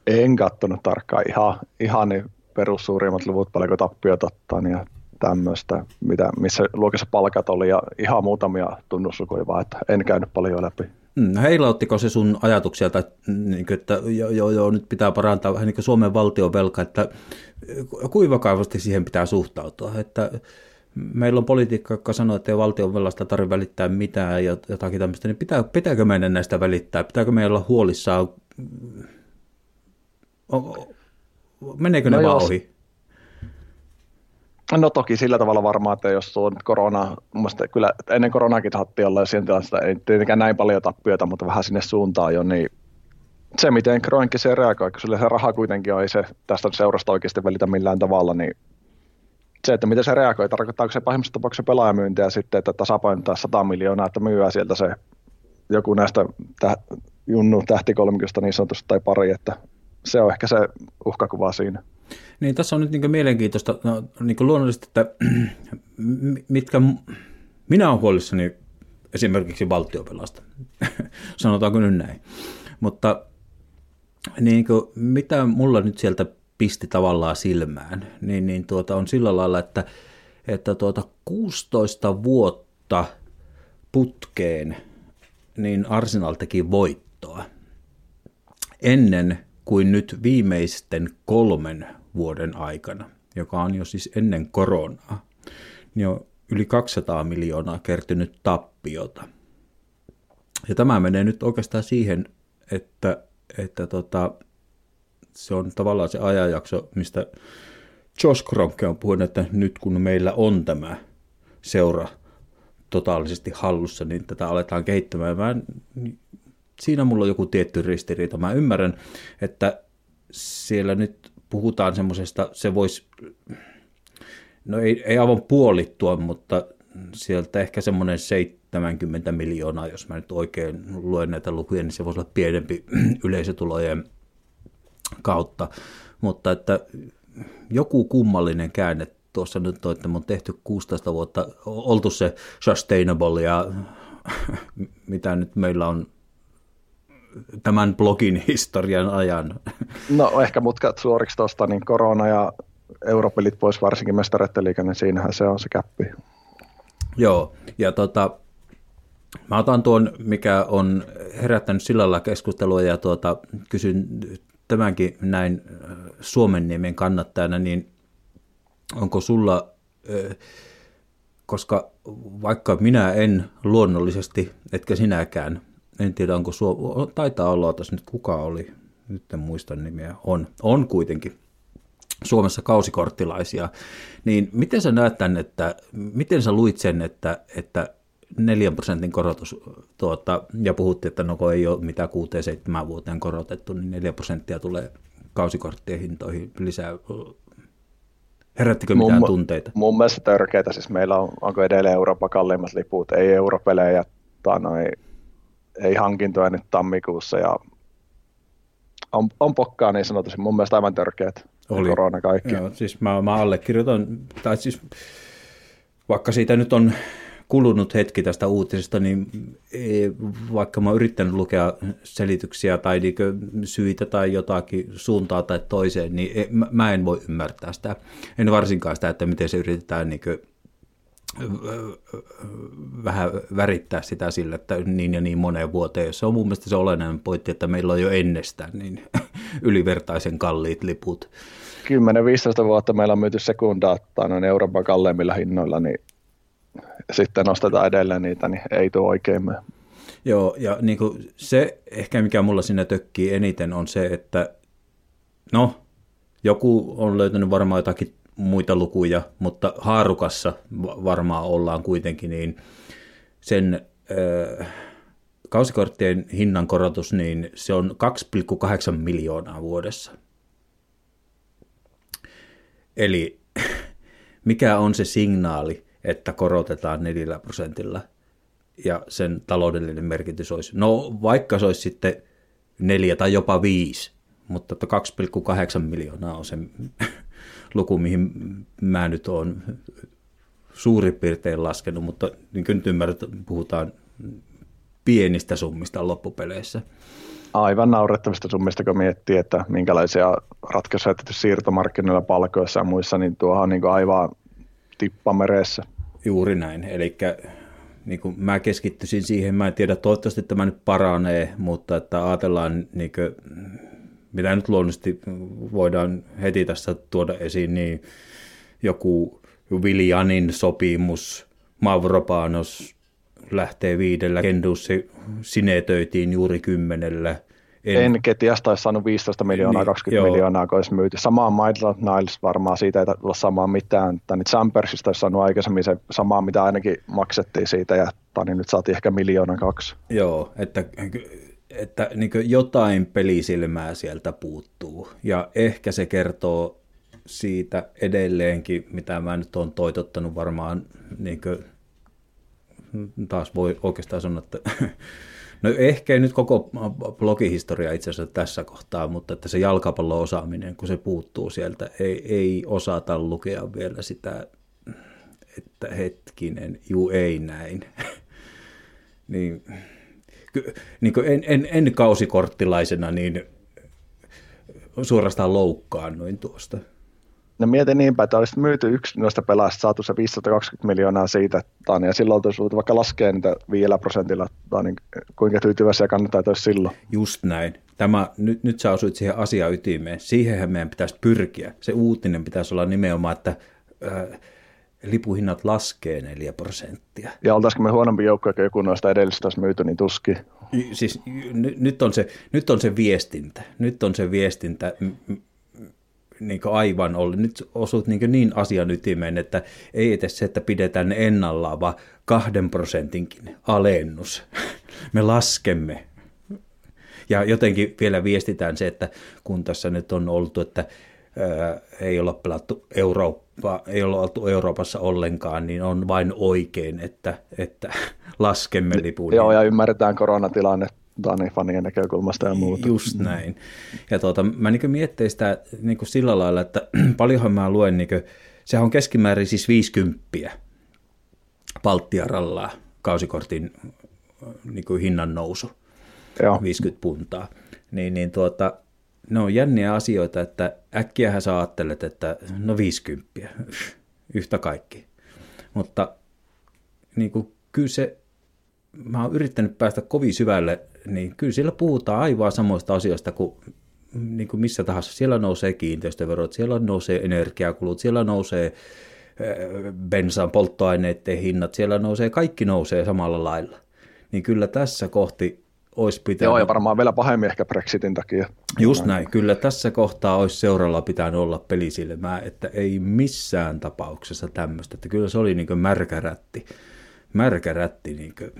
En katsonut tarkkaan ihan, ihan ne perussuurimmat luvut, paljonko tappiot ottaa niin ja tämmöistä, mitä, missä luokissa palkat oli ja ihan muutamia tunnuslukuja vaan, että en käynyt paljon läpi. Mm, heilauttiko se sun ajatuksia, että, niin kuin, että jo, jo, jo, nyt pitää parantaa vähän niin kuin Suomen valtion velka, että kuinka vakavasti siihen pitää suhtautua, että meillä on politiikka, joka sanoo, että ei valtion velasta tarvitse välittää mitään ja jotakin tämmöistä, niin pitää, pitääkö meidän näistä välittää? Pitääkö meillä olla huolissaan? Meneekö ne no vaan ohi? No toki sillä tavalla varmaan, että jos on korona, mielestä kyllä ennen koronakin saattiin olla siinä tilassa, ei tietenkään näin paljon tappioita, mutta vähän sinne suuntaan jo, niin se, miten Kroenkin se reagoi, kun sille se raha kuitenkin on, ei se tästä seurasta oikeasti välitä millään tavalla, niin se, että miten se reagoi, tarkoittaako se pahimmassa tapauksessa pelaajamyyntiä sitten, että tasapainottaa 100 miljoonaa, että myyä sieltä se joku näistä täh, junnu tähtikolmikosta niin sanotusti tai pari, että se on ehkä se uhkakuva siinä. Niin tässä on nyt niin mielenkiintoista, no, niin luonnollisesti, että mitkä minä olen huolissani esimerkiksi valtiopelasta, [LAUGHS] sanotaanko nyt näin. Mutta niin kuin, mitä mulla nyt sieltä pisti tavallaan silmään, niin, niin tuota, on sillä lailla, että, että tuota 16 vuotta putkeen niin Arsenal teki voittoa ennen kuin nyt viimeisten kolmen vuoden aikana, joka on jo siis ennen koronaa, niin on yli 200 miljoonaa kertynyt tappiota. Ja tämä menee nyt oikeastaan siihen, että, että tota, se on tavallaan se ajanjakso, mistä Josh Kronke on puhunut, että nyt kun meillä on tämä seura totaalisesti hallussa, niin tätä aletaan kehittämään. Mä, siinä mulla on joku tietty ristiriita. Mä ymmärrän, että siellä nyt puhutaan semmoisesta, se voisi, no ei, ei aivan puolittua, mutta sieltä ehkä semmoinen 70 miljoonaa, jos mä nyt oikein luen näitä lukuja, niin se voisi olla pienempi [CLEARS THROAT] yleisötulojen kautta. Mutta että joku kummallinen käänne tuossa nyt on, että me on tehty 16 vuotta, oltu se sustainable ja [LAUGHS] mitä nyt meillä on tämän blogin historian ajan. No ehkä mutkat suoriksi tuosta, niin korona ja europelit pois varsinkin mestareiden niin siinähän se on se käppi. Joo, ja tota, mä otan tuon, mikä on herättänyt sillä lailla keskustelua ja tuota, kysyn tämänkin näin Suomen niemen kannattajana, niin onko sulla, koska vaikka minä en luonnollisesti, etkä sinäkään, en tiedä onko Suomi, taitaa olla, että nyt kuka oli, nyt en muista nimiä, on, on kuitenkin Suomessa kausikorttilaisia, niin miten sä näet tämän, että miten sä luit sen, että, että 4 prosentin korotus, tuota, ja puhuttiin, että no kun ei ole mitään 6-7 vuoteen korotettu, niin 4 prosenttia tulee kausikorttien hintoihin lisää. Herättikö mitään mun, tunteita? Mun mielestä törkeitä, siis meillä on, onko edelleen Euroopan kalliimmat liput, ei europelejä, tai noi, ei hankintoja nyt tammikuussa, ja on, on pokkaa niin sanotusti, mun mielestä aivan törkeät. Oli. Korona kaikki. Joo, siis mä, mä allekirjoitan, tai siis vaikka siitä nyt on kulunut hetki tästä uutisesta, niin vaikka mä oon yrittänyt lukea selityksiä tai syitä tai jotakin suuntaa tai toiseen, niin mä en voi ymmärtää sitä. En varsinkaan sitä, että miten se yritetään niin kuin, vähän värittää sitä sillä, että niin ja niin moneen vuoteen. Se on mun mielestä se olennainen pointti, että meillä on jo ennestään niin [LAUGHS] ylivertaisen kalliit liput. 10-15 vuotta meillä on myyty sekundaattaa noin Euroopan kalleimmilla hinnoilla, niin sitten nostetaan edelleen niitä, niin ei tuo oikein mene. Joo, ja niin kuin se ehkä mikä mulla siinä tökkii eniten on se, että no, joku on löytänyt varmaan jotakin muita lukuja, mutta haarukassa varmaan ollaan kuitenkin, niin sen äh, kausikorttien hinnan korotus, niin se on 2,8 miljoonaa vuodessa. Eli [LAUGHS] mikä on se signaali, että korotetaan 4 prosentilla ja sen taloudellinen merkitys olisi, no vaikka se olisi sitten neljä tai jopa viisi, mutta 2,8 miljoonaa on se [LAUGHS] luku, mihin mä nyt olen suurin piirtein laskenut, mutta niin kuin nyt ymmärrät, puhutaan pienistä summista loppupeleissä. Aivan naurettavista summista, kun miettii, että minkälaisia ratkaisuja siirtomarkkinoilla palkoissa ja muissa, niin tuohon on niin aivan tippamereessä. Juuri näin, eli niin kuin mä keskittyisin siihen, mä en tiedä, toivottavasti tämä nyt paranee, mutta että ajatellaan, niin kuin, mitä nyt luonnollisesti voidaan heti tässä tuoda esiin, niin joku Viljanin sopimus, Mavropanos lähtee viidellä, Kendussi sinetöitiin juuri kymmenellä, en, en Ketiasta olisi saanut 15 miljoonaa, niin, 20 joo. miljoonaa, kun olisi myyty. Samaan Maidland Niles varmaan siitä ei olla samaa mitään. Tänne Chambersista olisi saanut aikaisemmin se samaa, mitä ainakin maksettiin siitä, ja tani nyt saatiin ehkä miljoona kaksi. Joo, että, että niin jotain pelisilmää sieltä puuttuu, ja ehkä se kertoo siitä edelleenkin, mitä mä nyt olen toitottanut varmaan, niin kuin, taas voi oikeastaan sanoa, että [LAUGHS] No ehkä ei nyt koko blogihistoria itse asiassa tässä kohtaa, mutta että se jalkapallo-osaaminen, kun se puuttuu sieltä, ei, ei osata lukea vielä sitä, että hetkinen, juu ei näin. [LAUGHS] niin, niin en, en, en kausikorttilaisena niin suorastaan loukkaannuin tuosta. No mietin niinpä, että olisi myyty yksi noista pelaajista, saatu se 520 miljoonaa siitä, tani, ja silloin olisi voitu vaikka laskea niitä viidellä prosentilla, tani, kuinka tyytyväisiä kannattaa olisi silloin. Just näin. Tämä, nyt, nyt sä osuit siihen asian ytimeen. Siihenhän meidän pitäisi pyrkiä. Se uutinen pitäisi olla nimenomaan, että äh, lipuhinnat laskee 4 prosenttia. Ja oltaisiko me huonompi joukko, että joku noista edellisistä olisi myyty, niin tuski. Siis n- nyt, on se, nyt on se viestintä. Nyt on se viestintä, niin aivan ollut. Nyt osut niin, niin asian ytimeen, että ei edes se, että pidetään ennallaan, vaan kahden prosentinkin alennus. [LAUGHS] Me laskemme. Ja jotenkin vielä viestitään se, että kun tässä nyt on oltu, että ei olla pelattu Eurooppa, ei olla oltu Euroopassa ollenkaan, niin on vain oikein, että, että [LAUGHS] laskemme lipun. Joo, ja ymmärretään koronatilanne Dani fanien näkökulmasta ja muuta. Just näin. Ja tuota, mä niin miettein sitä niin sillä lailla, että [CLEARS THROAT] paljonhan mä luen, niin kuin, sehän on keskimäärin siis 50 Baltiaralla kausikortin niin kuin hinnan nousu, Joo. 50 puntaa. Niin, niin tuota, ne on jänniä asioita, että äkkiähän sä ajattelet, että no 50, [LAUGHS] yhtä kaikki. Mutta niin kuin, kyllä se, mä oon yrittänyt päästä kovin syvälle, niin kyllä siellä puhutaan aivan samoista asioista kuin, niin kuin missä tahansa. Siellä nousee kiinteistöverot, siellä nousee energiakulut, siellä nousee bensan polttoaineiden hinnat, siellä nousee, kaikki nousee samalla lailla. Niin kyllä tässä kohti olisi pitänyt... Joo, ja varmaan vielä pahemmin ehkä Brexitin takia. Just näin, kyllä tässä kohtaa olisi seuralla pitänyt olla pelisilmää, että ei missään tapauksessa tämmöistä, että kyllä se oli niin kuin märkärätti, märkärätti niin kuin,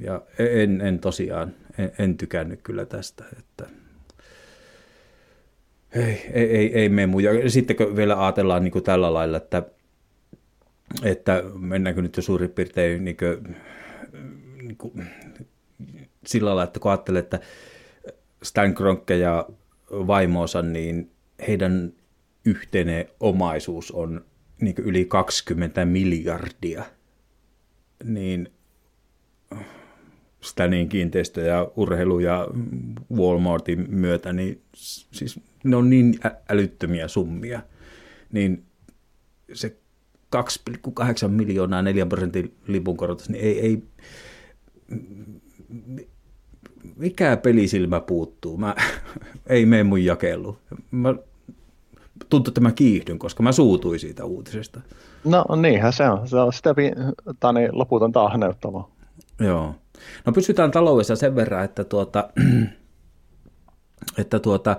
ja en, en tosiaan, en, en tykännyt kyllä tästä, että ei, ei, ei, ei mene muu. Ja sitten kun vielä ajatellaan niin kuin tällä lailla, että, että mennäänkö nyt jo suurin piirtein niin kuin, niin kuin, sillä lailla, että kun ajattelee, että Stan Kroenke ja vaimonsa, niin heidän yhteinen omaisuus on niin yli 20 miljardia, niin Stanin kiinteistö ja urheilu ja Walmartin myötä, niin siis ne on niin älyttömiä summia, niin se 2,8 miljoonaa 4 prosentin lipunkorotus, niin ei, ei mikä pelisilmä puuttuu? Mä, [LAUGHS] ei mene mun jakelu. Mä, tuntuu, että mä kiihdyn, koska mä suutuin siitä uutisesta. No niinhän se on. Se on sitä tani, loputonta ahneuttavaa. Joo. No pysytään taloudessa sen verran, että tuota, [CLEARS THROAT] että tuota,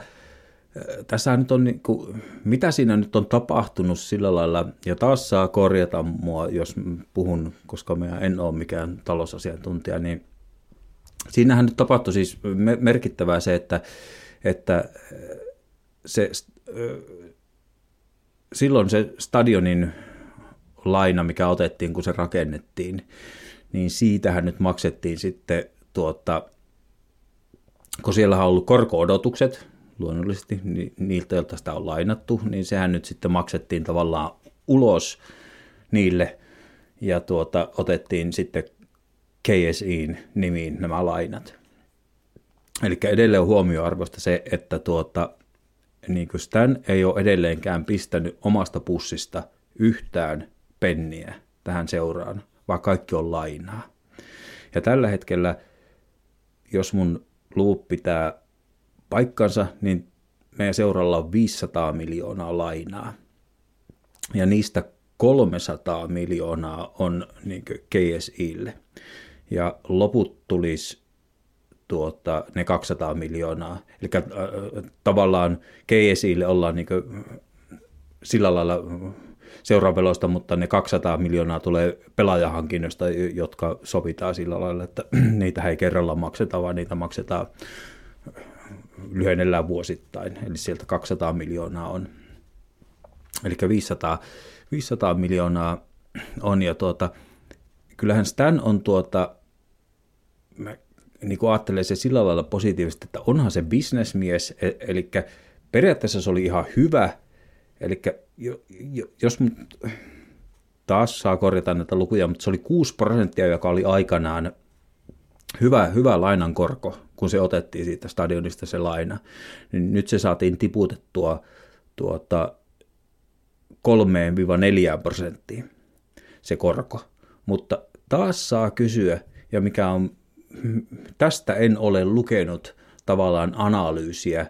tässä nyt on, niin kuin, mitä siinä nyt on tapahtunut sillä lailla, ja taas saa korjata mua, jos puhun, koska minä en ole mikään talousasiantuntija, niin siinähän nyt tapahtui siis merkittävää se, että, että se, silloin se stadionin laina, mikä otettiin, kun se rakennettiin, niin siitähän nyt maksettiin sitten tuota, kun siellä on ollut korko-odotukset, luonnollisesti niiltä, joilta sitä on lainattu, niin sehän nyt sitten maksettiin tavallaan ulos niille ja tuota, otettiin sitten KSIin nimiin nämä lainat. Eli edelleen on huomioarvoista se, että tuota, niin kuin Stan ei ole edelleenkään pistänyt omasta pussista yhtään penniä tähän seuraan, vaan kaikki on lainaa. Ja tällä hetkellä, jos mun luvut pitää paikkansa, niin meidän seuralla on 500 miljoonaa lainaa. Ja niistä 300 miljoonaa on niin KSIlle ja loput tulisi tuota, ne 200 miljoonaa. Eli äh, tavallaan KSIlle ollaan niin sillä lailla seuraaveloista, mutta ne 200 miljoonaa tulee pelaajahankinnoista, jotka sovitaan sillä lailla, että [CLEARS THROAT] niitä ei kerralla makseta, vaan niitä maksetaan lyhennellään vuosittain. Eli sieltä 200 miljoonaa on. Eli 500, 500 miljoonaa on, ja tuota, kyllähän Stan on tuota, niin kuin ajattelen se sillä lailla positiivisesti, että onhan se bisnesmies, e- eli periaatteessa se oli ihan hyvä, eli jos taas saa korjata näitä lukuja, mutta se oli 6 prosenttia, joka oli aikanaan hyvä, hyvä lainan korko, kun se otettiin siitä stadionista se laina, niin nyt se saatiin tiputettua tuota 3-4 prosenttiin se korko. Mutta taas saa kysyä, ja mikä on tästä en ole lukenut tavallaan analyysiä,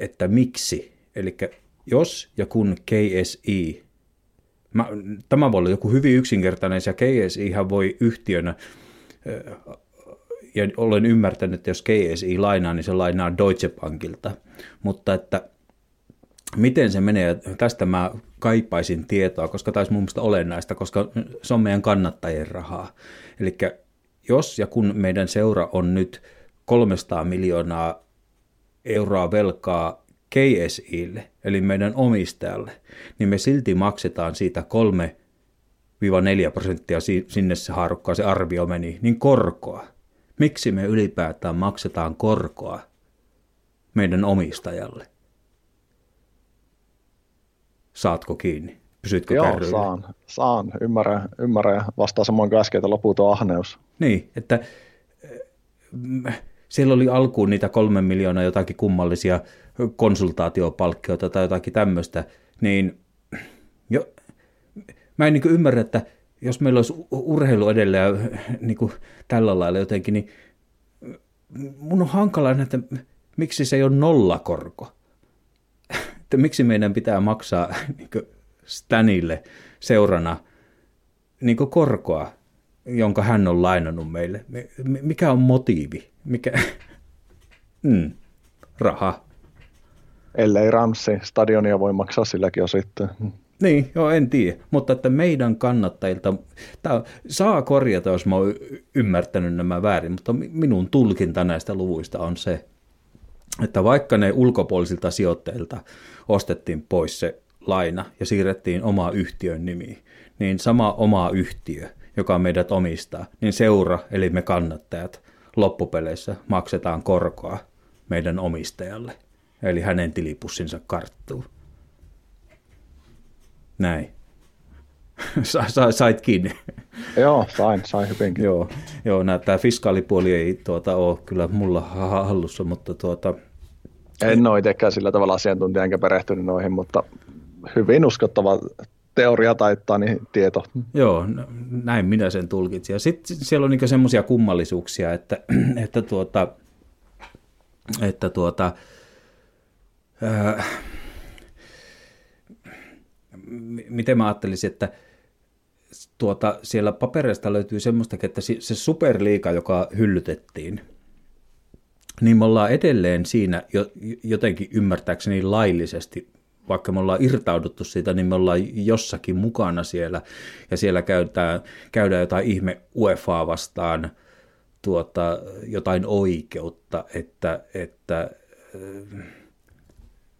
että miksi. Eli jos ja kun KSI, mä, tämä voi olla joku hyvin yksinkertainen, ja KSI voi yhtiönä, ja olen ymmärtänyt, että jos KSI lainaa, niin se lainaa Deutsche Bankilta, mutta että miten se menee, tästä mä kaipaisin tietoa, koska taisi mun mielestä olennaista, koska se on meidän kannattajien rahaa. Eli jos ja kun meidän seura on nyt 300 miljoonaa euroa velkaa KSIlle, eli meidän omistajalle, niin me silti maksetaan siitä 3-4 prosenttia sinne se haarukkaan, se arvio meni, niin korkoa. Miksi me ylipäätään maksetaan korkoa meidän omistajalle? Saatko kiinni? Pysytkö Joo, kärryillä? saan, saan. Ymmärrän, ymmärrän vastaa samoin kuin äsken, että loputon ahneus. Niin, että äh, siellä oli alkuun niitä kolmen miljoonaa jotakin kummallisia konsultaatiopalkkioita tai jotakin tämmöistä, niin jo, mä en niin ymmärrä, että jos meillä olisi urheilu edelleen niin kuin tällä lailla jotenkin, niin mun on hankala että miksi se ei ole nollakorko. [LAUGHS] Että miksi meidän pitää maksaa [LAUGHS] niin Stanille seurana niin korkoa, jonka hän on lainannut meille. Mikä on motiivi? Mikä? [LAUGHS] Mm, raha. Ellei Ramsi stadionia voi maksaa silläkin sitten. Niin, joo, en tiedä. Mutta että meidän kannattajilta, tämä saa korjata, jos mä oon ymmärtänyt nämä väärin, mutta minun tulkinta näistä luvuista on se, että vaikka ne ulkopuolisilta sijoittajilta ostettiin pois se laina ja siirrettiin oma yhtiön nimi, niin sama oma yhtiö, joka meidät omistaa, niin seura, eli me kannattajat, loppupeleissä maksetaan korkoa meidän omistajalle, eli hänen tilipussinsa karttuu. Näin. [LAUGHS] Sa, sa, sait kiinni. Joo, sain, sain hyvinkin. joo, joo tämä fiskaalipuoli ei tuota, ole kyllä mulla hallussa, mutta tuota... En ole itsekään sillä tavalla asiantuntija enkä perehtynyt noihin, mutta hyvin uskottava teoria taittaa niin tieto. Joo, näin minä sen tulkitsin. Ja sitten siellä on niin semmoisia kummallisuuksia, että, [CLEARS THROAT] että, tuota, että tuota, ää, miten mä ajattelisin, että tuota, siellä papereista löytyy semmoista, että se superliika, joka hyllytettiin, niin me ollaan edelleen siinä jotenkin ymmärtääkseni laillisesti vaikka me ollaan irtauduttu siitä, niin me ollaan jossakin mukana siellä, ja siellä käydään, käydään jotain ihme UEFA vastaan tuota, jotain oikeutta, että, että äh,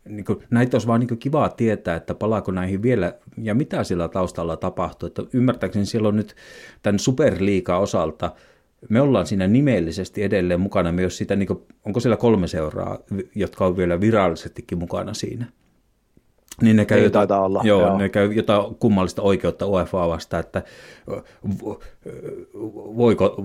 niin kuin, näitä olisi vaan niin kivaa tietää, että palaako näihin vielä, ja mitä siellä taustalla tapahtuu. Että ymmärtääkseni siellä on nyt tämän superliikaa osalta, me ollaan siinä nimellisesti edelleen mukana, jos sitä, niin kuin, onko siellä kolme seuraa, jotka on vielä virallisestikin mukana siinä. Niin ne käy, Ei jotain, olla, joo, joo. ne käy jotain kummallista oikeutta UEFA vastaan, että voiko,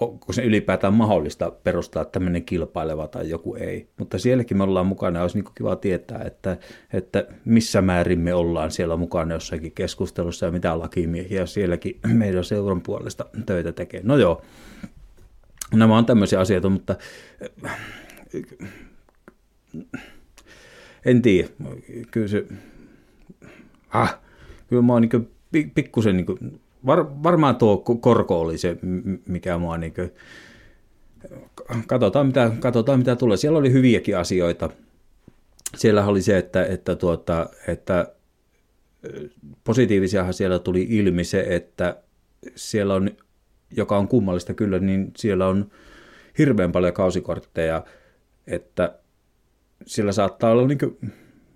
onko se ylipäätään mahdollista perustaa tämmöinen kilpaileva tai joku ei. Mutta sielläkin me ollaan mukana ja olisi niin kiva tietää, että, että missä määrin me ollaan siellä mukana jossakin keskustelussa ja mitä lakimiehiä sielläkin [CLEARS THROAT] meidän seuran puolesta töitä tekee. No joo, nämä on tämmöisiä asioita, mutta en tiedä, kyllä se, ah, kyllä mä oon niin pikkusen, niin var, varmaan tuo korko oli se, mikä mua niin kuin, katsotaan mitä, katsotaan mitä tulee. Siellä oli hyviäkin asioita. Siellä oli se, että, että, tuota, että positiivisiahan siellä tuli ilmi se, että siellä on, joka on kummallista kyllä, niin siellä on hirveän paljon kausikortteja, että sillä saattaa olla niin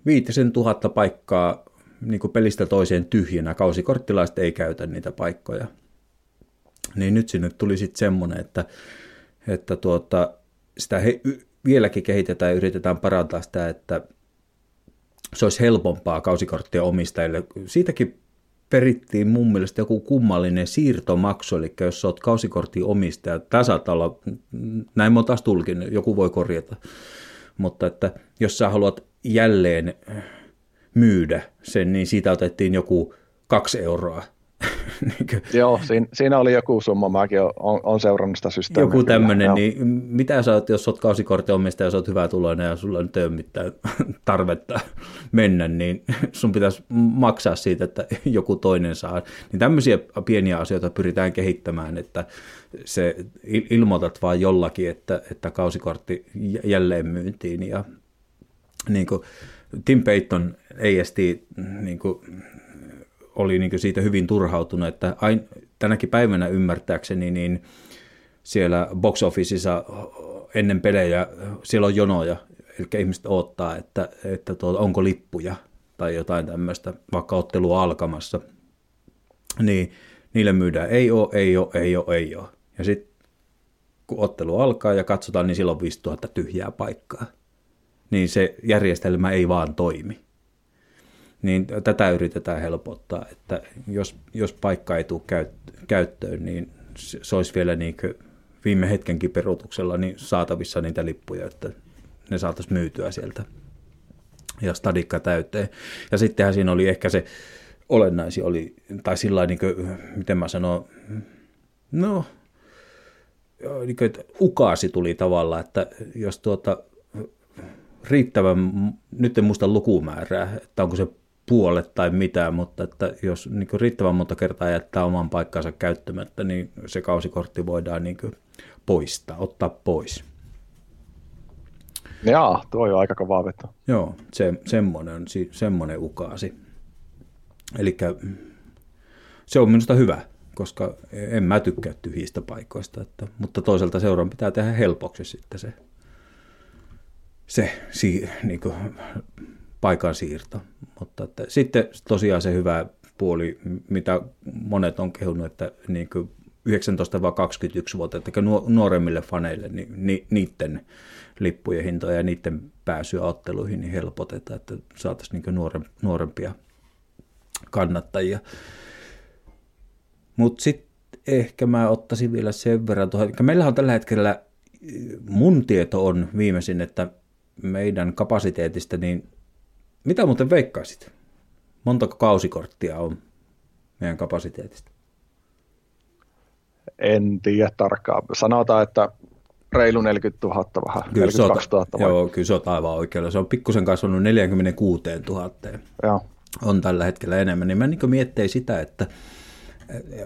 viitisen tuhatta paikkaa niin pelistä toiseen tyhjänä. Kausikorttilaiset ei käytä niitä paikkoja. Niin nyt sinne tuli sitten semmoinen, että, että tuota, sitä he, vieläkin kehitetään ja yritetään parantaa sitä, että se olisi helpompaa kausikorttien omistajille. Siitäkin perittiin mun mielestä joku kummallinen siirtomaksu, eli jos olet kausikortin omistaja, tämä saattaa olla, näin mä taas tulkin, joku voi korjata, mutta että jos sä haluat jälleen myydä sen, niin siitä otettiin joku kaksi euroa. [LAUGHS] niin Joo, siinä, siinä oli joku summa, mäkin olen, olen seurannut sitä systeemiä. Joku tämmöinen, niin mitä sä oot, jos oot kausikortin omistaja ja sä oot hyvä tuloinen ja sulla nyt ei ole mitään [LAUGHS] tarvetta mennä, niin [LAUGHS] sun pitäisi maksaa siitä, että joku toinen saa. Niin tämmöisiä pieniä asioita pyritään kehittämään, että se ilmoitat vaan jollakin, että, että kausikortti jälleen myyntiin ja niin kuin Tim Payton AST niin kuin, oli niin siitä hyvin turhautunut, että ain, tänäkin päivänä ymmärtääkseni niin siellä box officeissa ennen pelejä siellä on jonoja, eli ihmiset odottaa, että, että tuota, onko lippuja tai jotain tämmöistä, vaikka ottelu on alkamassa, niin niille myydään ei ole, ei ole, ei ole, ei ole. Ja sitten kun ottelu alkaa ja katsotaan, niin silloin 5000 tyhjää paikkaa. Niin se järjestelmä ei vaan toimi. Niin tätä yritetään helpottaa, että jos, jos paikka ei tule käyttöön, niin se olisi vielä niin viime hetkenkin peruutuksella niin saatavissa niitä lippuja, että ne saataisiin myytyä sieltä ja stadikka täyteen. Ja sittenhän siinä oli ehkä se olennaisi oli, tai sillä niin miten mä sanon, no, niin kuin, että ukaasi tuli tavallaan, että jos tuota riittävän, nyt en muista lukumäärää, että onko se puolet tai mitään, mutta että jos niin riittävän monta kertaa jättää oman paikkansa käyttämättä, niin se kausikortti voidaan niin poistaa, ottaa pois. Jaa, tuo on aika kovaa veto. Joo, se, semmoinen, semmoinen ukaasi. Eli se on minusta hyvä, koska en mä tykkää tyhjistä paikoista, että, mutta toisaalta seuran pitää tehdä helpoksi sitten se, se si, niin kuin, paikan siirto. Mutta että, sitten tosiaan se hyvä puoli, mitä monet on kehunut, että niin kuin 19-21 vuotta, että nuoremmille faneille, niin ni, niiden lippujen hintoja ja niiden pääsyä otteluihin niin helpotetaan, että saataisiin niin nuorempia kannattajia. Mutta sitten ehkä mä ottaisin vielä sen verran tuohon, meillä on tällä hetkellä, mun tieto on viimeisin, että meidän kapasiteetista, niin mitä muuten veikkaisit? Montako kausikorttia on meidän kapasiteetista? En tiedä tarkkaan. Sanotaan, että reilu 40 000 vähän, kyllä 42 000 vai? Joo, kyllä se on aivan oikealla. Se on pikkusen kasvanut 46 000. Joo. On tällä hetkellä enemmän. Niin mä niin miettii sitä, että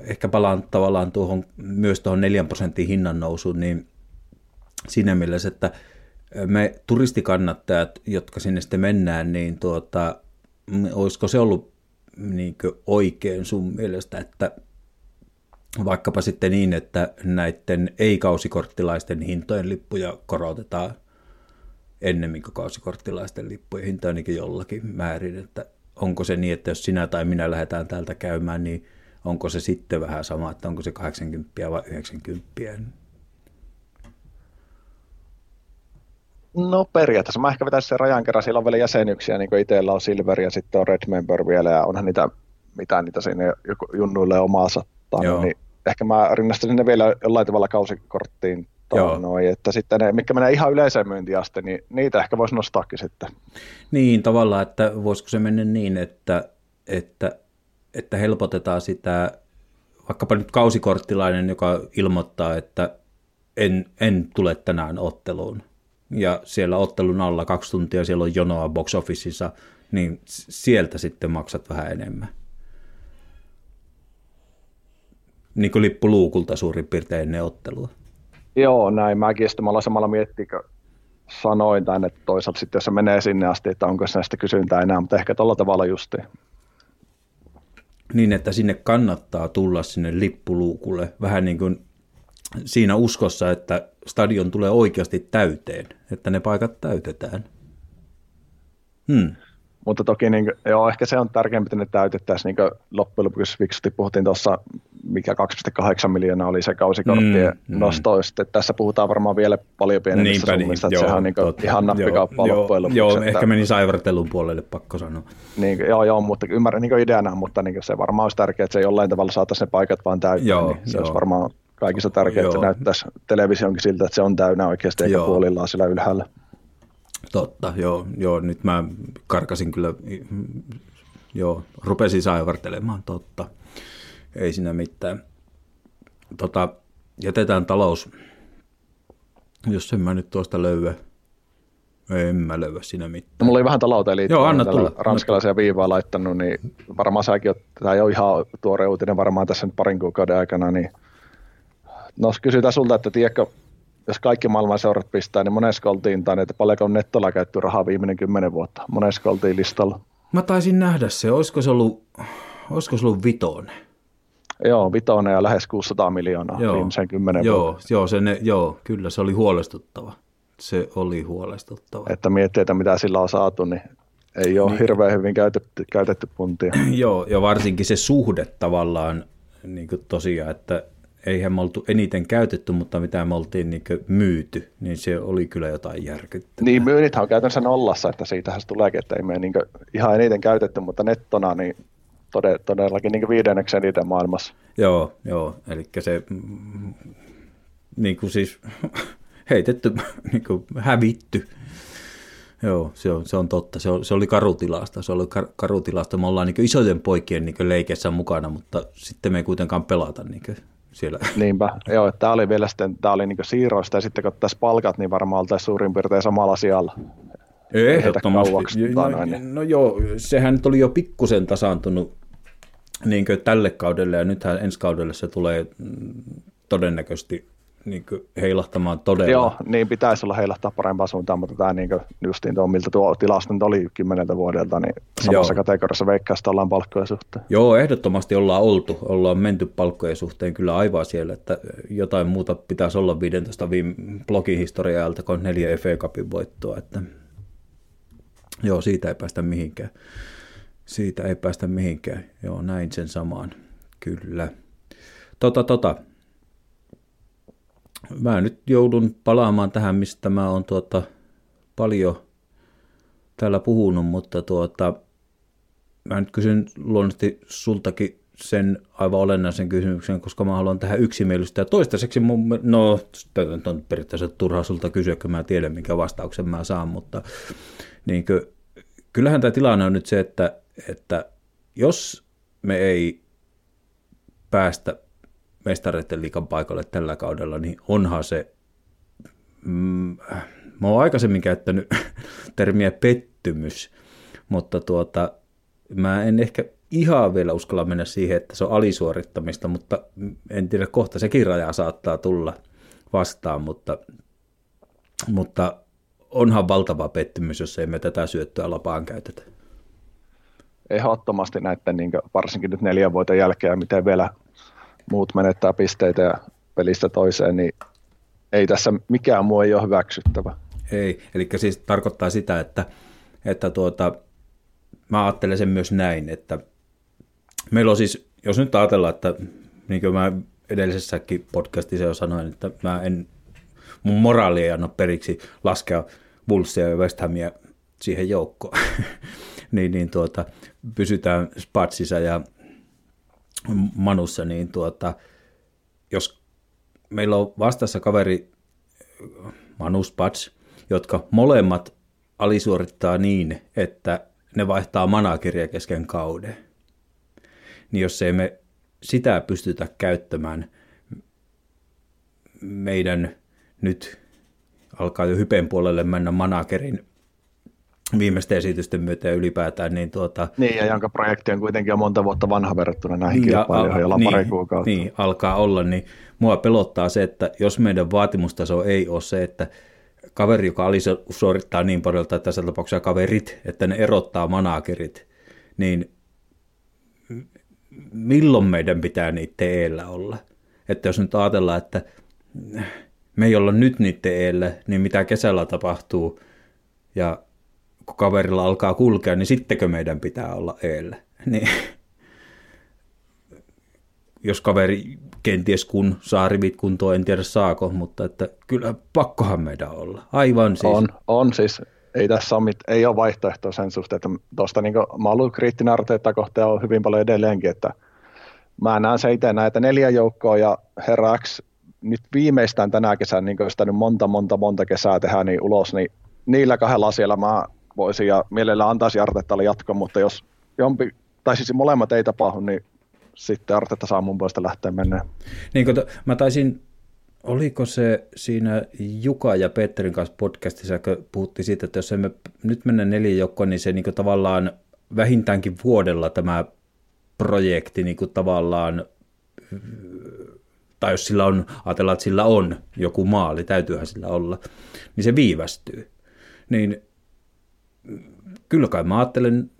ehkä palaan tavallaan tuohon, myös tuohon 4 prosentin hinnan nousuun, niin siinä mielessä, että me turistikannattajat, jotka sinne sitten mennään, niin tuota, olisiko se ollut niin oikein sun mielestä, että vaikkapa sitten niin, että näiden ei-kausikorttilaisten hintojen lippuja korotetaan ennemmin kuin kausikorttilaisten lippujen hintoja niin jollakin määrin, että onko se niin, että jos sinä tai minä lähdetään täältä käymään, niin onko se sitten vähän sama, että onko se 80 vai 90? No periaatteessa. Mä ehkä vetäisin sen rajan kerran. Siellä on vielä jäsenyksiä, niin kuin itsellä on Silver ja sitten on Red Member vielä ja onhan niitä, mitä niitä sinne junnuille omaa sattaa. Niin ehkä mä rinnastaisin ne vielä jollain tavalla kausikorttiin Noin, että sitten ne, mikä menee ihan yleiseen myyntiaste, niin niitä ehkä voisi nostaakin sitten. Niin, tavallaan, että voisiko se mennä niin, että, että, että helpotetaan sitä, vaikkapa nyt kausikorttilainen, joka ilmoittaa, että en, en tule tänään otteluun, ja siellä ottelun alla kaksi tuntia siellä on jonoa box officeissa, niin sieltä sitten maksat vähän enemmän. Niin kuin lippuluukulta suurin piirtein ennen ottelua. Joo, näin mäkin. Sitten mä samalla miettiä, sanoin tämän, että toisaalta sitten jos se menee sinne asti, että onko näistä kysyntää enää, mutta ehkä tuolla tavalla justiin. Niin, että sinne kannattaa tulla sinne lippuluukulle vähän niin kuin siinä uskossa, että stadion tulee oikeasti täyteen, että ne paikat täytetään. Hmm. Mutta toki niin, joo, ehkä se on tärkeämpi, että ne täytettäisiin niin loppujen lopuksi fiksusti puhuttiin tuossa, mikä 2,8 miljoonaa oli se kausikorttien mm, nosto. Mm. Sitten tässä puhutaan varmaan vielä paljon pienemmistä niin, summista, niin, joo, sehän on niin totta, ihan nappikauppaa joo, loppujen lopuksi. Joo, että, ehkä meni saivartelun puolelle, pakko sanoa. Niin, joo, joo, mutta ymmärrän niin ideana, mutta niin se varmaan olisi tärkeää, että se jollain tavalla saataisiin ne paikat vaan täyteen. Joo, niin se joo. olisi varmaan kaikista tärkeää, että näyttäisi televisionkin siltä, että se on täynnä oikeasti eikä puolillaan sillä ylhäällä. Totta, joo, joo, nyt mä karkasin kyllä, joo, rupesin saivartelemaan, totta, ei siinä mitään. Tota, jätetään talous, jos en mä nyt tuosta löyä, en mä löyä siinä mitään. No, mulla oli vähän talouteen liittyen, Joo, anna tulla. ranskalaisia viivaa laittanut, niin varmaan säkin, tämä ei ole ihan tuore uutinen varmaan tässä nyt parin kuukauden aikana, niin no kysytään sulta, että tiedätkö, jos kaikki maailman seurat pistää, niin monesko oltiin, tai että paljonko on nettolla käytetty rahaa viimeinen kymmenen vuotta? Monesko oltiin listalla? Mä taisin nähdä se. Olisiko se ollut, olisiko se ollut vitonen? Joo, vitonen ja lähes 600 miljoonaa joo, viimeisen kymmenen joo, vuotta. Joo, se ne, joo, kyllä se oli huolestuttava. Se oli huolestuttava. Että miettii, että mitä sillä on saatu, niin ei ole niin. hirveän hyvin käytetty, käytetty puntia. [CLEARS THROAT] Joo, ja varsinkin se suhde tavallaan niin kuin tosiaan, että eihän me oltu eniten käytetty, mutta mitä me oltiin niin myyty, niin se oli kyllä jotain järkyttävää. Niin, myynnithän on käytännössä nollassa, että siitähän se tuleekin, että ei me niin ihan eniten käytetty, mutta nettona niin todellakin niin viidenneksi eniten maailmassa. Joo, joo, eli se mm, niin kuin siis [LAUGHS] heitetty, [LAUGHS] niin kuin hävitty. Joo, se on, se on totta. Se, on, se oli karutilasta. Se oli kar, karutilasta. Me ollaan niin isojen poikien niin leikessä mukana, mutta sitten me ei kuitenkaan pelata niin siellä. Niinpä, joo, tämä oli vielä sitten, tämä oli niin siirroista ja sitten kun tässä palkat, niin varmaan oltaisiin suurin piirtein samalla sijalla. Ehdottomasti. No, no joo, sehän nyt oli jo pikkusen tasaantunut niin tälle kaudelle ja nythän ensi kaudelle se tulee mm, todennäköisesti niin heilahtamaan todella. Joo, niin pitäisi olla heilahtaa parempaan suuntaan, mutta tämä niin justiin tuo, miltä tuo tilasto nyt oli kymmeneltä vuodelta, niin samassa Joo. kategoriassa veikkaista ollaan palkkojen suhteen. Joo, ehdottomasti ollaan oltu, ollaan menty palkkojen suhteen kyllä aivan siellä, että jotain muuta pitäisi olla 15 viime blogin kuin neljä FA Cupin voittoa, että joo, siitä ei päästä mihinkään. Siitä ei päästä mihinkään. Joo, näin sen samaan. Kyllä. Tota, tota, mä nyt joudun palaamaan tähän, mistä mä oon tuota paljon täällä puhunut, mutta tuota, mä nyt kysyn luonnollisesti sultakin sen aivan olennaisen kysymyksen, koska mä haluan tähän yksimielistä. Ja toistaiseksi mun, no, tätä on periaatteessa turhaa sulta kysyä, kun mä tiedän, minkä vastauksen mä saan, mutta niin kuin, kyllähän tämä tilanne on nyt se, että, että jos me ei päästä mestareiden liikan paikalle tällä kaudella, niin onhan se, mm, mä oon aikaisemmin käyttänyt [LAUGHS] termiä pettymys, mutta tuota, mä en ehkä ihan vielä uskalla mennä siihen, että se on alisuorittamista, mutta en tiedä, kohta sekin raja saattaa tulla vastaan, mutta, mutta onhan valtava pettymys, jos ei me tätä syöttöä lapaan käytetä. Ehdottomasti näiden, niin varsinkin nyt neljän vuoden jälkeen, miten vielä muut menettää pisteitä ja pelistä toiseen, niin ei tässä mikään muu ei ole hyväksyttävä. Ei, eli siis tarkoittaa sitä, että, että tuota, mä ajattelen sen myös näin, että meillä on siis, jos nyt ajatellaan, että niin kuin mä edellisessäkin podcastissa jo sanoin, että mä en, mun moraali ei anna periksi laskea Bullsia ja West Hamia siihen joukkoon, [LAUGHS] niin, niin tuota, pysytään Spatsissa ja Manussa, niin tuota, jos meillä on vastassa kaveri Manus Pats, jotka molemmat alisuorittaa niin, että ne vaihtaa manageria kesken kauden, niin jos ei me sitä pystytä käyttämään meidän nyt alkaa jo hypen puolelle mennä managerin viimeisten esitysten myötä ylipäätään. Niin, tuota, niin, ja jonka projekti on kuitenkin jo monta vuotta vanha verrattuna näihin kilpailijoihin, joilla niin, pari kuukautta. Niin, alkaa olla, niin mua pelottaa se, että jos meidän vaatimustaso ei ole se, että kaveri, joka suorittaa niin paljon, tai tässä tapauksessa kaverit, että ne erottaa managerit, niin milloin meidän pitää niitä eellä olla? Että jos nyt ajatellaan, että me ei olla nyt niiden eellä, niin mitä kesällä tapahtuu, ja kun kaverilla alkaa kulkea, niin sittenkö meidän pitää olla eellä? [LAUGHS] Niin, jos kaveri kenties kun saa rivit kuntoon, en tiedä saako, mutta että kyllä pakkohan meidän olla. Aivan siis. On, on siis. Ei tässä ole, mit, ei ole vaihtoehtoa sen suhteen, että tuosta niin mä ollut kriittinen Arteetta kohtaan on hyvin paljon edelleenkin, että mä näen se itse näitä neljä joukkoa ja herra X nyt viimeistään tänä kesänä, niin kuin sitä nyt monta, monta, monta kesää tehdään niin ulos, niin niillä kahdella asialla mä voisi ja mielellä antaisi Artettalle jatko, mutta jos jompi, tai siis molemmat ei tapahdu, niin sitten Artetta saa mun puolesta lähteä mennä. Niin kun mä taisin, oliko se siinä Juka ja Petterin kanssa podcastissa, kun puhuttiin siitä, että jos emme nyt mennä neljä joukkoon, niin se niin tavallaan vähintäänkin vuodella tämä projekti niin tavallaan tai jos sillä on, ajatellaan, että sillä on joku maali, täytyyhän sillä olla, niin se viivästyy. Niin kyllä kai mä ajattelen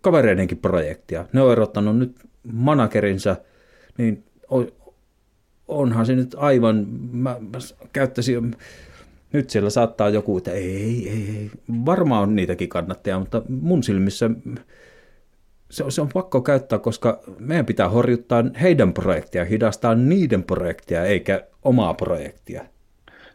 kavereidenkin projektia. Ne on erottanut nyt managerinsa, niin onhan se nyt aivan, mä, mä käyttäisin Nyt siellä saattaa joku, että ei, ei, ei, varmaan on niitäkin kannattajia, mutta mun silmissä se on, se on pakko käyttää, koska meidän pitää horjuttaa heidän projektia, hidastaa niiden projektia, eikä omaa projektia.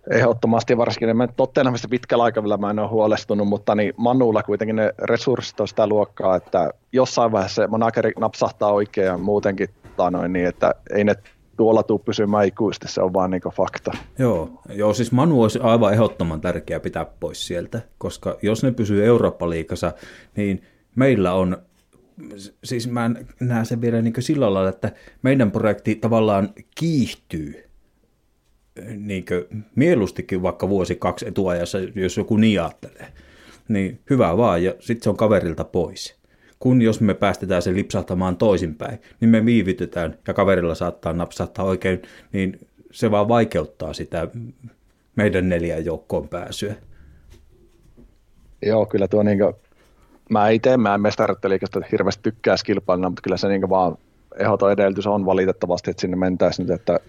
Ehdottomasti varsinkin, mä Tottenhamista pitkällä aikavälillä mä en ole huolestunut, mutta niin Manulla kuitenkin ne resurssit on sitä luokkaa, että jossain vaiheessa se manageri napsahtaa oikein ja muutenkin noin, niin, että ei ne tuolla tuu pysymään ikuisesti, se on vaan niin fakta. Joo, joo, siis Manu olisi aivan ehdottoman tärkeää pitää pois sieltä, koska jos ne pysyy Eurooppa-liikassa, niin meillä on siis mä näen sen vielä niin sillä lailla, että meidän projekti tavallaan kiihtyy niin mielustikin vaikka vuosi kaksi etuajassa, jos joku niin ajattelee. Niin hyvä vaan, ja sitten se on kaverilta pois. Kun jos me päästetään se lipsahtamaan toisinpäin, niin me viivytetään ja kaverilla saattaa napsahtaa oikein, niin se vaan vaikeuttaa sitä meidän neljän joukkoon pääsyä. Joo, kyllä tuo niin kuin, mä itse, mä en mestaritteliikasta hirveästi tykkää kilpailuna, mutta kyllä se niin vaan ehdoton edellytys on valitettavasti, että sinne mentäisiin nyt, että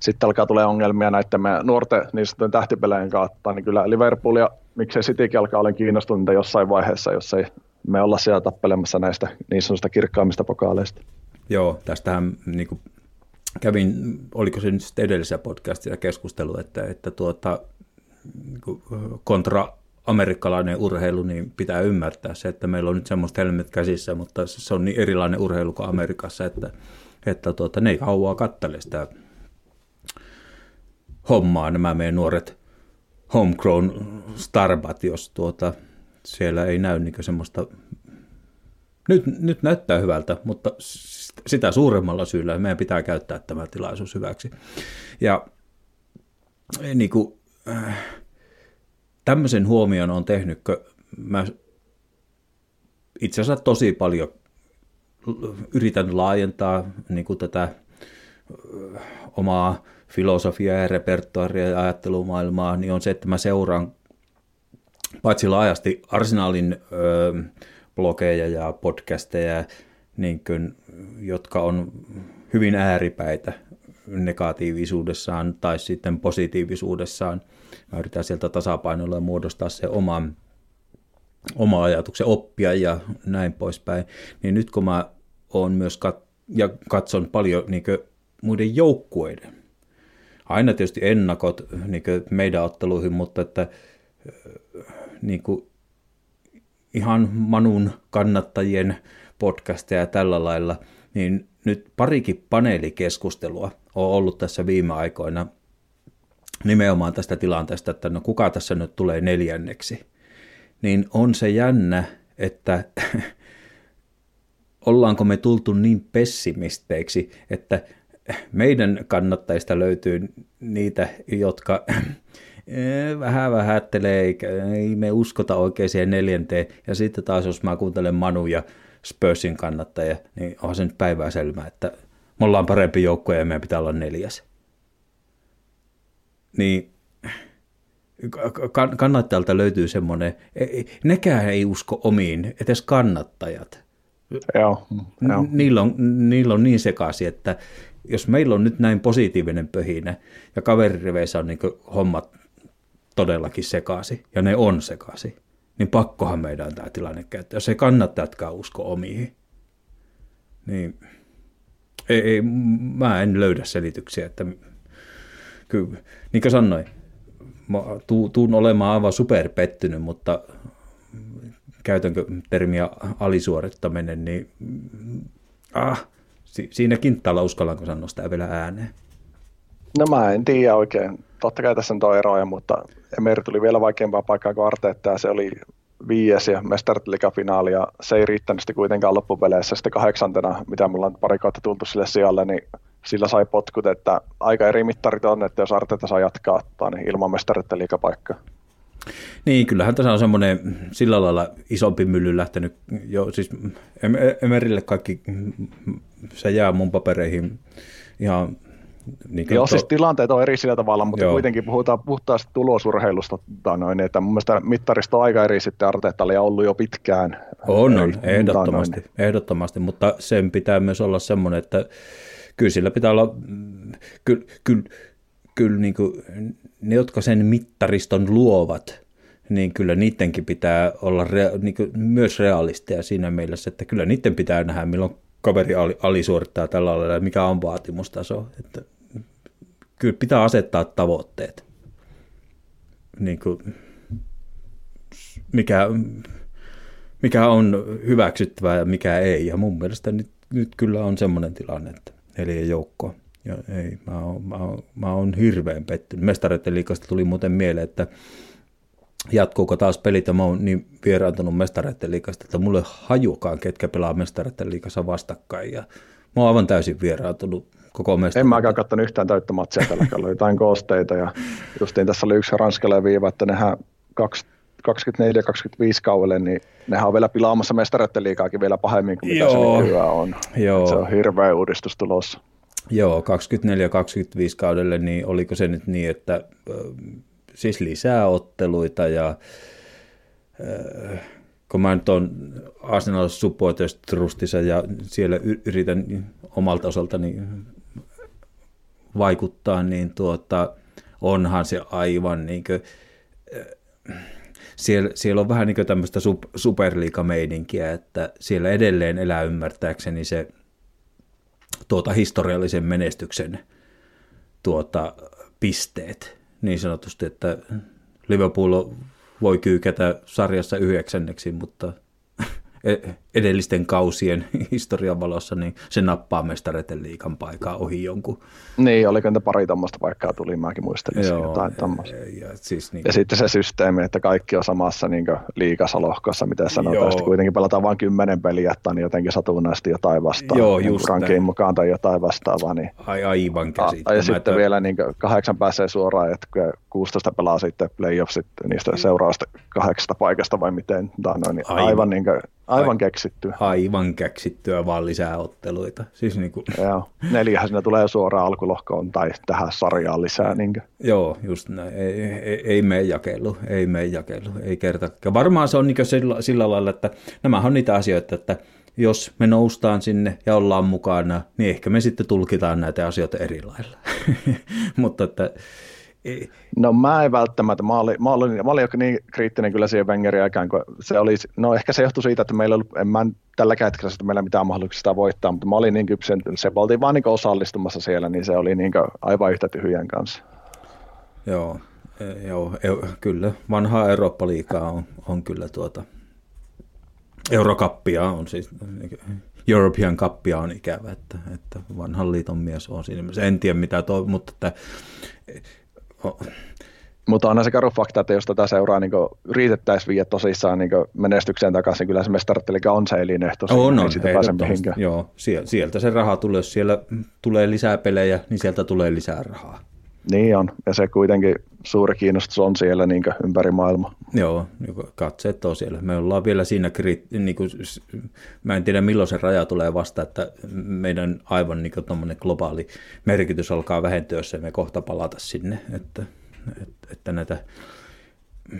sitten alkaa tulee ongelmia näiden meidän nuorten niin sanottujen tähtipelejä kautta, niin kyllä Liverpool ja miksei Citykin alkaa olla kiinnostunut jossain vaiheessa, jos ei me olla siellä tappelemassa näistä niin sanotusta kirkkaammista pokaaleista. Joo, tästähän niin kuin kävin, oliko se nyt sitten edellisessä podcastissa keskustelu, että, että tuota, niin kontra amerikkalainen urheilu, niin pitää ymmärtää se, että meillä on nyt semmoista helmet käsissä, mutta se on niin erilainen urheilu kuin Amerikassa, että, että tuota, ne ei kauaa kattele sitä hommaa, nämä meidän nuoret homegrown starbat, jos tuota, siellä ei näy niin semmoista, nyt, nyt näyttää hyvältä, mutta sitä suuremmalla syyllä meidän pitää käyttää tämä tilaisuus hyväksi. Ja niin kuin, äh, tämmöisen huomion on tehnyt, mä itse asiassa tosi paljon yritän laajentaa niin kuin tätä omaa filosofiaa ja repertoaria ja ajattelumaailmaa, niin on se, että mä seuraan paitsi laajasti Arsenalin ö, blogeja ja podcasteja, niin kuin, jotka on hyvin ääripäitä negatiivisuudessaan tai sitten positiivisuudessaan. Mä yritän sieltä tasapainolla muodostaa se oma, oma ajatuksen, oppia ja näin poispäin. Niin nyt kun mä oon myös kat- ja katson paljon niin muiden joukkueiden, aina tietysti ennakot niin meidän otteluihin, mutta että niin kuin ihan Manun kannattajien podcasteja tällä lailla, niin nyt parikin paneelikeskustelua on ollut tässä viime aikoina nimenomaan tästä tilanteesta, että no kuka tässä nyt tulee neljänneksi. Niin on se jännä, että [LAUGHS] ollaanko me tultu niin pessimisteiksi, että meidän kannattajista löytyy niitä, jotka vähän vähättelee, eikä ei me uskota oikein siihen neljänteen. Ja sitten taas, jos mä kuuntelen Manu ja Spursin kannattajia, niin on se nyt päivää selvää, että me ollaan parempi joukko ja meidän pitää olla neljäs. Niin kannattajalta löytyy semmoinen, nekään ei usko omiin, edes kannattajat. Joo, joo. Niillä, on, niillä on niin sekaisin, että jos meillä on nyt näin positiivinen pöhinä ja kaveririveissä on niin hommat todellakin sekasi, ja ne on sekasi, niin pakkohan meidän on tämä tilanne käyttää. Jos ei kannattajatkaan usko omiin, niin ei, ei, mä en löydä selityksiä, että kyllä, niin kuin sanoin, mä tuun olemaan aivan superpettynyt, mutta käytänkö termiä alisuorittaminen, niin ah, siinä kinttaalla uskallanko sanoa sitä vielä ääneen. No mä en tiedä oikein. Totta kai tässä on eroja, mutta Emeri tuli vielä vaikeampaa paikkaa kuin Arteetta se oli viies ja finaali ja se ei riittänyt sitten kuitenkaan loppupeleissä sitten kahdeksantena, mitä mulla on pari kautta tultu sille sijalle, niin sillä sai potkut, että aika eri mittarit on, että jos Arteetta saa jatkaa niin ilman liikapaikkaa. Niin, kyllähän tässä on semmoinen sillä lailla isompi mylly lähtenyt jo, siis Emerille kaikki, se jää mun papereihin ihan niin Joo, to... siis tilanteet on eri sillä tavalla, mutta Joo. kuitenkin puhutaan puhtaasti tulosurheilusta, noin, että mun mielestä mittarista on aika eri sitten Arteetalle ja ollut jo pitkään. On, on, ehdottomasti, noin. ehdottomasti, mutta sen pitää myös olla semmoinen, että kyllä sillä pitää olla, kyllä, kyllä, kyllä niin kuin, ne, jotka sen mittariston luovat, niin kyllä niidenkin pitää olla rea- niin myös realisteja siinä mielessä, että kyllä niiden pitää nähdä, milloin kaveri alisuorittaa tällä lailla mikä on vaatimustaso. Että kyllä pitää asettaa tavoitteet. Niin kuin, mikä, mikä on hyväksyttävää ja mikä ei. Ja mun mielestä nyt, nyt kyllä on semmoinen tilanne, että neljä joukkoa. Ja ei, mä oon, mä oon, mä oon hirveän pettynyt. Mestareiden liikasta tuli muuten mieleen, että jatkuuko taas pelit, ja mä oon niin vieraantunut mestareiden liikasta, että mulle hajukaan, ketkä pelaa mestareiden liikassa vastakkain. Ja mä oon aivan täysin vieraantunut koko mestareiden. En mäkään katsonut yhtään täyttä matsia tällä kaudella, jotain koosteita, ja justiin tässä oli yksi ranskalainen viiva, että nehän 24-25 kaudelle, niin nehän on vielä pilaamassa mestareiden liikaakin vielä pahemmin kuin mitä Joo. se hyvä on. Joo. se on hirveä uudistus tulossa. Joo, 24-25 kaudelle, niin oliko se nyt niin, että siis lisää otteluita ja kun mä nyt on Arsenal supporters trustissa ja siellä yritän omalta osaltani vaikuttaa, niin tuota, onhan se aivan niin kuin, siellä, siellä on vähän niin tämmöistä superliikameininkiä, että siellä edelleen elää ymmärtääkseni se tuota historiallisen menestyksen tuota, pisteet niin sanotusti, että Liverpool voi kyykätä sarjassa yhdeksänneksi, mutta edellisten kausien [LAUGHS] historian valossa, niin se nappaa mestareiden liikan paikaa ohi jonkun. Niin, oliko niitä pari tuommoista paikkaa tuli, mäkin muistelin Joo, jotain tuommoista. Ja, ja, siis niin... ja sitten se systeemi, että kaikki on samassa niin liikassa lohkossa, mitä sanotaan, sitten kuitenkin pelataan vain kymmenen peliä, että niin jotenkin satunnaisesti jotain vastaan. Joo, just näin. mukaan tai jotain vastaavaa. Niin... Ai, aivan käsittämättä. Ja sitten vielä niin kahdeksan pääsee suoraan, että 16 pelaa sitten playoffsit niistä seuraavasta kahdeksasta paikasta vai miten. No, niin aivan, aivan niin kuin, Aivan keksittyä. Aivan keksittyä, vaan lisää otteluita. Siis niin kuin... [LAUGHS] Joo, neljähän siinä tulee suoraan alkulohkoon tai tähän sarjaan lisää. Niin Joo, just näin. Ei, ei, ei mene jakelu, ei mene jakelu, ei kerta. Varmaan se on niin sillä, sillä lailla, että nämä on niitä asioita, että jos me noustaan sinne ja ollaan mukana, niin ehkä me sitten tulkitaan näitä asioita eri lailla. [LAUGHS] Mutta että No mä en välttämättä, mä olin, mä olin, mä olin niin kriittinen kyllä siihen Wengerin aikaan, kun se oli, no ehkä se johtui siitä, että meillä oli, en mä tällä hetkellä että meillä mitään mahdollisuuksia voittaa, mutta mä olin niin kypsen, se oltiin vaan niin osallistumassa siellä, niin se oli niin aivan yhtä tyhjän kanssa. Joo, e, joo. E, kyllä, vanhaa Eurooppa-liikaa on, on kyllä tuota, Eurokappia on siis, European Cupia on ikävä, että, että vanhan liiton mies on siinä. En tiedä mitä toi, mutta että mutta on se karu fakta, että jos tätä seuraa niin yritettäisiin viedä tosissaan niin menestykseen takaisin, kyllä se mestarattelika on se elinehto. On, on, ei pääse Joo, sieltä se raha tulee, jos siellä tulee lisää pelejä, niin sieltä tulee lisää rahaa. Niin on, ja se kuitenkin suuri kiinnostus on siellä niin ympäri maailmaa. Joo, niin katseet on siellä. Me ollaan vielä siinä, niin kuin, mä en tiedä milloin se raja tulee vasta, että meidän aivan niin globaali merkitys alkaa vähentyä, jos me kohta palata sinne, että, että, näitä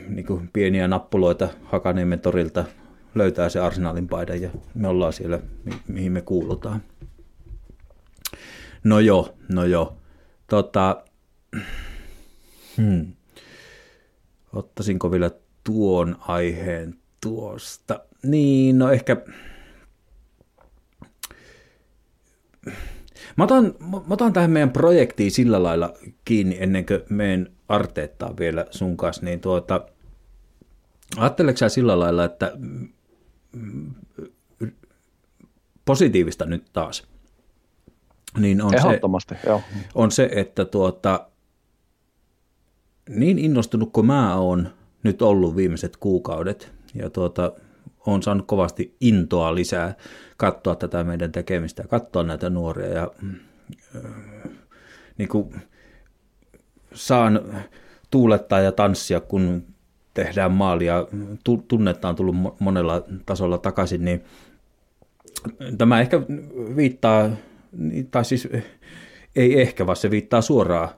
niin kuin pieniä nappuloita Hakaniemen torilta löytää se arsenaalin paidan ja me ollaan siellä, mihin me kuulutaan. No joo, no joo. Tota, Hmm. Ottaisinko vielä tuon aiheen tuosta? Niin, no ehkä... Mä otan, mä otan tähän meidän projektiin sillä lailla kiinni ennen kuin meen arteettaa vielä sun kanssa, niin tuota, ajatteleksä sillä lailla, että positiivista nyt taas, niin on, se, joo. on se, että tuota, niin innostunut kuin mä oon nyt ollut viimeiset kuukaudet, ja tuota, on saanut kovasti intoa lisää katsoa tätä meidän tekemistä ja katsoa näitä nuoria ja äh, niin kuin saan tuulettaa ja tanssia, kun tehdään maalia, tunnetta on tullut monella tasolla takaisin, niin tämä ehkä viittaa, tai siis ei ehkä, vaan se viittaa suoraan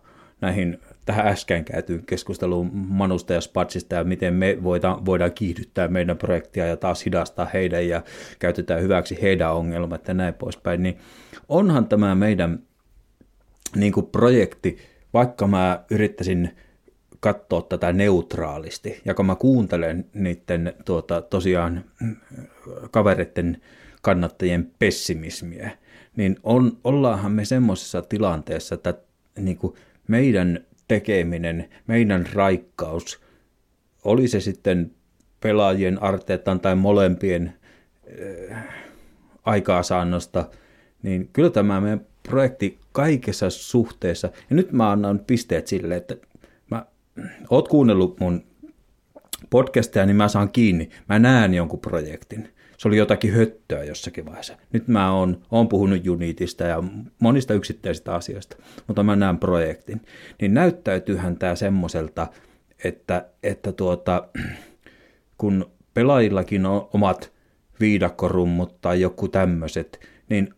näihin tähän äsken käytyyn keskusteluun Manusta ja Spatsista ja miten me voidaan, voidaan kiihdyttää meidän projektia ja taas hidastaa heidän ja käytetään hyväksi heidän ongelmat ja näin poispäin, niin onhan tämä meidän niin kuin projekti vaikka mä yrittäisin katsoa tätä neutraalisti, ja kun mä kuuntelen niiden tuota, tosiaan kavereiden kannattajien pessimismiä, niin on, ollaanhan me semmoisessa tilanteessa, että niin kuin meidän tekeminen, meidän raikkaus, oli se sitten pelaajien arteetan tai molempien äh, aikaasaannosta, niin kyllä tämä meidän projekti kaikessa suhteessa, ja nyt mä annan pisteet sille, että mä, oot kuunnellut mun podcastia, niin mä saan kiinni, mä näen jonkun projektin. Se oli jotakin höttöä jossakin vaiheessa. Nyt mä oon, oon puhunut Unitista ja monista yksittäisistä asioista, mutta mä näen projektin. Niin näyttäytyyhän tämä semmoiselta, että, että tuota, kun pelaajillakin on omat viidakkorummut tai joku tämmöiset, niin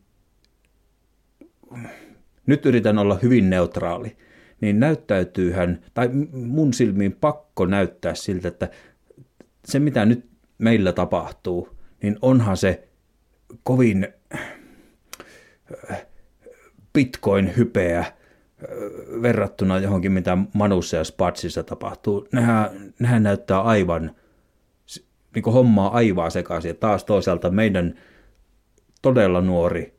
nyt yritän olla hyvin neutraali, niin näyttäytyyhän, tai mun silmiin pakko näyttää siltä, että se mitä nyt meillä tapahtuu, niin onhan se kovin bitcoin-hypeä verrattuna johonkin, mitä Manussa ja Spatsissa tapahtuu. Nehän, nehän näyttää aivan, niin hommaa aivan sekaisin. Ja taas toisaalta meidän todella nuori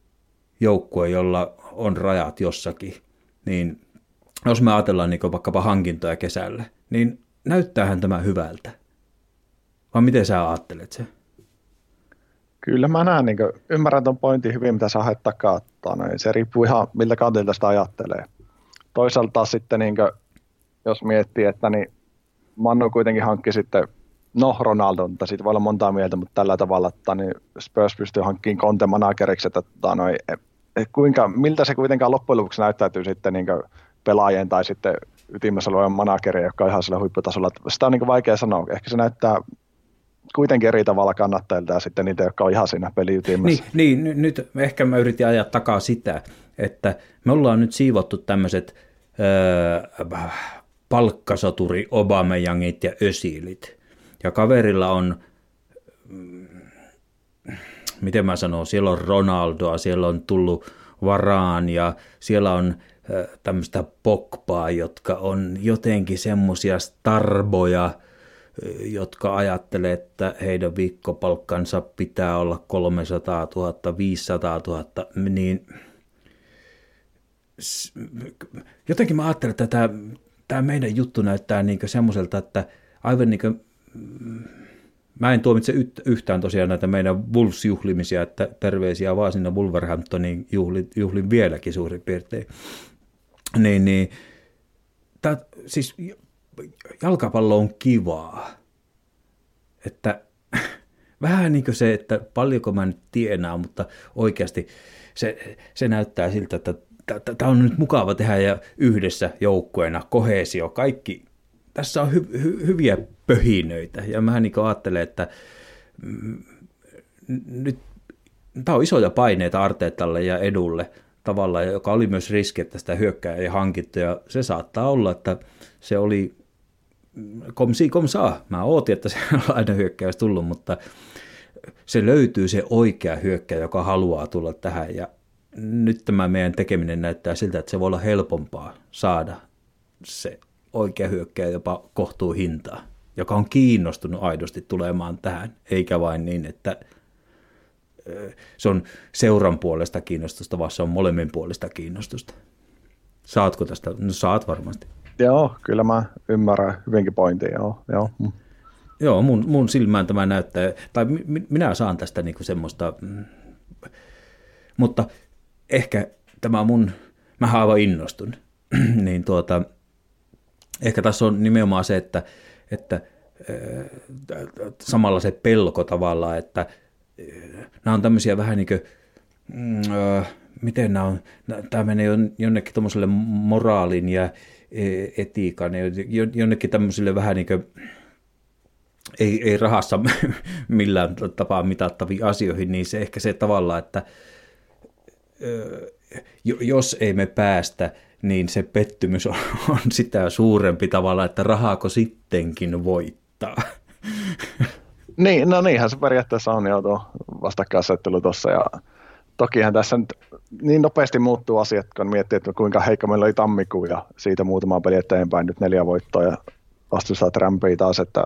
joukkue, jolla on rajat jossakin, niin jos me ajatellaan niin vaikkapa hankintoja kesällä, niin näyttäähän tämä hyvältä. Vai miten sä ajattelet se? Kyllä mä näen, niin ymmärrän tuon pointin hyvin, mitä sä haet takaa. Niin se riippuu ihan, miltä kantilta sitä ajattelee. Toisaalta sitten, niin kuin, jos miettii, että niin Manu kuitenkin hankki sitten, no Ronaldo, mutta siitä voi olla montaa mieltä, mutta tällä tavalla, että niin Spurs pystyy hankkimaan content manageriksi, että, että noin, kuinka, miltä se kuitenkaan loppujen lopuksi näyttäytyy sitten niin pelaajien tai sitten ytimessä olevan managerin, joka on ihan sillä huipputasolla. Sitä on niin vaikea sanoa. Ehkä se näyttää kuitenkin eri tavalla kannattajilta ja sitten niitä, jotka on ihan siinä peliytimessä. Niin, niin, nyt ehkä mä yritin ajaa takaa sitä, että me ollaan nyt siivottu tämmöiset öö, palkkasoturi Obameyangit ja Ösilit. Ja kaverilla on, mm, miten mä sanon, siellä on Ronaldoa, siellä on tullut varaan ja siellä on tämmöistä pokpaa, jotka on jotenkin semmoisia starboja, jotka ajattelee, että heidän viikkopalkkansa pitää olla 300 000, 500 000, niin jotenkin mä ajattelen, että tämä, tämä meidän juttu näyttää niin semmoiselta, että aivan niin kuin, mä en tuomitse yhtään tosiaan näitä meidän Wolves-juhlimisia, että terveisiä vaan sinne Wolverhamptonin juhlin, juhlin vieläkin suurin piirtein. Niin, niin, tää, siis jalkapallo on kivaa. Että [LAUGHS] vähän niin kuin se, että paljonko mä nyt tienaan, mutta oikeasti se, se näyttää siltä, että tämä on nyt mukava tehdä ja yhdessä joukkueena, kohesio, kaikki. Tässä on hy, hy, hyviä pöhinöitä ja mä niin ajattelen, että mm, nyt tämä on isoja paineita Arteetalle ja Edulle tavalla, joka oli myös riski, että sitä hyökkää ei hankittu ja se saattaa olla, että se oli komsi kom saa. Mä ootin, että se [LAUGHS] on aina hyökkäys tullut, mutta se löytyy se oikea hyökkäjä, joka haluaa tulla tähän ja nyt tämä meidän tekeminen näyttää siltä, että se voi olla helpompaa saada se oikea hyökkäjä jopa kohtuu hintaa, joka on kiinnostunut aidosti tulemaan tähän, eikä vain niin, että se on seuran puolesta kiinnostusta, vaan se on molemmin puolesta kiinnostusta. Saatko tästä? No saat varmasti. Joo, kyllä mä ymmärrän hyvinkin pointin, joo. joo. Mm. Joo, mun, mun silmään tämä näyttää, tai minä saan tästä niinku semmoista, mm, mutta ehkä tämä mun, mä aivan innostun, [CLEARS THROAT] niin tuota, ehkä tässä on nimenomaan se, että, että samalla se pelko tavallaan, että nämä on tämmöisiä vähän niin kuin, mm, miten nämä on, tämä menee jonnekin tuommoiselle moraalin ja etiikan, jonnekin tämmöisille vähän niin kuin, ei, ei rahassa [LAUGHS] millään tapaa mitattaviin asioihin, niin se ehkä se tavalla, että jos ei me päästä, niin se pettymys on, [LAUGHS] on sitä suurempi tavalla, että rahaako sittenkin voittaa. [LAUGHS] Niin, no niinhän se periaatteessa on jo tuo vastakkainasettelu tuossa ja tokihan tässä nyt niin nopeasti muuttuu asiat, kun miettii, että kuinka heikko meillä oli tammikuu ja siitä muutama peli eteenpäin, nyt neljä voittoa ja vastustaa trämpiä taas, että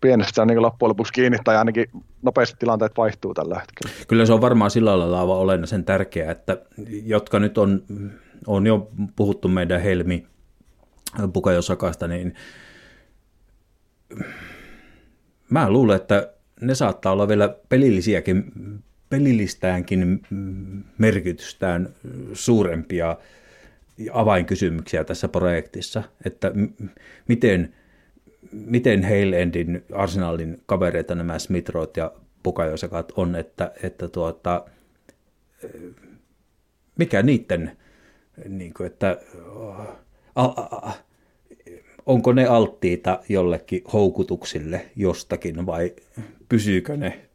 pienestä se on niin loppujen lopuksi kiinni, tai ainakin nopeasti tilanteet vaihtuu tällä hetkellä. Kyllä se on varmaan sillä lailla aivan olennaisen tärkeää, että jotka nyt on, on jo puhuttu meidän Helmi Pukajosakasta, niin mä luulen, että ne saattaa olla vielä pelillisiäkin, pelillistäänkin merkitystään suurempia avainkysymyksiä tässä projektissa, että miten, miten Endin arsenaalin kavereita nämä Smithroat ja Pukajosakat on, että, että tuota, mikä niiden, niin kuin, että a, a, onko ne alttiita jollekin houkutuksille jostakin vai pysyykö ne,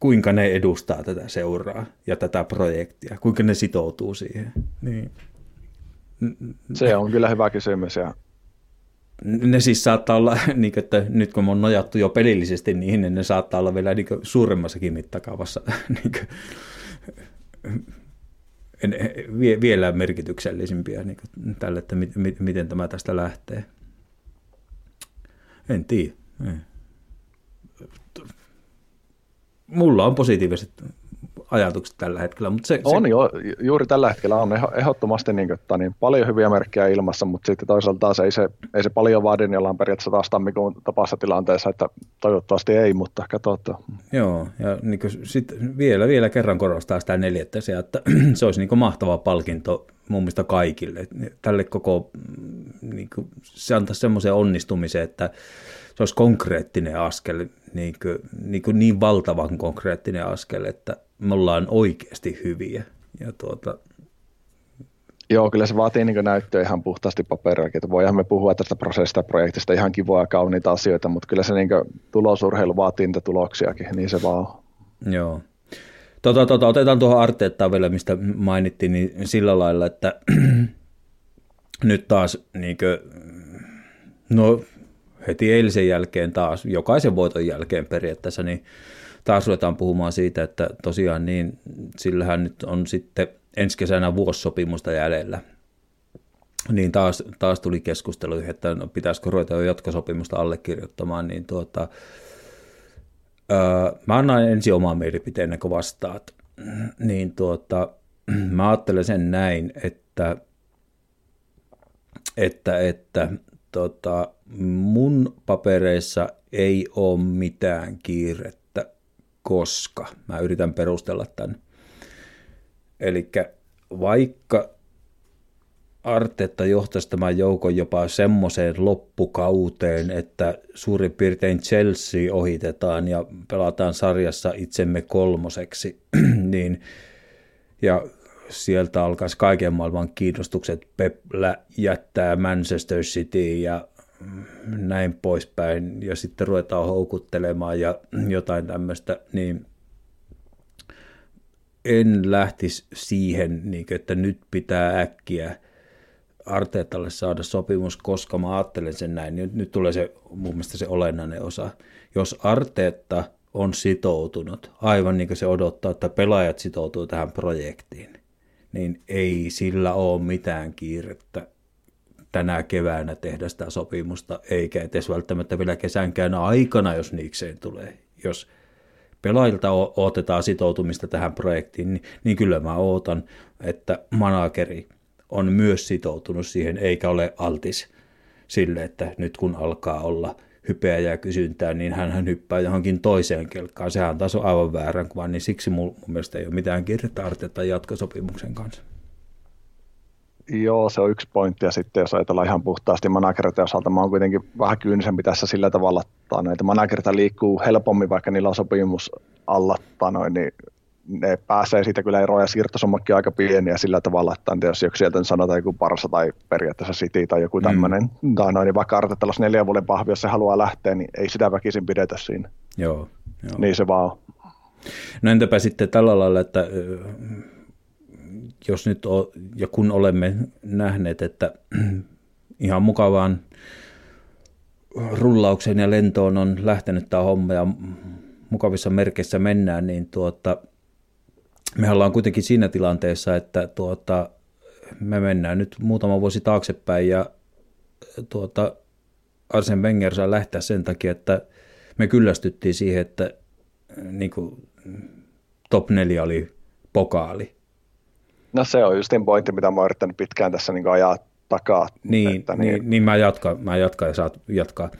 kuinka ne edustaa tätä seuraa ja tätä projektia, kuinka ne sitoutuu siihen. Niin. Se on kyllä hyvä kysymys. Ja... Ne siis saattaa olla, [LAUGHS] niin kuin, että nyt kun on nojattu jo pelillisesti niihin, niin ne saattaa olla vielä niin kuin, suuremmassakin mittakaavassa [LAUGHS] niin kuin, vielä merkityksellisimpiä niin kuin, tälle, että miten tämä tästä lähtee. En tiedä. Mulla on positiiviset ajatukset tällä hetkellä. Mutta se, on se... jo, juuri tällä hetkellä on ehdottomasti niin, että niin, paljon hyviä merkkejä ilmassa, mutta sitten toisaalta taas ei se, ei se paljon vaadi, niin ollaan periaatteessa taas tammikuun tapassa tilanteessa, että toivottavasti ei, mutta katsotaan. Joo, ja niin sit vielä, vielä kerran korostaa sitä neljättä, että [CLEARS THROAT] se olisi niin mahtava palkinto mun mielestä kaikille. Tälle koko, niin kuin, se antaisi semmoisen onnistumisen, että se olisi konkreettinen askel, niin, kuin, niin, kuin niin valtavan konkreettinen askel, että me ollaan oikeasti hyviä. Ja tuota... Joo, kyllä se vaatii niin näyttöä ihan puhtaasti paperiakin. Että voihan me puhua tästä prosessista projektista ihan kivoa ja kauniita asioita, mutta kyllä se niin tulosurheilu vaatii niitä tuloksiakin, niin se vaan on. Joo. Tota, tota, otetaan tuohon Arteettaan vielä, mistä mainittiin, niin sillä lailla, että [CLEARS THROAT] nyt taas niin kuin, no heti eilisen jälkeen taas, jokaisen voiton jälkeen periaatteessa, niin taas ruvetaan puhumaan siitä, että tosiaan niin, sillähän nyt on sitten ensi kesänä vuosisopimusta jäljellä. Niin taas, taas tuli keskustelu, että no, pitäisikö ruveta jo jatkosopimusta allekirjoittamaan, niin tuota, öö, mä annan ensin omaa mielipiteen ennen kuin vastaat. Niin tuota, mä ajattelen sen näin, että, että, että tota, mun papereissa ei ole mitään kiirettä, koska mä yritän perustella tämän. Eli vaikka Artetta johtaisi tämän joukon jopa semmoiseen loppukauteen, että suurin piirtein Chelsea ohitetaan ja pelataan sarjassa itsemme kolmoseksi, [CLEARS THROAT] niin ja sieltä alkaisi kaiken maailman kiinnostukset. Peplä jättää Manchester City ja näin poispäin, ja sitten ruvetaan houkuttelemaan ja jotain tämmöistä, niin en lähtisi siihen, niin että nyt pitää äkkiä Arteetalle saada sopimus, koska mä ajattelen sen näin. Nyt, nyt tulee se mun mielestä se olennainen osa. Jos Arteetta on sitoutunut, aivan niin kuin se odottaa, että pelaajat sitoutuu tähän projektiin, niin ei sillä ole mitään kiirettä tänä keväänä tehdä sitä sopimusta, eikä edes välttämättä vielä kesänkään aikana, jos niikseen tulee. Jos pelaajilta otetaan sitoutumista tähän projektiin, niin, niin kyllä mä ootan, että manageri on myös sitoutunut siihen, eikä ole altis sille, että nyt kun alkaa olla – hypeä ja kysyntää, niin hän hyppää johonkin toiseen kelkkaan. Sehän taas on aivan väärän kuvan, niin siksi mun, mun mielestä ei ole mitään Arteta jatkosopimuksen kanssa. Joo, se on yksi pointti. Ja sitten jos ajatellaan ihan puhtaasti managereiden osalta, mä oon kuitenkin vähän kyynisempi tässä sillä tavalla, että näitä managerita liikkuu helpommin, vaikka niillä on sopimus alla, noin, niin ne pääsee siitä kyllä eroon ja siirtosummakin aika pieniä sillä tavalla, että jos joku sieltä sanotaan joku Parsa tai periaatteessa City tai joku tämmöinen, mm. tai noin, niin vaikka Artettalas neljän vuoden pahvi, jos se haluaa lähteä, niin ei sitä väkisin pidetä siinä. Joo. joo. Niin se vaan on. No entäpä sitten tällä lailla, että jos nyt on, ja kun olemme nähneet, että [CLEARS THROAT] ihan mukavaan rullaukseen ja lentoon on lähtenyt tämä homma ja mukavissa merkeissä mennään, niin tuota, me ollaan kuitenkin siinä tilanteessa, että tuota, me mennään nyt muutama vuosi taaksepäin ja tuota, Arsen Wenger saa lähteä sen takia, että me kyllästyttiin siihen, että niin kuin, top 4 oli pokaali. No se on justin pointti, mitä mä oon yrittänyt pitkään tässä niin ajaa takaa. Niin, että niin, niin, niin mä jatkan, mä jatkan ja saat jatkaa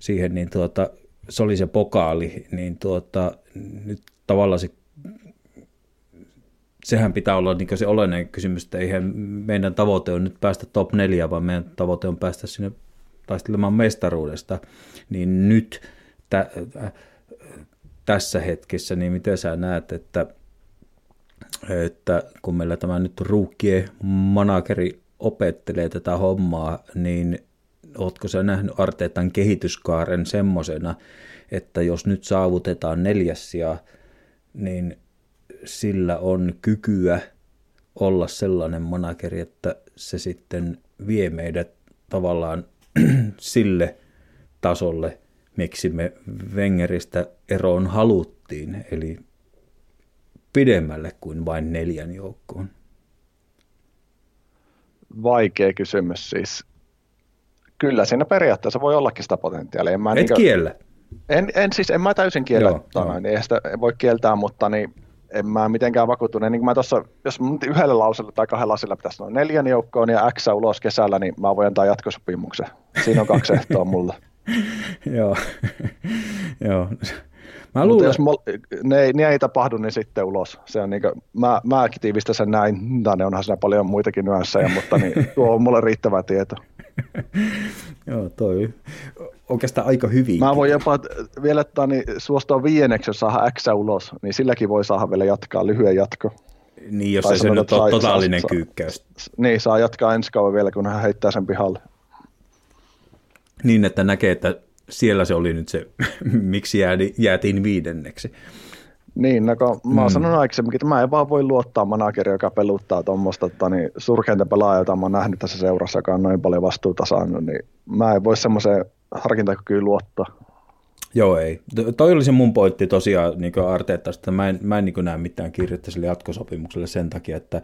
siihen, niin tuota, se oli se pokaali, niin tuota, nyt tavallaan se sehän pitää olla niin se olennainen kysymys, että eihän meidän tavoite on nyt päästä top 4, vaan meidän tavoite on päästä sinne taistelemaan mestaruudesta, niin nyt tä, tässä hetkessä, niin miten sä näet, että, että kun meillä tämä nyt ruukkien manageri opettelee tätä hommaa, niin ootko sä nähnyt Arteetan kehityskaaren semmosena, että jos nyt saavutetaan neljäs niin sillä on kykyä olla sellainen manageri, että se sitten vie meidät tavallaan [CLEARS THROAT] sille tasolle, miksi me Wengeristä eroon haluttiin, eli pidemmälle kuin vain neljän joukkoon? Vaikea kysymys siis. Kyllä siinä periaatteessa voi ollakin sitä potentiaalia. En mä Et niin kiellä. En, en, siis en mä täysin kiellä, joo, joo. Niin sitä voi kieltää, mutta niin en mä mitenkään vakuuttunut. Niin mä tossa, jos yhdellä lausella tai kahdella lausella pitäisi olla neljän joukkoon ja X ulos kesällä, niin mä voin antaa jatkosopimuksen. Siinä on kaksi ehtoa mulla. [LAUGHS] Joo. Joo. Mä luulen... jos mol, ne, ne ei tapahdu, niin sitten ulos. Se on niin kuin, mä, mä tiivistä sen näin. Ne onhan siinä paljon muitakin nyanssejä, mutta niin, [LAUGHS] tuo on mulle riittävä tieto. [LAUGHS] Joo, toi oikeastaan aika hyvin. Mä voin jopa vielä niin, suostua viienneksi, jos saa X ulos, niin silläkin voi saada vielä jatkaa lyhyen jatko. Niin, jos tai se nyt on totaalinen saa, kyykkäys. Niin, saa jatkaa ensi kauan vielä, kun hän heittää sen pihalle. Niin, että näkee, että siellä se oli nyt se, [LAUGHS] miksi jäätiin viidenneksi. Niin, no kun mä oon mm. sanonut aikaisemmin, että mä en vaan voi luottaa manageri, joka peluttaa tuommoista tota, niin surkeinta pelaajaa, jota mä oon nähnyt tässä seurassa, joka on noin paljon vastuuta saanut, niin mä en voi semmoiseen harkintakykyyn luottaa. Joo, ei. Toi oli se mun pointti tosiaan niin Arteettasta. Mä en, mä en niin näe mitään kiirettä sille jatkosopimukselle sen takia, että,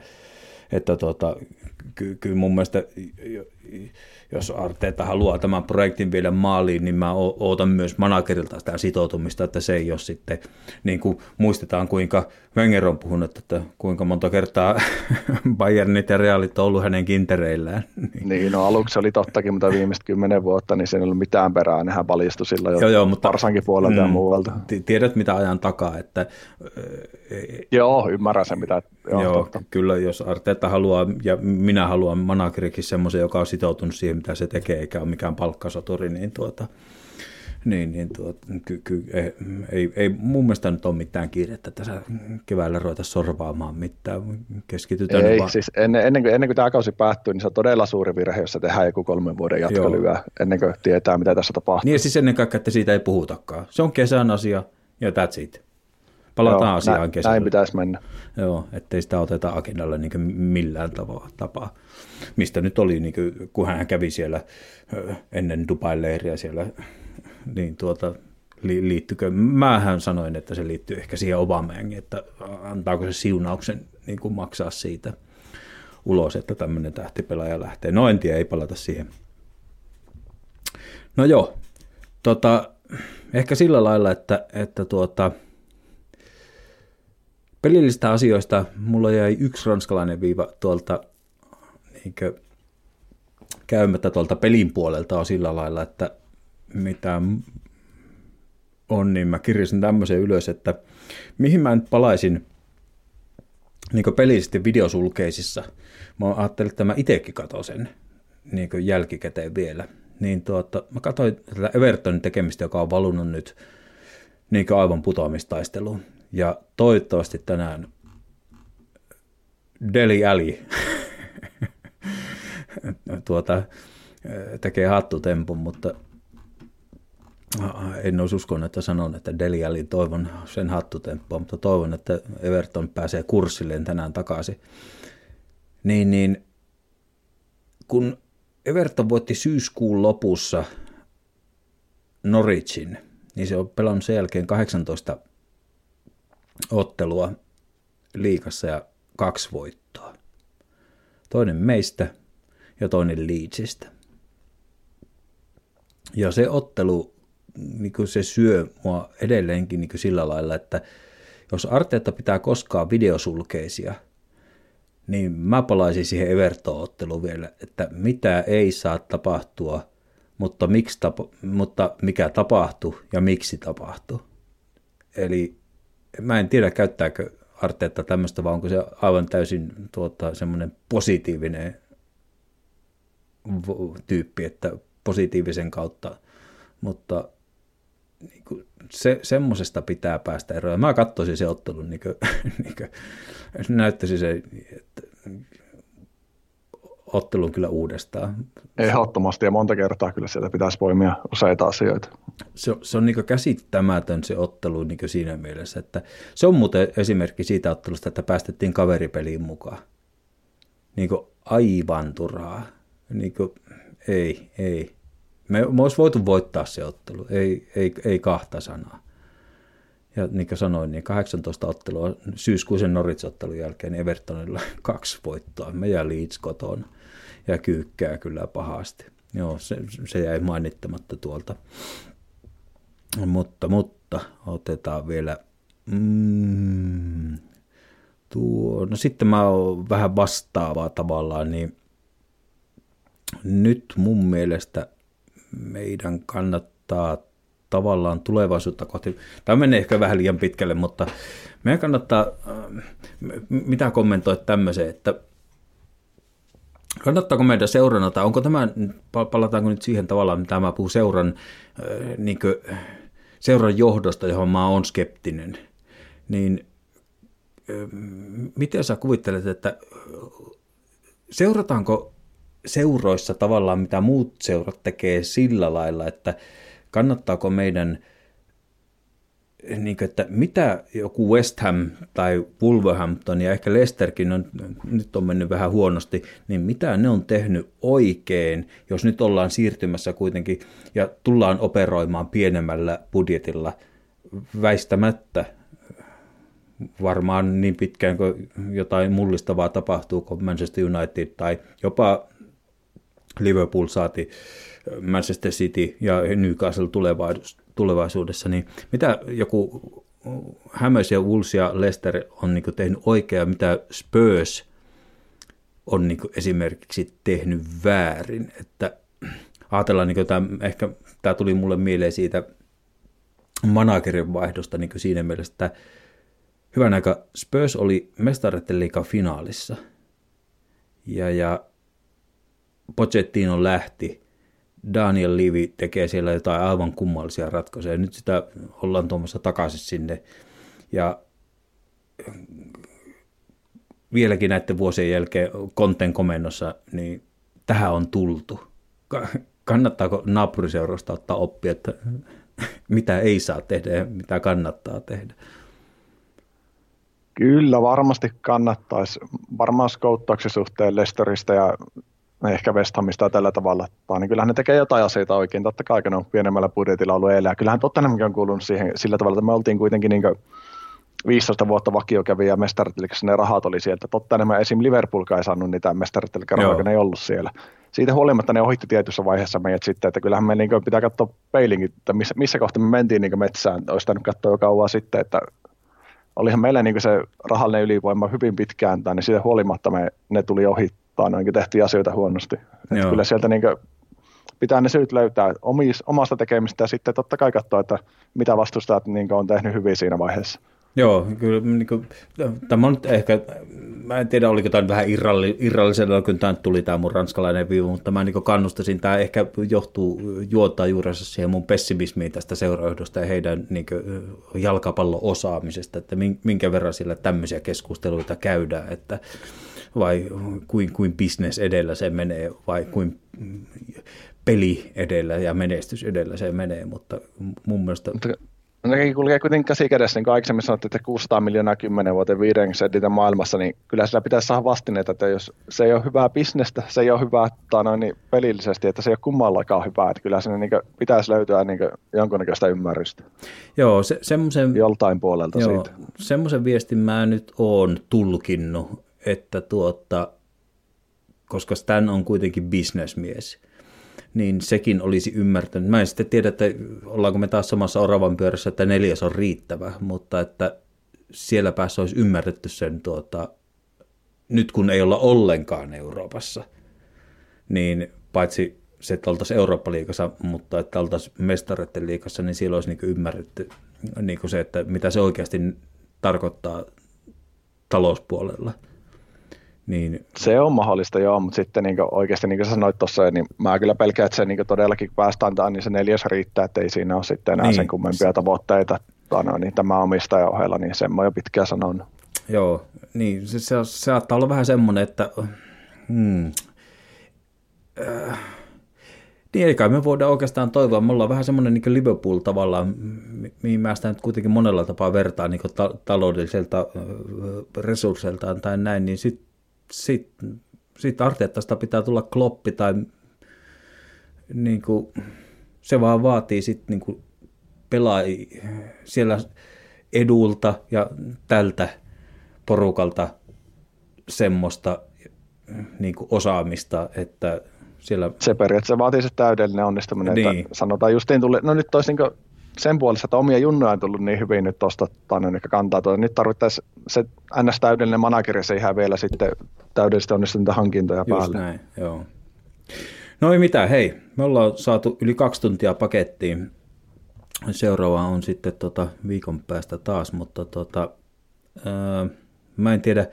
että tota, kyllä ky, mun mielestä jos Arteeta haluaa tämän projektin viedä maaliin, niin mä ootan myös managerilta sitä sitoutumista, että se ei ole sitten, niin kuin muistetaan kuinka Wenger on puhunut, että kuinka monta kertaa [LAUGHS] Bayernit ja Realit on ollut hänen kintereillään. niin, no aluksi oli tottakin, mutta viimeiset kymmenen vuotta, niin siinä ei ollut mitään perää, nehän paljastui sillä jo joo, joo, mutta, Parsankin puolelta mm, ja muualta. Tiedät mitä ajan takaa, että... joo, ymmärrän sen mitä... Joo, joo totta. kyllä jos Arteeta haluaa, ja minä haluan managerikin semmoisen, joka on sitoutunut siihen, mitä se tekee, eikä ole mikään palkkasoturi, niin tuota, niin, niin tuota, ky, ky, ei, ei, mun mielestä nyt ole mitään kiirettä tässä keväällä ruveta sorvaamaan mitään. Keskitytään ei, vaan. siis ennen, ennen, kuin, ennen kuin tämä kausi päättyy, niin se on todella suuri virhe, jos se tehdään joku kolmen vuoden jatkolyö, ennen kuin tietää, mitä tässä tapahtuu. Niin siis ennen kaikkea, että siitä ei puhutakaan. Se on kesän asia ja that's it. Palataan Joo, asiaan näin, kesällä. Näin pitäisi mennä. Joo, ettei sitä oteta agendalle niin millään tapaa. Mistä nyt oli, niin kuin, kun hän kävi siellä ennen Dubai-leiriä siellä, niin tuota, liittykö, mähän sanoin, että se liittyy ehkä siihen Obameenkin, että antaako se siunauksen niin kuin maksaa siitä ulos, että tämmöinen tähtipelaaja lähtee. No en tiedä, ei palata siihen. No joo, tota, ehkä sillä lailla, että, että tuota, pelillistä asioista mulla jäi yksi ranskalainen viiva tuolta niin käymättä tuolta pelin puolelta on sillä lailla, että mitä on, niin mä kirjasin tämmöisen ylös, että mihin mä nyt palaisin niin pelillisesti videosulkeisissa. Mä ajattelin, että mä itsekin katson sen niin jälkikäteen vielä. Niin tuota, mä katsoin tätä Evertonin tekemistä, joka on valunut nyt niin aivan putoamistaisteluun. Ja toivottavasti tänään Deli Ali [LAUGHS] tuota, tekee hattutempun, mutta en olisi uskonut, että sanon, että Deli Ali toivon sen hattutempua, mutta toivon, että Everton pääsee kurssilleen tänään takaisin. Niin, niin kun Everton voitti syyskuun lopussa Norwichin, niin se on pelannut sen jälkeen 18 ottelua liikassa ja kaksi voittoa. Toinen meistä ja toinen Leedsistä. Ja se ottelu, niin kuin se syö mua edelleenkin niin kuin sillä lailla, että jos Arteetta pitää koskaan videosulkeisia, niin mä palaisin siihen Everton-otteluun vielä, että mitä ei saa tapahtua, mutta, miksi tapa, mutta mikä tapahtuu ja miksi tapahtuu. Eli mä en tiedä, käyttääkö Arteetta tämmöistä, vai onko se aivan täysin tuota, semmoinen positiivinen tyyppi, että positiivisen kautta, mutta niin kuin, se, semmoisesta pitää päästä eroon. Mä katsoisin se ottelun, niin kuin, [LAUGHS] niin kuin, näyttäisi se, että ottelun kyllä uudestaan. Ehdottomasti ja monta kertaa kyllä sieltä pitäisi poimia useita asioita. Se, se on niin käsittämätön se ottelu niin siinä mielessä, että se on muuten esimerkki siitä ottelusta, että päästettiin kaveripeliin mukaan. Niin aivan turhaa. Niin kuin, ei, ei. Me, me olisi voitu voittaa se ottelu, ei, ei, ei kahta sanaa. Ja niin kuin sanoin, niin 18 ottelua syyskuisen Norwich-ottelun jälkeen Evertonilla [LAUGHS] kaksi voittoa. Me ja Leeds kotona ja kyykkää kyllä pahasti. Joo, se, se jäi mainittamatta tuolta. Mutta, mutta otetaan vielä mm, tuo, no sitten mä oon vähän vastaavaa tavallaan, niin nyt mun mielestä meidän kannattaa tavallaan tulevaisuutta kohti, tämä menee ehkä vähän liian pitkälle, mutta meidän kannattaa, äh, mitä kommentoit tämmöiseen, että kannattaako meidän seurana, tai onko tämä, palataanko nyt siihen tavallaan, mitä mä puhun seuran, äh, niin kuin, seuran johdosta, johon mä oon skeptinen, niin äh, miten sä kuvittelet, että seurataanko seuroissa tavallaan, mitä muut seurat tekee sillä lailla, että kannattaako meidän, niin kuin, että mitä joku West Ham tai Wolverhampton ja ehkä Leicesterkin on, nyt on mennyt vähän huonosti, niin mitä ne on tehnyt oikein, jos nyt ollaan siirtymässä kuitenkin ja tullaan operoimaan pienemmällä budjetilla väistämättä? Varmaan niin pitkään kuin jotain mullistavaa tapahtuu kuin Manchester United tai jopa Liverpool saati Manchester City ja Newcastle tulevaisuudessa, niin mitä joku Hammers ja Wolves ja Leicester on niin tehnyt oikeaa, mitä Spurs on niin esimerkiksi tehnyt väärin, että ajatellaan, niin tämä, ehkä tämä tuli mulle mieleen siitä managerin vaihdosta niin siinä mielessä, että hyvän aika Spurs oli mestaretten finaalissa. Ja, ja Pochettino lähti, Daniel Livi tekee siellä jotain aivan kummallisia ratkaisuja. Nyt sitä ollaan tuomassa takaisin sinne. Ja vieläkin näiden vuosien jälkeen konten komennossa, niin tähän on tultu. Kannattaako naapuriseurosta ottaa oppia, että mitä ei saa tehdä ja mitä kannattaa tehdä? Kyllä, varmasti kannattaisi. Varmaan skouttauksen suhteen Lesteristä ja ehkä West Hamista tällä tavalla, tai niin kyllähän ne tekee jotain asioita oikein, totta kai ne on pienemmällä budjetilla ollut elää. Kyllähän Tottenhamkin on kuulunut siihen sillä tavalla, että me oltiin kuitenkin niin 15 vuotta vakiokävijä mestaritilikassa, ne rahat oli sieltä. Tottenham esim. Liverpool ei saanut niitä mestaritilikassa, kun ne ei ollut siellä. Siitä huolimatta ne ohitti tietyssä vaiheessa meidät sitten, että kyllähän me niin pitää katsoa peilinkin, että missä, missä kohtaa me mentiin niin metsään. Olisi tännyt katsoa jo kauan sitten, että olihan meillä niin se rahallinen ylivoima hyvin pitkään, niin siitä huolimatta me, ne tuli ohi taanoinkin tehtiin asioita huonosti. Että kyllä sieltä niin kuin, pitää ne syyt löytää omis, omasta tekemistä ja sitten totta kai katsoa, että mitä vastustajat niin on tehnyt hyvin siinä vaiheessa. Joo, kyllä niin kuin, tämä on nyt ehkä, mä en tiedä oliko tämä vähän irralli, irrallisella, kun tämä tuli tämä mun ranskalainen viiva, mutta mä niin kannustasin, tämä ehkä johtuu, juontaa juurensa siihen mun pessimismiin tästä seuraahdosta ja heidän niin jalkapallo-osaamisesta, että minkä verran sillä tämmöisiä keskusteluita käydään, että vai kuin, kuin business edellä se menee vai kuin peli edellä ja menestys edellä se menee, mutta mun mielestä... Mutta nekin kulkee kuitenkin käsi kädessä, niin kuin aikaisemmin sanottiin, että 600 miljoonaa 10 vuoteen 5 sentin maailmassa, niin kyllä sillä pitäisi saada vastineita, että jos se ei ole hyvää bisnestä, se ei ole hyvää noin, niin pelillisesti, että se ei ole kummallakaan hyvää, että kyllä sinne niin pitäisi löytyä niin jonkunnäköistä ymmärrystä. Joo, se, semmoisen, Joltain puolelta joo, siitä. Semmoisen viestin mä nyt oon tulkinnut, että tuota, koska Stan on kuitenkin bisnesmies, niin sekin olisi ymmärtänyt. Mä en sitten tiedä, että ollaanko me taas samassa oravan pyörässä, että neljäs on riittävä, mutta että siellä päässä olisi ymmärretty sen tuota, nyt kun ei olla ollenkaan Euroopassa, niin paitsi se, että oltaisiin Eurooppa-liikassa, mutta että oltaisiin mestareiden liikassa, niin siellä olisi niin ymmärretty niin se, että mitä se oikeasti tarkoittaa talouspuolella. Niin. Se on mahdollista, joo, mutta sitten niin oikeasti niin kuin sanoit tuossa, niin mä kyllä pelkään, että se niin todellakin päästään tämän, niin se neljäs riittää, että ei siinä ole sitten enää niin. sen kummempia tavoitteita. No, niin tämä omistajan ohella, niin sen mä jo pitkään sanonut. Joo, niin se, se, se saattaa olla vähän semmoinen, että hmm, äh, niin ei kai me voidaan oikeastaan toivoa. Me ollaan vähän semmoinen niin Liverpool tavallaan, mihin mä sitä nyt kuitenkin monella tapaa vertaa niin ta- taloudelliselta resursseiltaan tai näin, niin sitten sitten sit Arteettasta pitää tulla kloppi tai niin kuin, se vaan vaatii sitten niin kuin siellä edulta ja tältä porukalta semmoista niin kuin osaamista, että siellä... Se periaatteessa vaatii se täydellinen onnistuminen, niin. että sanotaan justiin tuli, no nyt olisi niin sen puolesta, että omia junnoja on tullut niin hyvin nyt tuosta Tannen kantaa. Tuo. Nyt tarvittaisiin se ns. täydellinen manageri ihan vielä sitten täydellisesti onnistuneita hankintoja Just päälle. näin, joo. No ei mitään, hei, me ollaan saatu yli kaksi tuntia pakettiin. Seuraava on sitten tota viikon päästä taas, mutta tota, ää, mä en tiedä,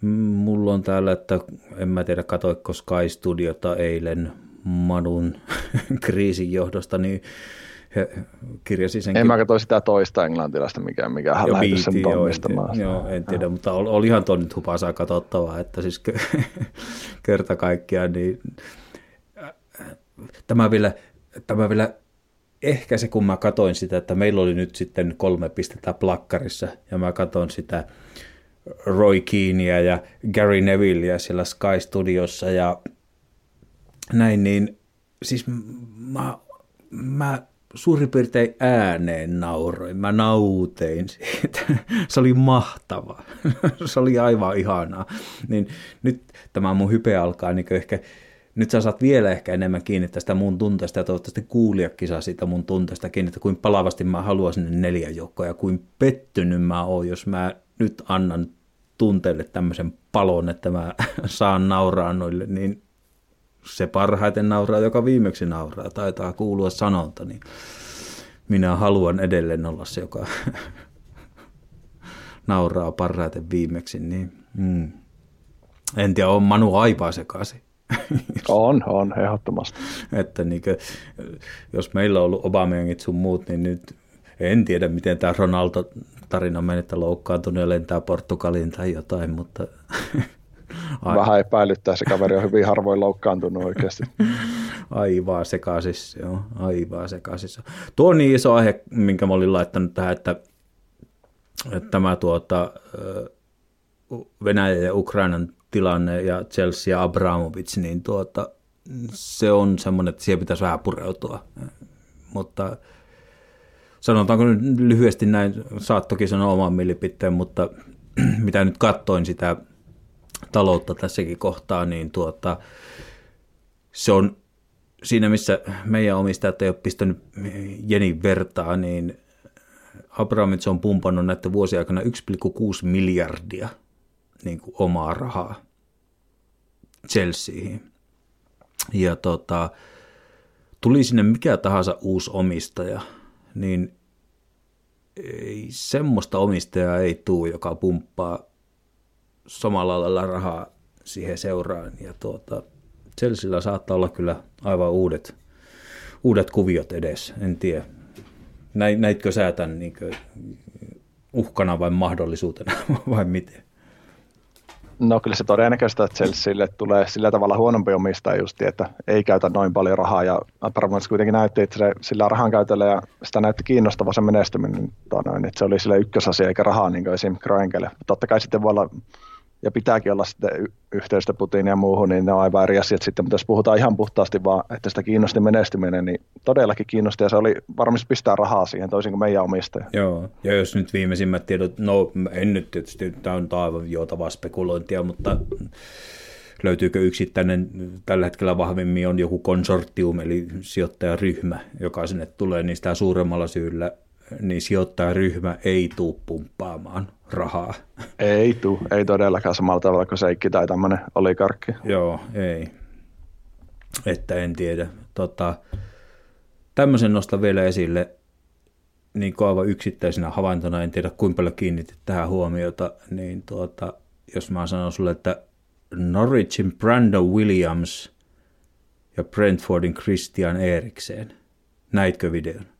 mulla on täällä, että en mä tiedä, katoiko Sky Studiota eilen Manun [LAUGHS] kriisin johdosta, niin he kirjasi sen. En mä katso sitä toista englantilaista, mikä, mikä hän lähti sen tonnistamaan. Joo, en tiedä, mutta olihan tuon nyt hupasaa katsottavaa, että siis [LAUGHS] kerta kaikkiaan, niin tämä vielä, tämä vielä ehkä se, kun mä katoin sitä, että meillä oli nyt sitten kolme pistettä plakkarissa, ja mä katon sitä Roy Keania ja Gary Nevilleä siellä Sky Studiossa, ja näin, niin siis mä, mä suurin piirtein ääneen nauroin, mä nautein siitä. [LAUGHS] Se oli mahtava. [LAUGHS] Se oli aivan ihanaa. Niin nyt tämä mun hype alkaa niin ehkä, nyt sä saat vielä ehkä enemmän kiinni tästä mun tunteesta ja toivottavasti kuulijakin saa siitä mun tunteesta kiinni, että kuin palavasti mä haluan sinne neljä joukkoa ja kuin pettynyt mä oon, jos mä nyt annan tunteelle tämmöisen palon, että mä [LAUGHS] saan nauraa noille, niin se parhaiten nauraa, joka viimeksi nauraa, taitaa kuulua sanonta, niin minä haluan edelleen olla se, joka [LAUGHS] nauraa parhaiten viimeksi, niin mm. en tiedä, on Manu aipaa sekaisin. [LAUGHS] on, on, ehdottomasti. että niin kuin, jos meillä on ollut Obamangit sun muut, niin nyt en tiedä, miten tämä Ronaldo-tarina menee, että loukkaantunut ja lentää Portugaliin tai jotain, mutta [LAUGHS] Ai. Vähän epäilyttää, se kaveri on hyvin harvoin loukkaantunut oikeasti. [LAUGHS] Aivan sekaisin, joo, aivan sekaisin. Tuo on niin iso aihe, minkä mä olin laittanut tähän, että, että tämä tuota, Venäjä ja Ukrainan tilanne ja Chelsea ja Abramovic, niin tuota, se on semmoinen, että siihen pitäisi vähän pureutua. Mutta sanotaanko nyt lyhyesti näin, saat toki sanoa oman mielipiteen, mutta [CLEARS THROAT] mitä nyt kattoin sitä taloutta tässäkin kohtaa, niin tuota, se on siinä, missä meidän omistajat ei ole pistänyt Jenin vertaa, niin Abramovich on pumpannut näiden vuosien aikana 1,6 miljardia niin kuin omaa rahaa Chelseahin. Ja tota, tuli sinne mikä tahansa uusi omistaja, niin ei, semmoista omistajaa ei tule, joka pumppaa samalla lailla rahaa siihen seuraan. Ja tuota, Chelsealla saattaa olla kyllä aivan uudet, uudet kuviot edessä, en tiedä. Näitkö sä tämän niin uhkana vai mahdollisuutena [LAUGHS] vai miten? No kyllä se todennäköistä, että Chelsealle tulee sillä tavalla huonompi omistaja just, että ei käytä noin paljon rahaa ja Abramovich kuitenkin näytti, että se, sillä rahan käytöllä ja sitä näytti kiinnostava se menestyminen, noin, että se oli sille ykkösasia eikä rahaa niin kuin esim. Kroenkelle. Totta kai sitten voi olla ja pitääkin olla sitten yhteystä Putiniin ja muuhun, niin ne on aivan eri asiat. Sitten, mutta jos puhutaan ihan puhtaasti vaan, että sitä kiinnosti menestyminen, niin todellakin kiinnosti. Ja se oli varmasti pistää rahaa siihen toisin kuin meidän omistaja. Joo, ja jos nyt viimeisimmät tiedot, no en nyt tietysti, tämä on aivan juotavaa spekulointia, mutta löytyykö yksittäinen, tällä hetkellä vahvemmin on joku konsortium, eli sijoittajaryhmä, joka sinne tulee, niin sitä suuremmalla syyllä niin sijoittajaryhmä ei tuu pumppaamaan rahaa. Ei tuu, ei todellakaan samalla tavalla kuin Seikki tai tämmöinen olikarkki. Joo, ei. Että en tiedä. Tota, tämmöisen nostan vielä esille niin aivan yksittäisenä havaintona, en tiedä kuinka paljon kiinnitit tähän huomiota, niin tuota, jos mä sanon sulle, että Norwichin Brandon Williams ja Brentfordin Christian Eriksen, näitkö videon?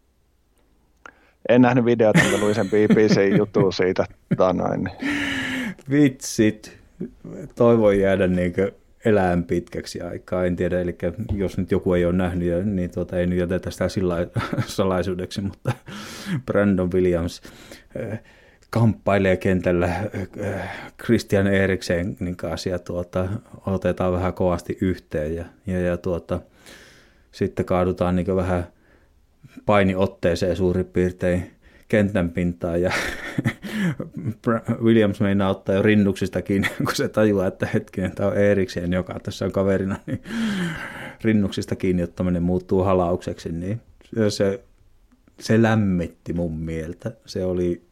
En nähnyt videota, mutta luin sen BBC-jutun siitä. Noin. Vitsit. Toivon jäädä niin elään pitkäksi aikaa. En tiedä, eli jos nyt joku ei ole nähnyt, niin tuota, ei nyt jätetä sitä sillä [LAUGHS] salaisuudeksi, mutta Brandon Williams äh, kamppailee kentällä äh, Christian Eriksen kanssa ja tuota, otetaan vähän kovasti yhteen ja, ja, ja tuota, sitten kaadutaan niin vähän painiotteeseen suurin piirtein kentän pintaan ja [LAUGHS] Williams meinaa ottaa jo rinnuksista kiinni, [LAUGHS] kun se tajuaa, että hetkinen, tämä on Erikseen, joka tässä on kaverina, niin [LAUGHS] rinnuksista kiinni ottaminen muuttuu halaukseksi, niin se, se lämmitti mun mieltä. Se oli,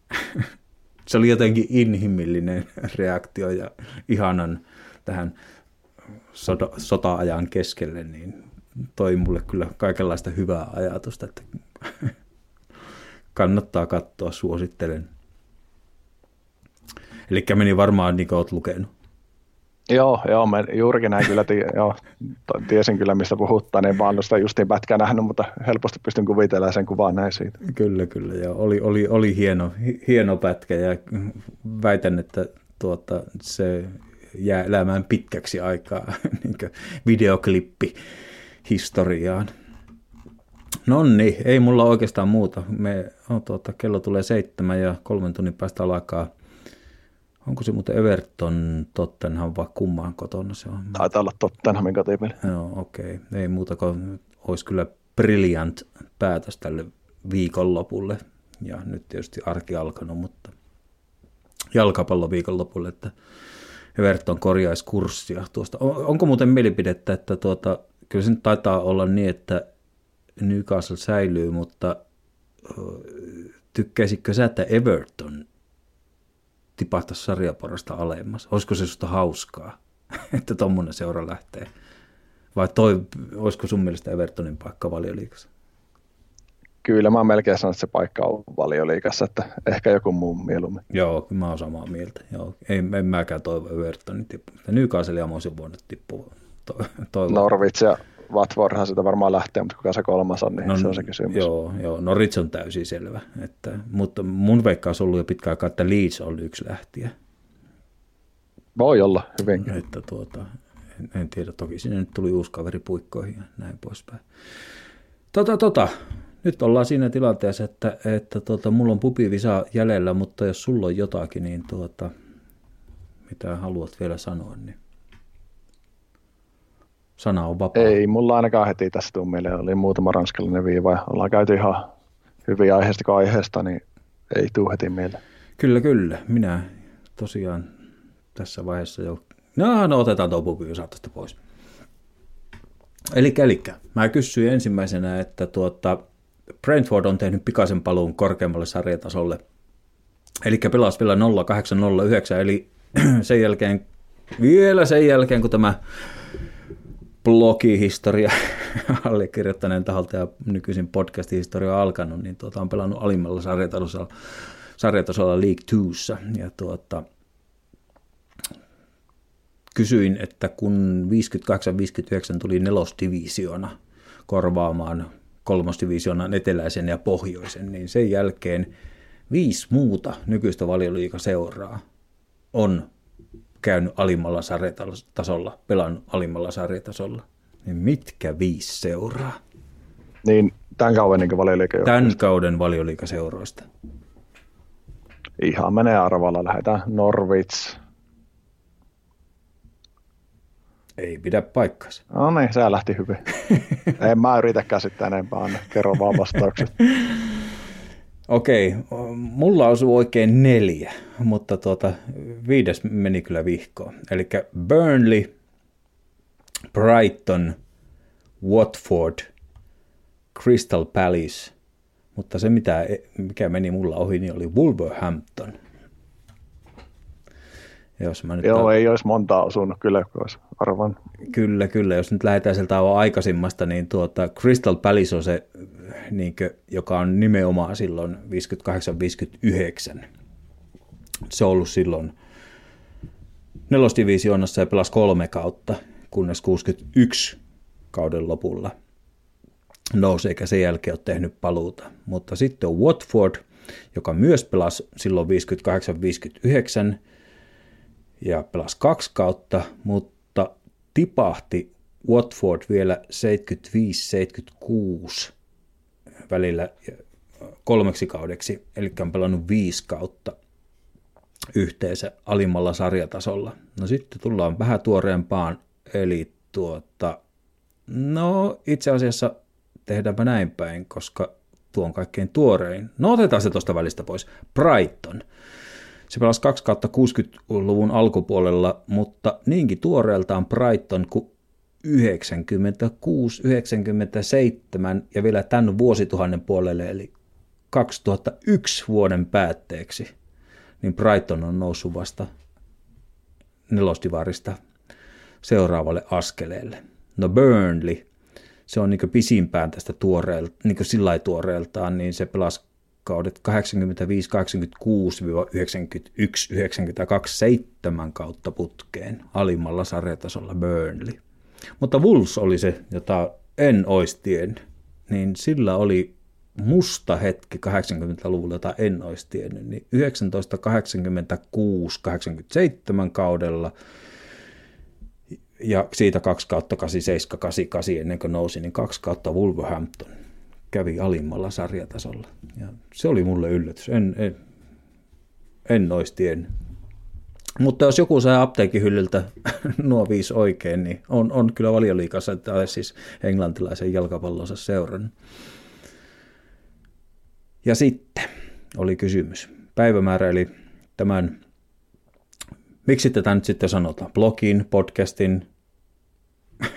se oli jotenkin inhimillinen reaktio ja ihanan tähän sota, sota-ajan keskelle, niin toi mulle kyllä kaikenlaista hyvää ajatusta, että kannattaa katsoa, suosittelen. Eli meni varmaan niin kuin olet lukenut. Joo, joo mä juurikin näin kyllä, tii, [LAUGHS] joo, tiesin kyllä mistä puhuttaa, niin vaan sitä justiin pätkää nähnyt, mutta helposti pystyn kuvitelemaan sen kuvan näin siitä. Kyllä, kyllä, joo. Oli, oli, oli hieno, hieno pätkä ja väitän, että tuota, se jää elämään pitkäksi aikaa, [LAUGHS] niin videoklippi historiaan. No niin, ei mulla oikeastaan muuta. Me, oh, tuota, kello tulee seitsemän ja kolmen tunnin päästä alkaa. Onko se muuten Everton Tottenham vai kummaan kotona se on? Taitaa olla Tottenhamin kotipeli. Joo, okei. Okay. Ei muuta kuin olisi kyllä brilliant päätös tälle viikonlopulle. Ja nyt tietysti arki alkanut, mutta jalkapallo viikonlopulle, että Everton korjaisi kurssia tuosta. Onko muuten mielipidettä, että tuota, kyllä se nyt taitaa olla niin, että Newcastle säilyy, mutta tykkäisitkö sä, että Everton tipahtaisi sarjaporasta alemmas? Olisiko se susta hauskaa, [LAUGHS] että tuommoinen seura lähtee? Vai toi, olisiko sun mielestä Evertonin paikka valioliikassa? Kyllä mä melkein sanon, että se paikka on valioliikassa, että ehkä joku muu mieluummin. Joo, mä oon samaa mieltä. Joo, ei, en mäkään toivo Evertonin tippumista. Newcastle on voinut tippua to, toivon. Norwich ja Watfordhan sitä varmaan lähtee, mutta kuka se kolmas on, niin no, se on se kysymys. Joo, joo Norwich on täysin selvä. Että, mutta mun veikkaus on ollut jo pitkä aikaa, että Leeds on yksi lähtiä. Voi olla, hyvinkin. Että tuota, en, en tiedä, toki sinne nyt tuli uusi kaveri puikkoihin ja näin poispäin. Tota, tota, nyt ollaan siinä tilanteessa, että, että tuota, mulla on pupivisa jäljellä, mutta jos sulla on jotakin, niin tuota, mitä haluat vielä sanoa, niin sana on vapaa. Ei, mulla ainakaan heti tästä tuu mieleen. Oli muutama ranskalainen viiva ja ollaan käyty ihan hyvin aiheesta kuin aiheesta, niin ei tuu heti mieleen. Kyllä, kyllä. Minä tosiaan tässä vaiheessa jo... No, no otetaan tuo pupi tästä pois. Eli, eli mä kysyin ensimmäisenä, että tuota, Brentford on tehnyt pikaisen paluun korkeammalle sarjatasolle. Eli pelasi vielä 0809, eli sen jälkeen, vielä sen jälkeen, kun tämä blogihistoria [LAUGHS] allekirjoittaneen taholta ja nykyisin podcast-historia on alkanut, niin tuota, on pelannut alimmalla sarjatasolla, sarjatasolla League 2 ja tuota, kysyin, että kun 58-59 tuli nelosdivisioona korvaamaan kolmosdivisioonan eteläisen ja pohjoisen, niin sen jälkeen viisi muuta nykyistä valioliikaseuraa on käynyt alimmalla sarjatasolla, pelannut alimmalla sarjatasolla. Niin mitkä viisi seuraa? Niin tämän kauden niin valioliikajoukkueesta. Tämän kauden valioliikaseuroista. Ihan menee arvalla. Lähdetään Norwich. Ei pidä paikkansa. No niin, se lähti hyvin. [LAUGHS] en mä yritä käsittää enempää, anna. kerro vaan vastaukset. [LAUGHS] Okei, mulla osui oikein neljä, mutta tuota, viides meni kyllä vihkoon. Eli Burnley, Brighton, Watford, Crystal Palace, mutta se mitä, mikä meni mulla ohi, niin oli Wolverhampton. Jos mä nyt Joo, ta- ei olisi monta osunut kyllä, olisi arvan. Kyllä, kyllä. Jos nyt lähdetään sieltä aikaisimmasta, niin tuota, Crystal Palace on se, niin kuin, joka on nimenomaan silloin 58-59. Se on ollut silloin nelosdivisioonassa ja pelasi kolme kautta, kunnes 61 kauden lopulla nousi, eikä sen jälkeen ole tehnyt paluuta. Mutta sitten on Watford, joka myös pelasi silloin 58-59 ja pelasi kaksi kautta, mutta tipahti Watford vielä 75-76 välillä kolmeksi kaudeksi, eli on pelannut viisi kautta yhteensä alimmalla sarjatasolla. No sitten tullaan vähän tuoreempaan, eli tuota, no itse asiassa tehdäänpä näin päin, koska tuo on kaikkein tuorein. No otetaan se tuosta välistä pois. Brighton. Se pelasi 2 kautta 60-luvun alkupuolella, mutta niinkin tuoreeltaan Brighton kuin 96, 97 ja vielä tämän vuosituhannen puolelle, eli 2001 vuoden päätteeksi, niin Brighton on noussut vasta nelosdivarista seuraavalle askeleelle. No Burnley, se on niin pisimpään tästä tuoreelta, niin sillä tuoreeltaan, niin se pelasi kaudet 85, 86, 91, 92, 7 kautta putkeen alimmalla sarjatasolla Burnley. Mutta Wolves oli se, jota en olisi tiennyt. Niin sillä oli musta hetki 80-luvulla, jota en olisi tiennyt. Niin 1986-87 kaudella ja siitä 2 kautta 87, 88 ennen kuin nousi, niin 2 kautta Wolverhampton kävi alimmalla sarjatasolla. Ja se oli mulle yllätys. En, en, en olisi tiennyt. Mutta jos joku saa apteekin hyllyltä [LAUGHS] nuo viisi oikein, niin on, on kyllä valioliikassa, tai siis englantilaisen jalkapallonsa seuran. Ja sitten oli kysymys. Päivämäärä, eli tämän, miksi tätä nyt sitten sanotaan, blogin, podcastin, [LAUGHS]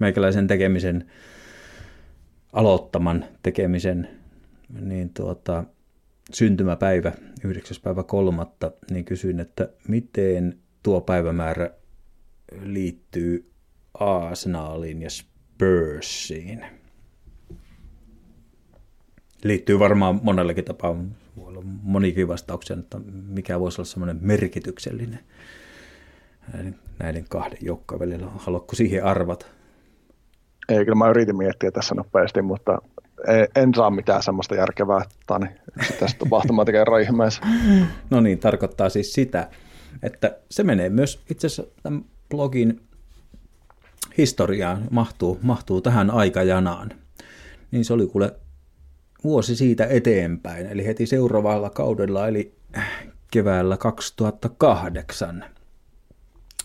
meikäläisen tekemisen, aloittaman tekemisen, niin tuota, syntymäpäivä 9. päivä kolmatta, niin kysyin, että miten tuo päivämäärä liittyy Arsenaliin ja Spursiin. Liittyy varmaan monellakin tapaa, voi olla monikin vastauksia, että mikä voisi olla semmoinen merkityksellinen näiden, näiden kahden joukkojen välillä. Haluatko siihen arvata? Ei, kyllä mä yritin miettiä tässä nopeasti, mutta en, saa mitään semmoista järkevää tani, tästä tapahtumatekemään ihmeessä. [LAUGHS] No niin, tarkoittaa siis sitä, että se menee myös itse asiassa tämän blogin historiaan, mahtuu, mahtuu tähän aikajanaan. Niin se oli kuule vuosi siitä eteenpäin, eli heti seuraavalla kaudella, eli keväällä 2008,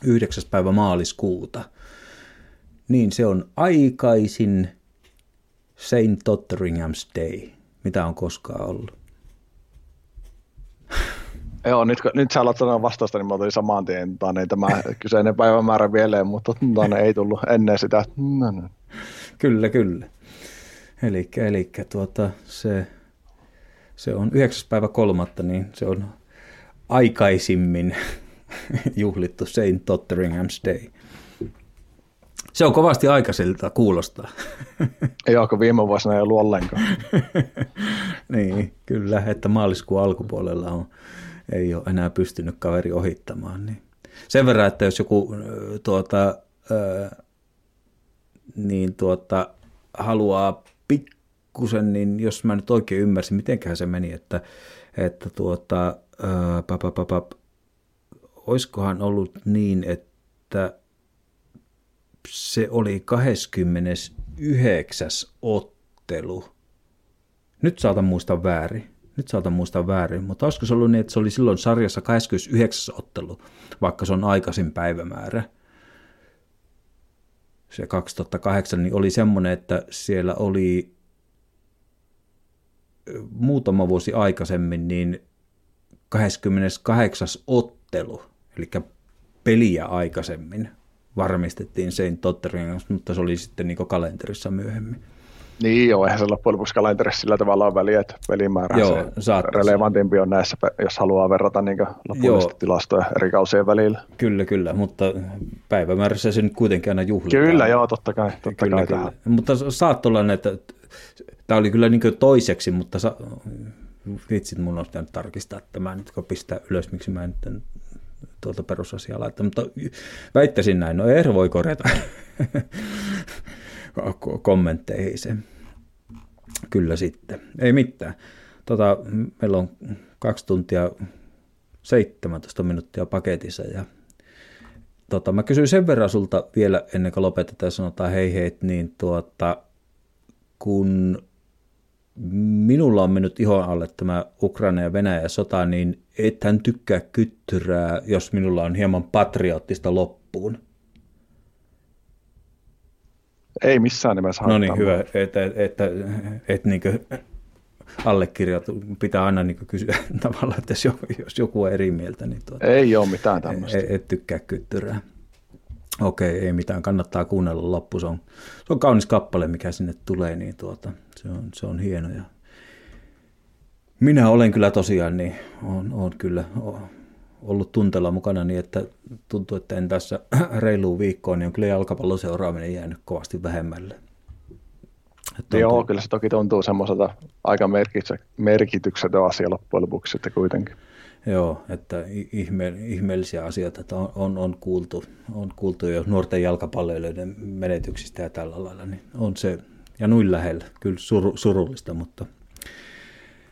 9. päivä maaliskuuta. Niin se on aikaisin St. Totteringham's Day, mitä on koskaan ollut. [LAUGHS] Joo, nyt, nyt sä aloit sanoa vastausta, niin mä otin saman tien tonne, tämä kyseinen päivämäärä vielä, mutta tonne ei tullut ennen sitä. No, no. Kyllä, kyllä. Eli, eli tuota, se, se on 9. päivä kolmatta, niin se on aikaisimmin [LAUGHS] juhlittu St. Totteringham's Day. Se on kovasti aikaisilta kuulostaa. [LAUGHS] Ei ole, viime vuosina ei ollut ollenkaan. [LAUGHS] niin, kyllä, että maaliskuun alkupuolella on, ei ole enää pystynyt kaveri ohittamaan. Niin. Sen verran, että jos joku tuota, niin tuota, haluaa pikkusen, niin jos mä nyt oikein ymmärsin, mitenköhän se meni, että, että tuota, pap, pap, pap, oiskohan ollut niin, että se oli 29. ottelu. Nyt saatan muistaa väärin. Nyt saatan muistaa väärin, mutta olisiko se ollut niin, että se oli silloin sarjassa 29. ottelu, vaikka se on aikaisin päivämäärä. Se 2008 niin oli semmoinen, että siellä oli muutama vuosi aikaisemmin niin 28. ottelu, eli peliä aikaisemmin varmistettiin Saint Totterin mutta se oli sitten niin kalenterissa myöhemmin. Niin joo, eihän se loppujen lopuksi kalenterissa sillä tavalla on väliä, että pelimäärä joo, se relevantimpi on näissä, jos haluaa verrata niin lopullisesti tilastoja eri kausien välillä. Kyllä, kyllä, mutta päivämäärässä se nyt kuitenkin aina juhlitaan. Kyllä, joo, totta kai. Totta kyllä, kai kyllä. Mutta saat olla, että tämä oli kyllä niin toiseksi, mutta sa, vitsit, mun on pitänyt tarkistaa että mä nyt kun pistää ylös, miksi mä en tuolta perusasiaa laittaa, mutta väittäisin näin, no Eero voi korjata [LAUGHS] kommentteihin se. Kyllä sitten, ei mitään. Tota, meillä on kaksi tuntia 17 minuuttia paketissa ja tota, mä kysyn sen verran sulta vielä ennen kuin lopetetaan ja sanotaan hei hei, niin tuota, kun minulla on mennyt ihon alle tämä Ukraina ja Venäjä sota, niin ethän tykkää kyttyrää, jos minulla on hieman patriottista loppuun. Ei missään nimessä No niin, hyvä, että, että, että, että niin allekirjoitu, pitää aina niin kysyä [LAUGHS] tavallaan, että jos joku, jos joku on eri mieltä, niin tuota, ei ole mitään tämmöistä. Et, et tykkää kyttyrää. Okei, ei mitään, kannattaa kuunnella loppu. Se on, se on kaunis kappale, mikä sinne tulee, niin tuota, se, on, se on hieno. Ja minä olen kyllä tosiaan, niin on, on kyllä ollut tunteella mukana niin, että tuntuu, että en tässä [CLEARS THROAT] reiluun viikkoon, niin on kyllä jalkapallon seuraaminen jäänyt kovasti vähemmälle. Että Joo, on... kyllä se toki tuntuu semmoiselta aika merkityksetön asia loppujen lopuksi että kuitenkin. Joo, että ihme, ihmeellisiä asioita että on, on, on, kuultu, on kuultu jo nuorten jalkapalloilijoiden menetyksistä ja tällä lailla, niin on se, ja noin lähellä, kyllä sur, surullista, mutta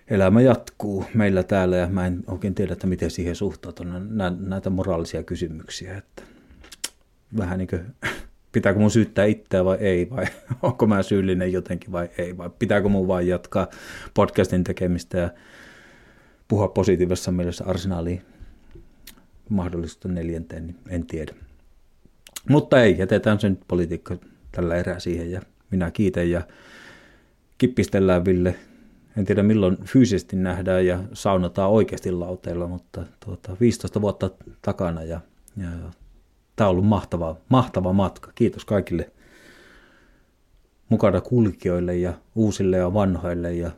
elämä jatkuu meillä täällä ja mä en oikein tiedä, että miten siihen suhtautuu näitä moraalisia kysymyksiä, että vähän niin kuin, [LAUGHS] pitääkö mun syyttää itseä vai ei, vai [LAUGHS] onko mä syyllinen jotenkin vai ei, vai pitääkö mun vain jatkaa podcastin tekemistä ja puhua positiivisessa mielessä arsenaaliin mahdollista neljänteen, niin en tiedä. Mutta ei, jätetään sen politiikka tällä erää siihen ja minä kiitän ja kippistellään Ville. En tiedä milloin fyysisesti nähdään ja saunataan oikeasti lauteilla, mutta tuota, 15 vuotta takana ja, ja tämä on ollut mahtava, mahtava matka. Kiitos kaikille mukana kulkijoille ja uusille ja vanhoille ja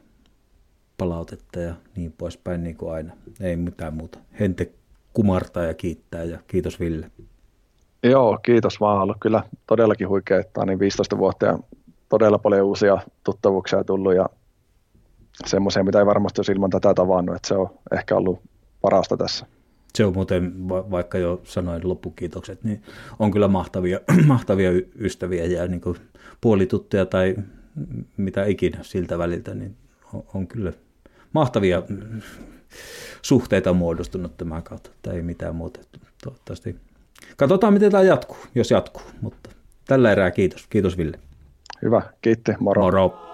palautetta ja niin poispäin niin kuin aina. Ei mitään muuta. Hente kumartaa ja kiittää ja kiitos Ville. Joo, kiitos vaan. Ollut kyllä todellakin huikea, että on niin 15 vuotta ja todella paljon uusia tuttavuuksia tullut ja semmoisia, mitä ei varmasti olisi ilman tätä tavannut, että se on ehkä ollut parasta tässä. Se on muuten, vaikka jo sanoin loppukiitokset, niin on kyllä mahtavia, [CLEARS THROAT] mahtavia ystäviä ja niin kuin puolituttuja tai mitä ikinä siltä väliltä, niin on, on kyllä mahtavia suhteita muodostunut tämän kautta, että ei mitään muuta. Toivottavasti. Katsotaan, miten tämä jatkuu, jos jatkuu, mutta tällä erää kiitos. Kiitos Ville. Hyvä, kiitti, moro. Moro.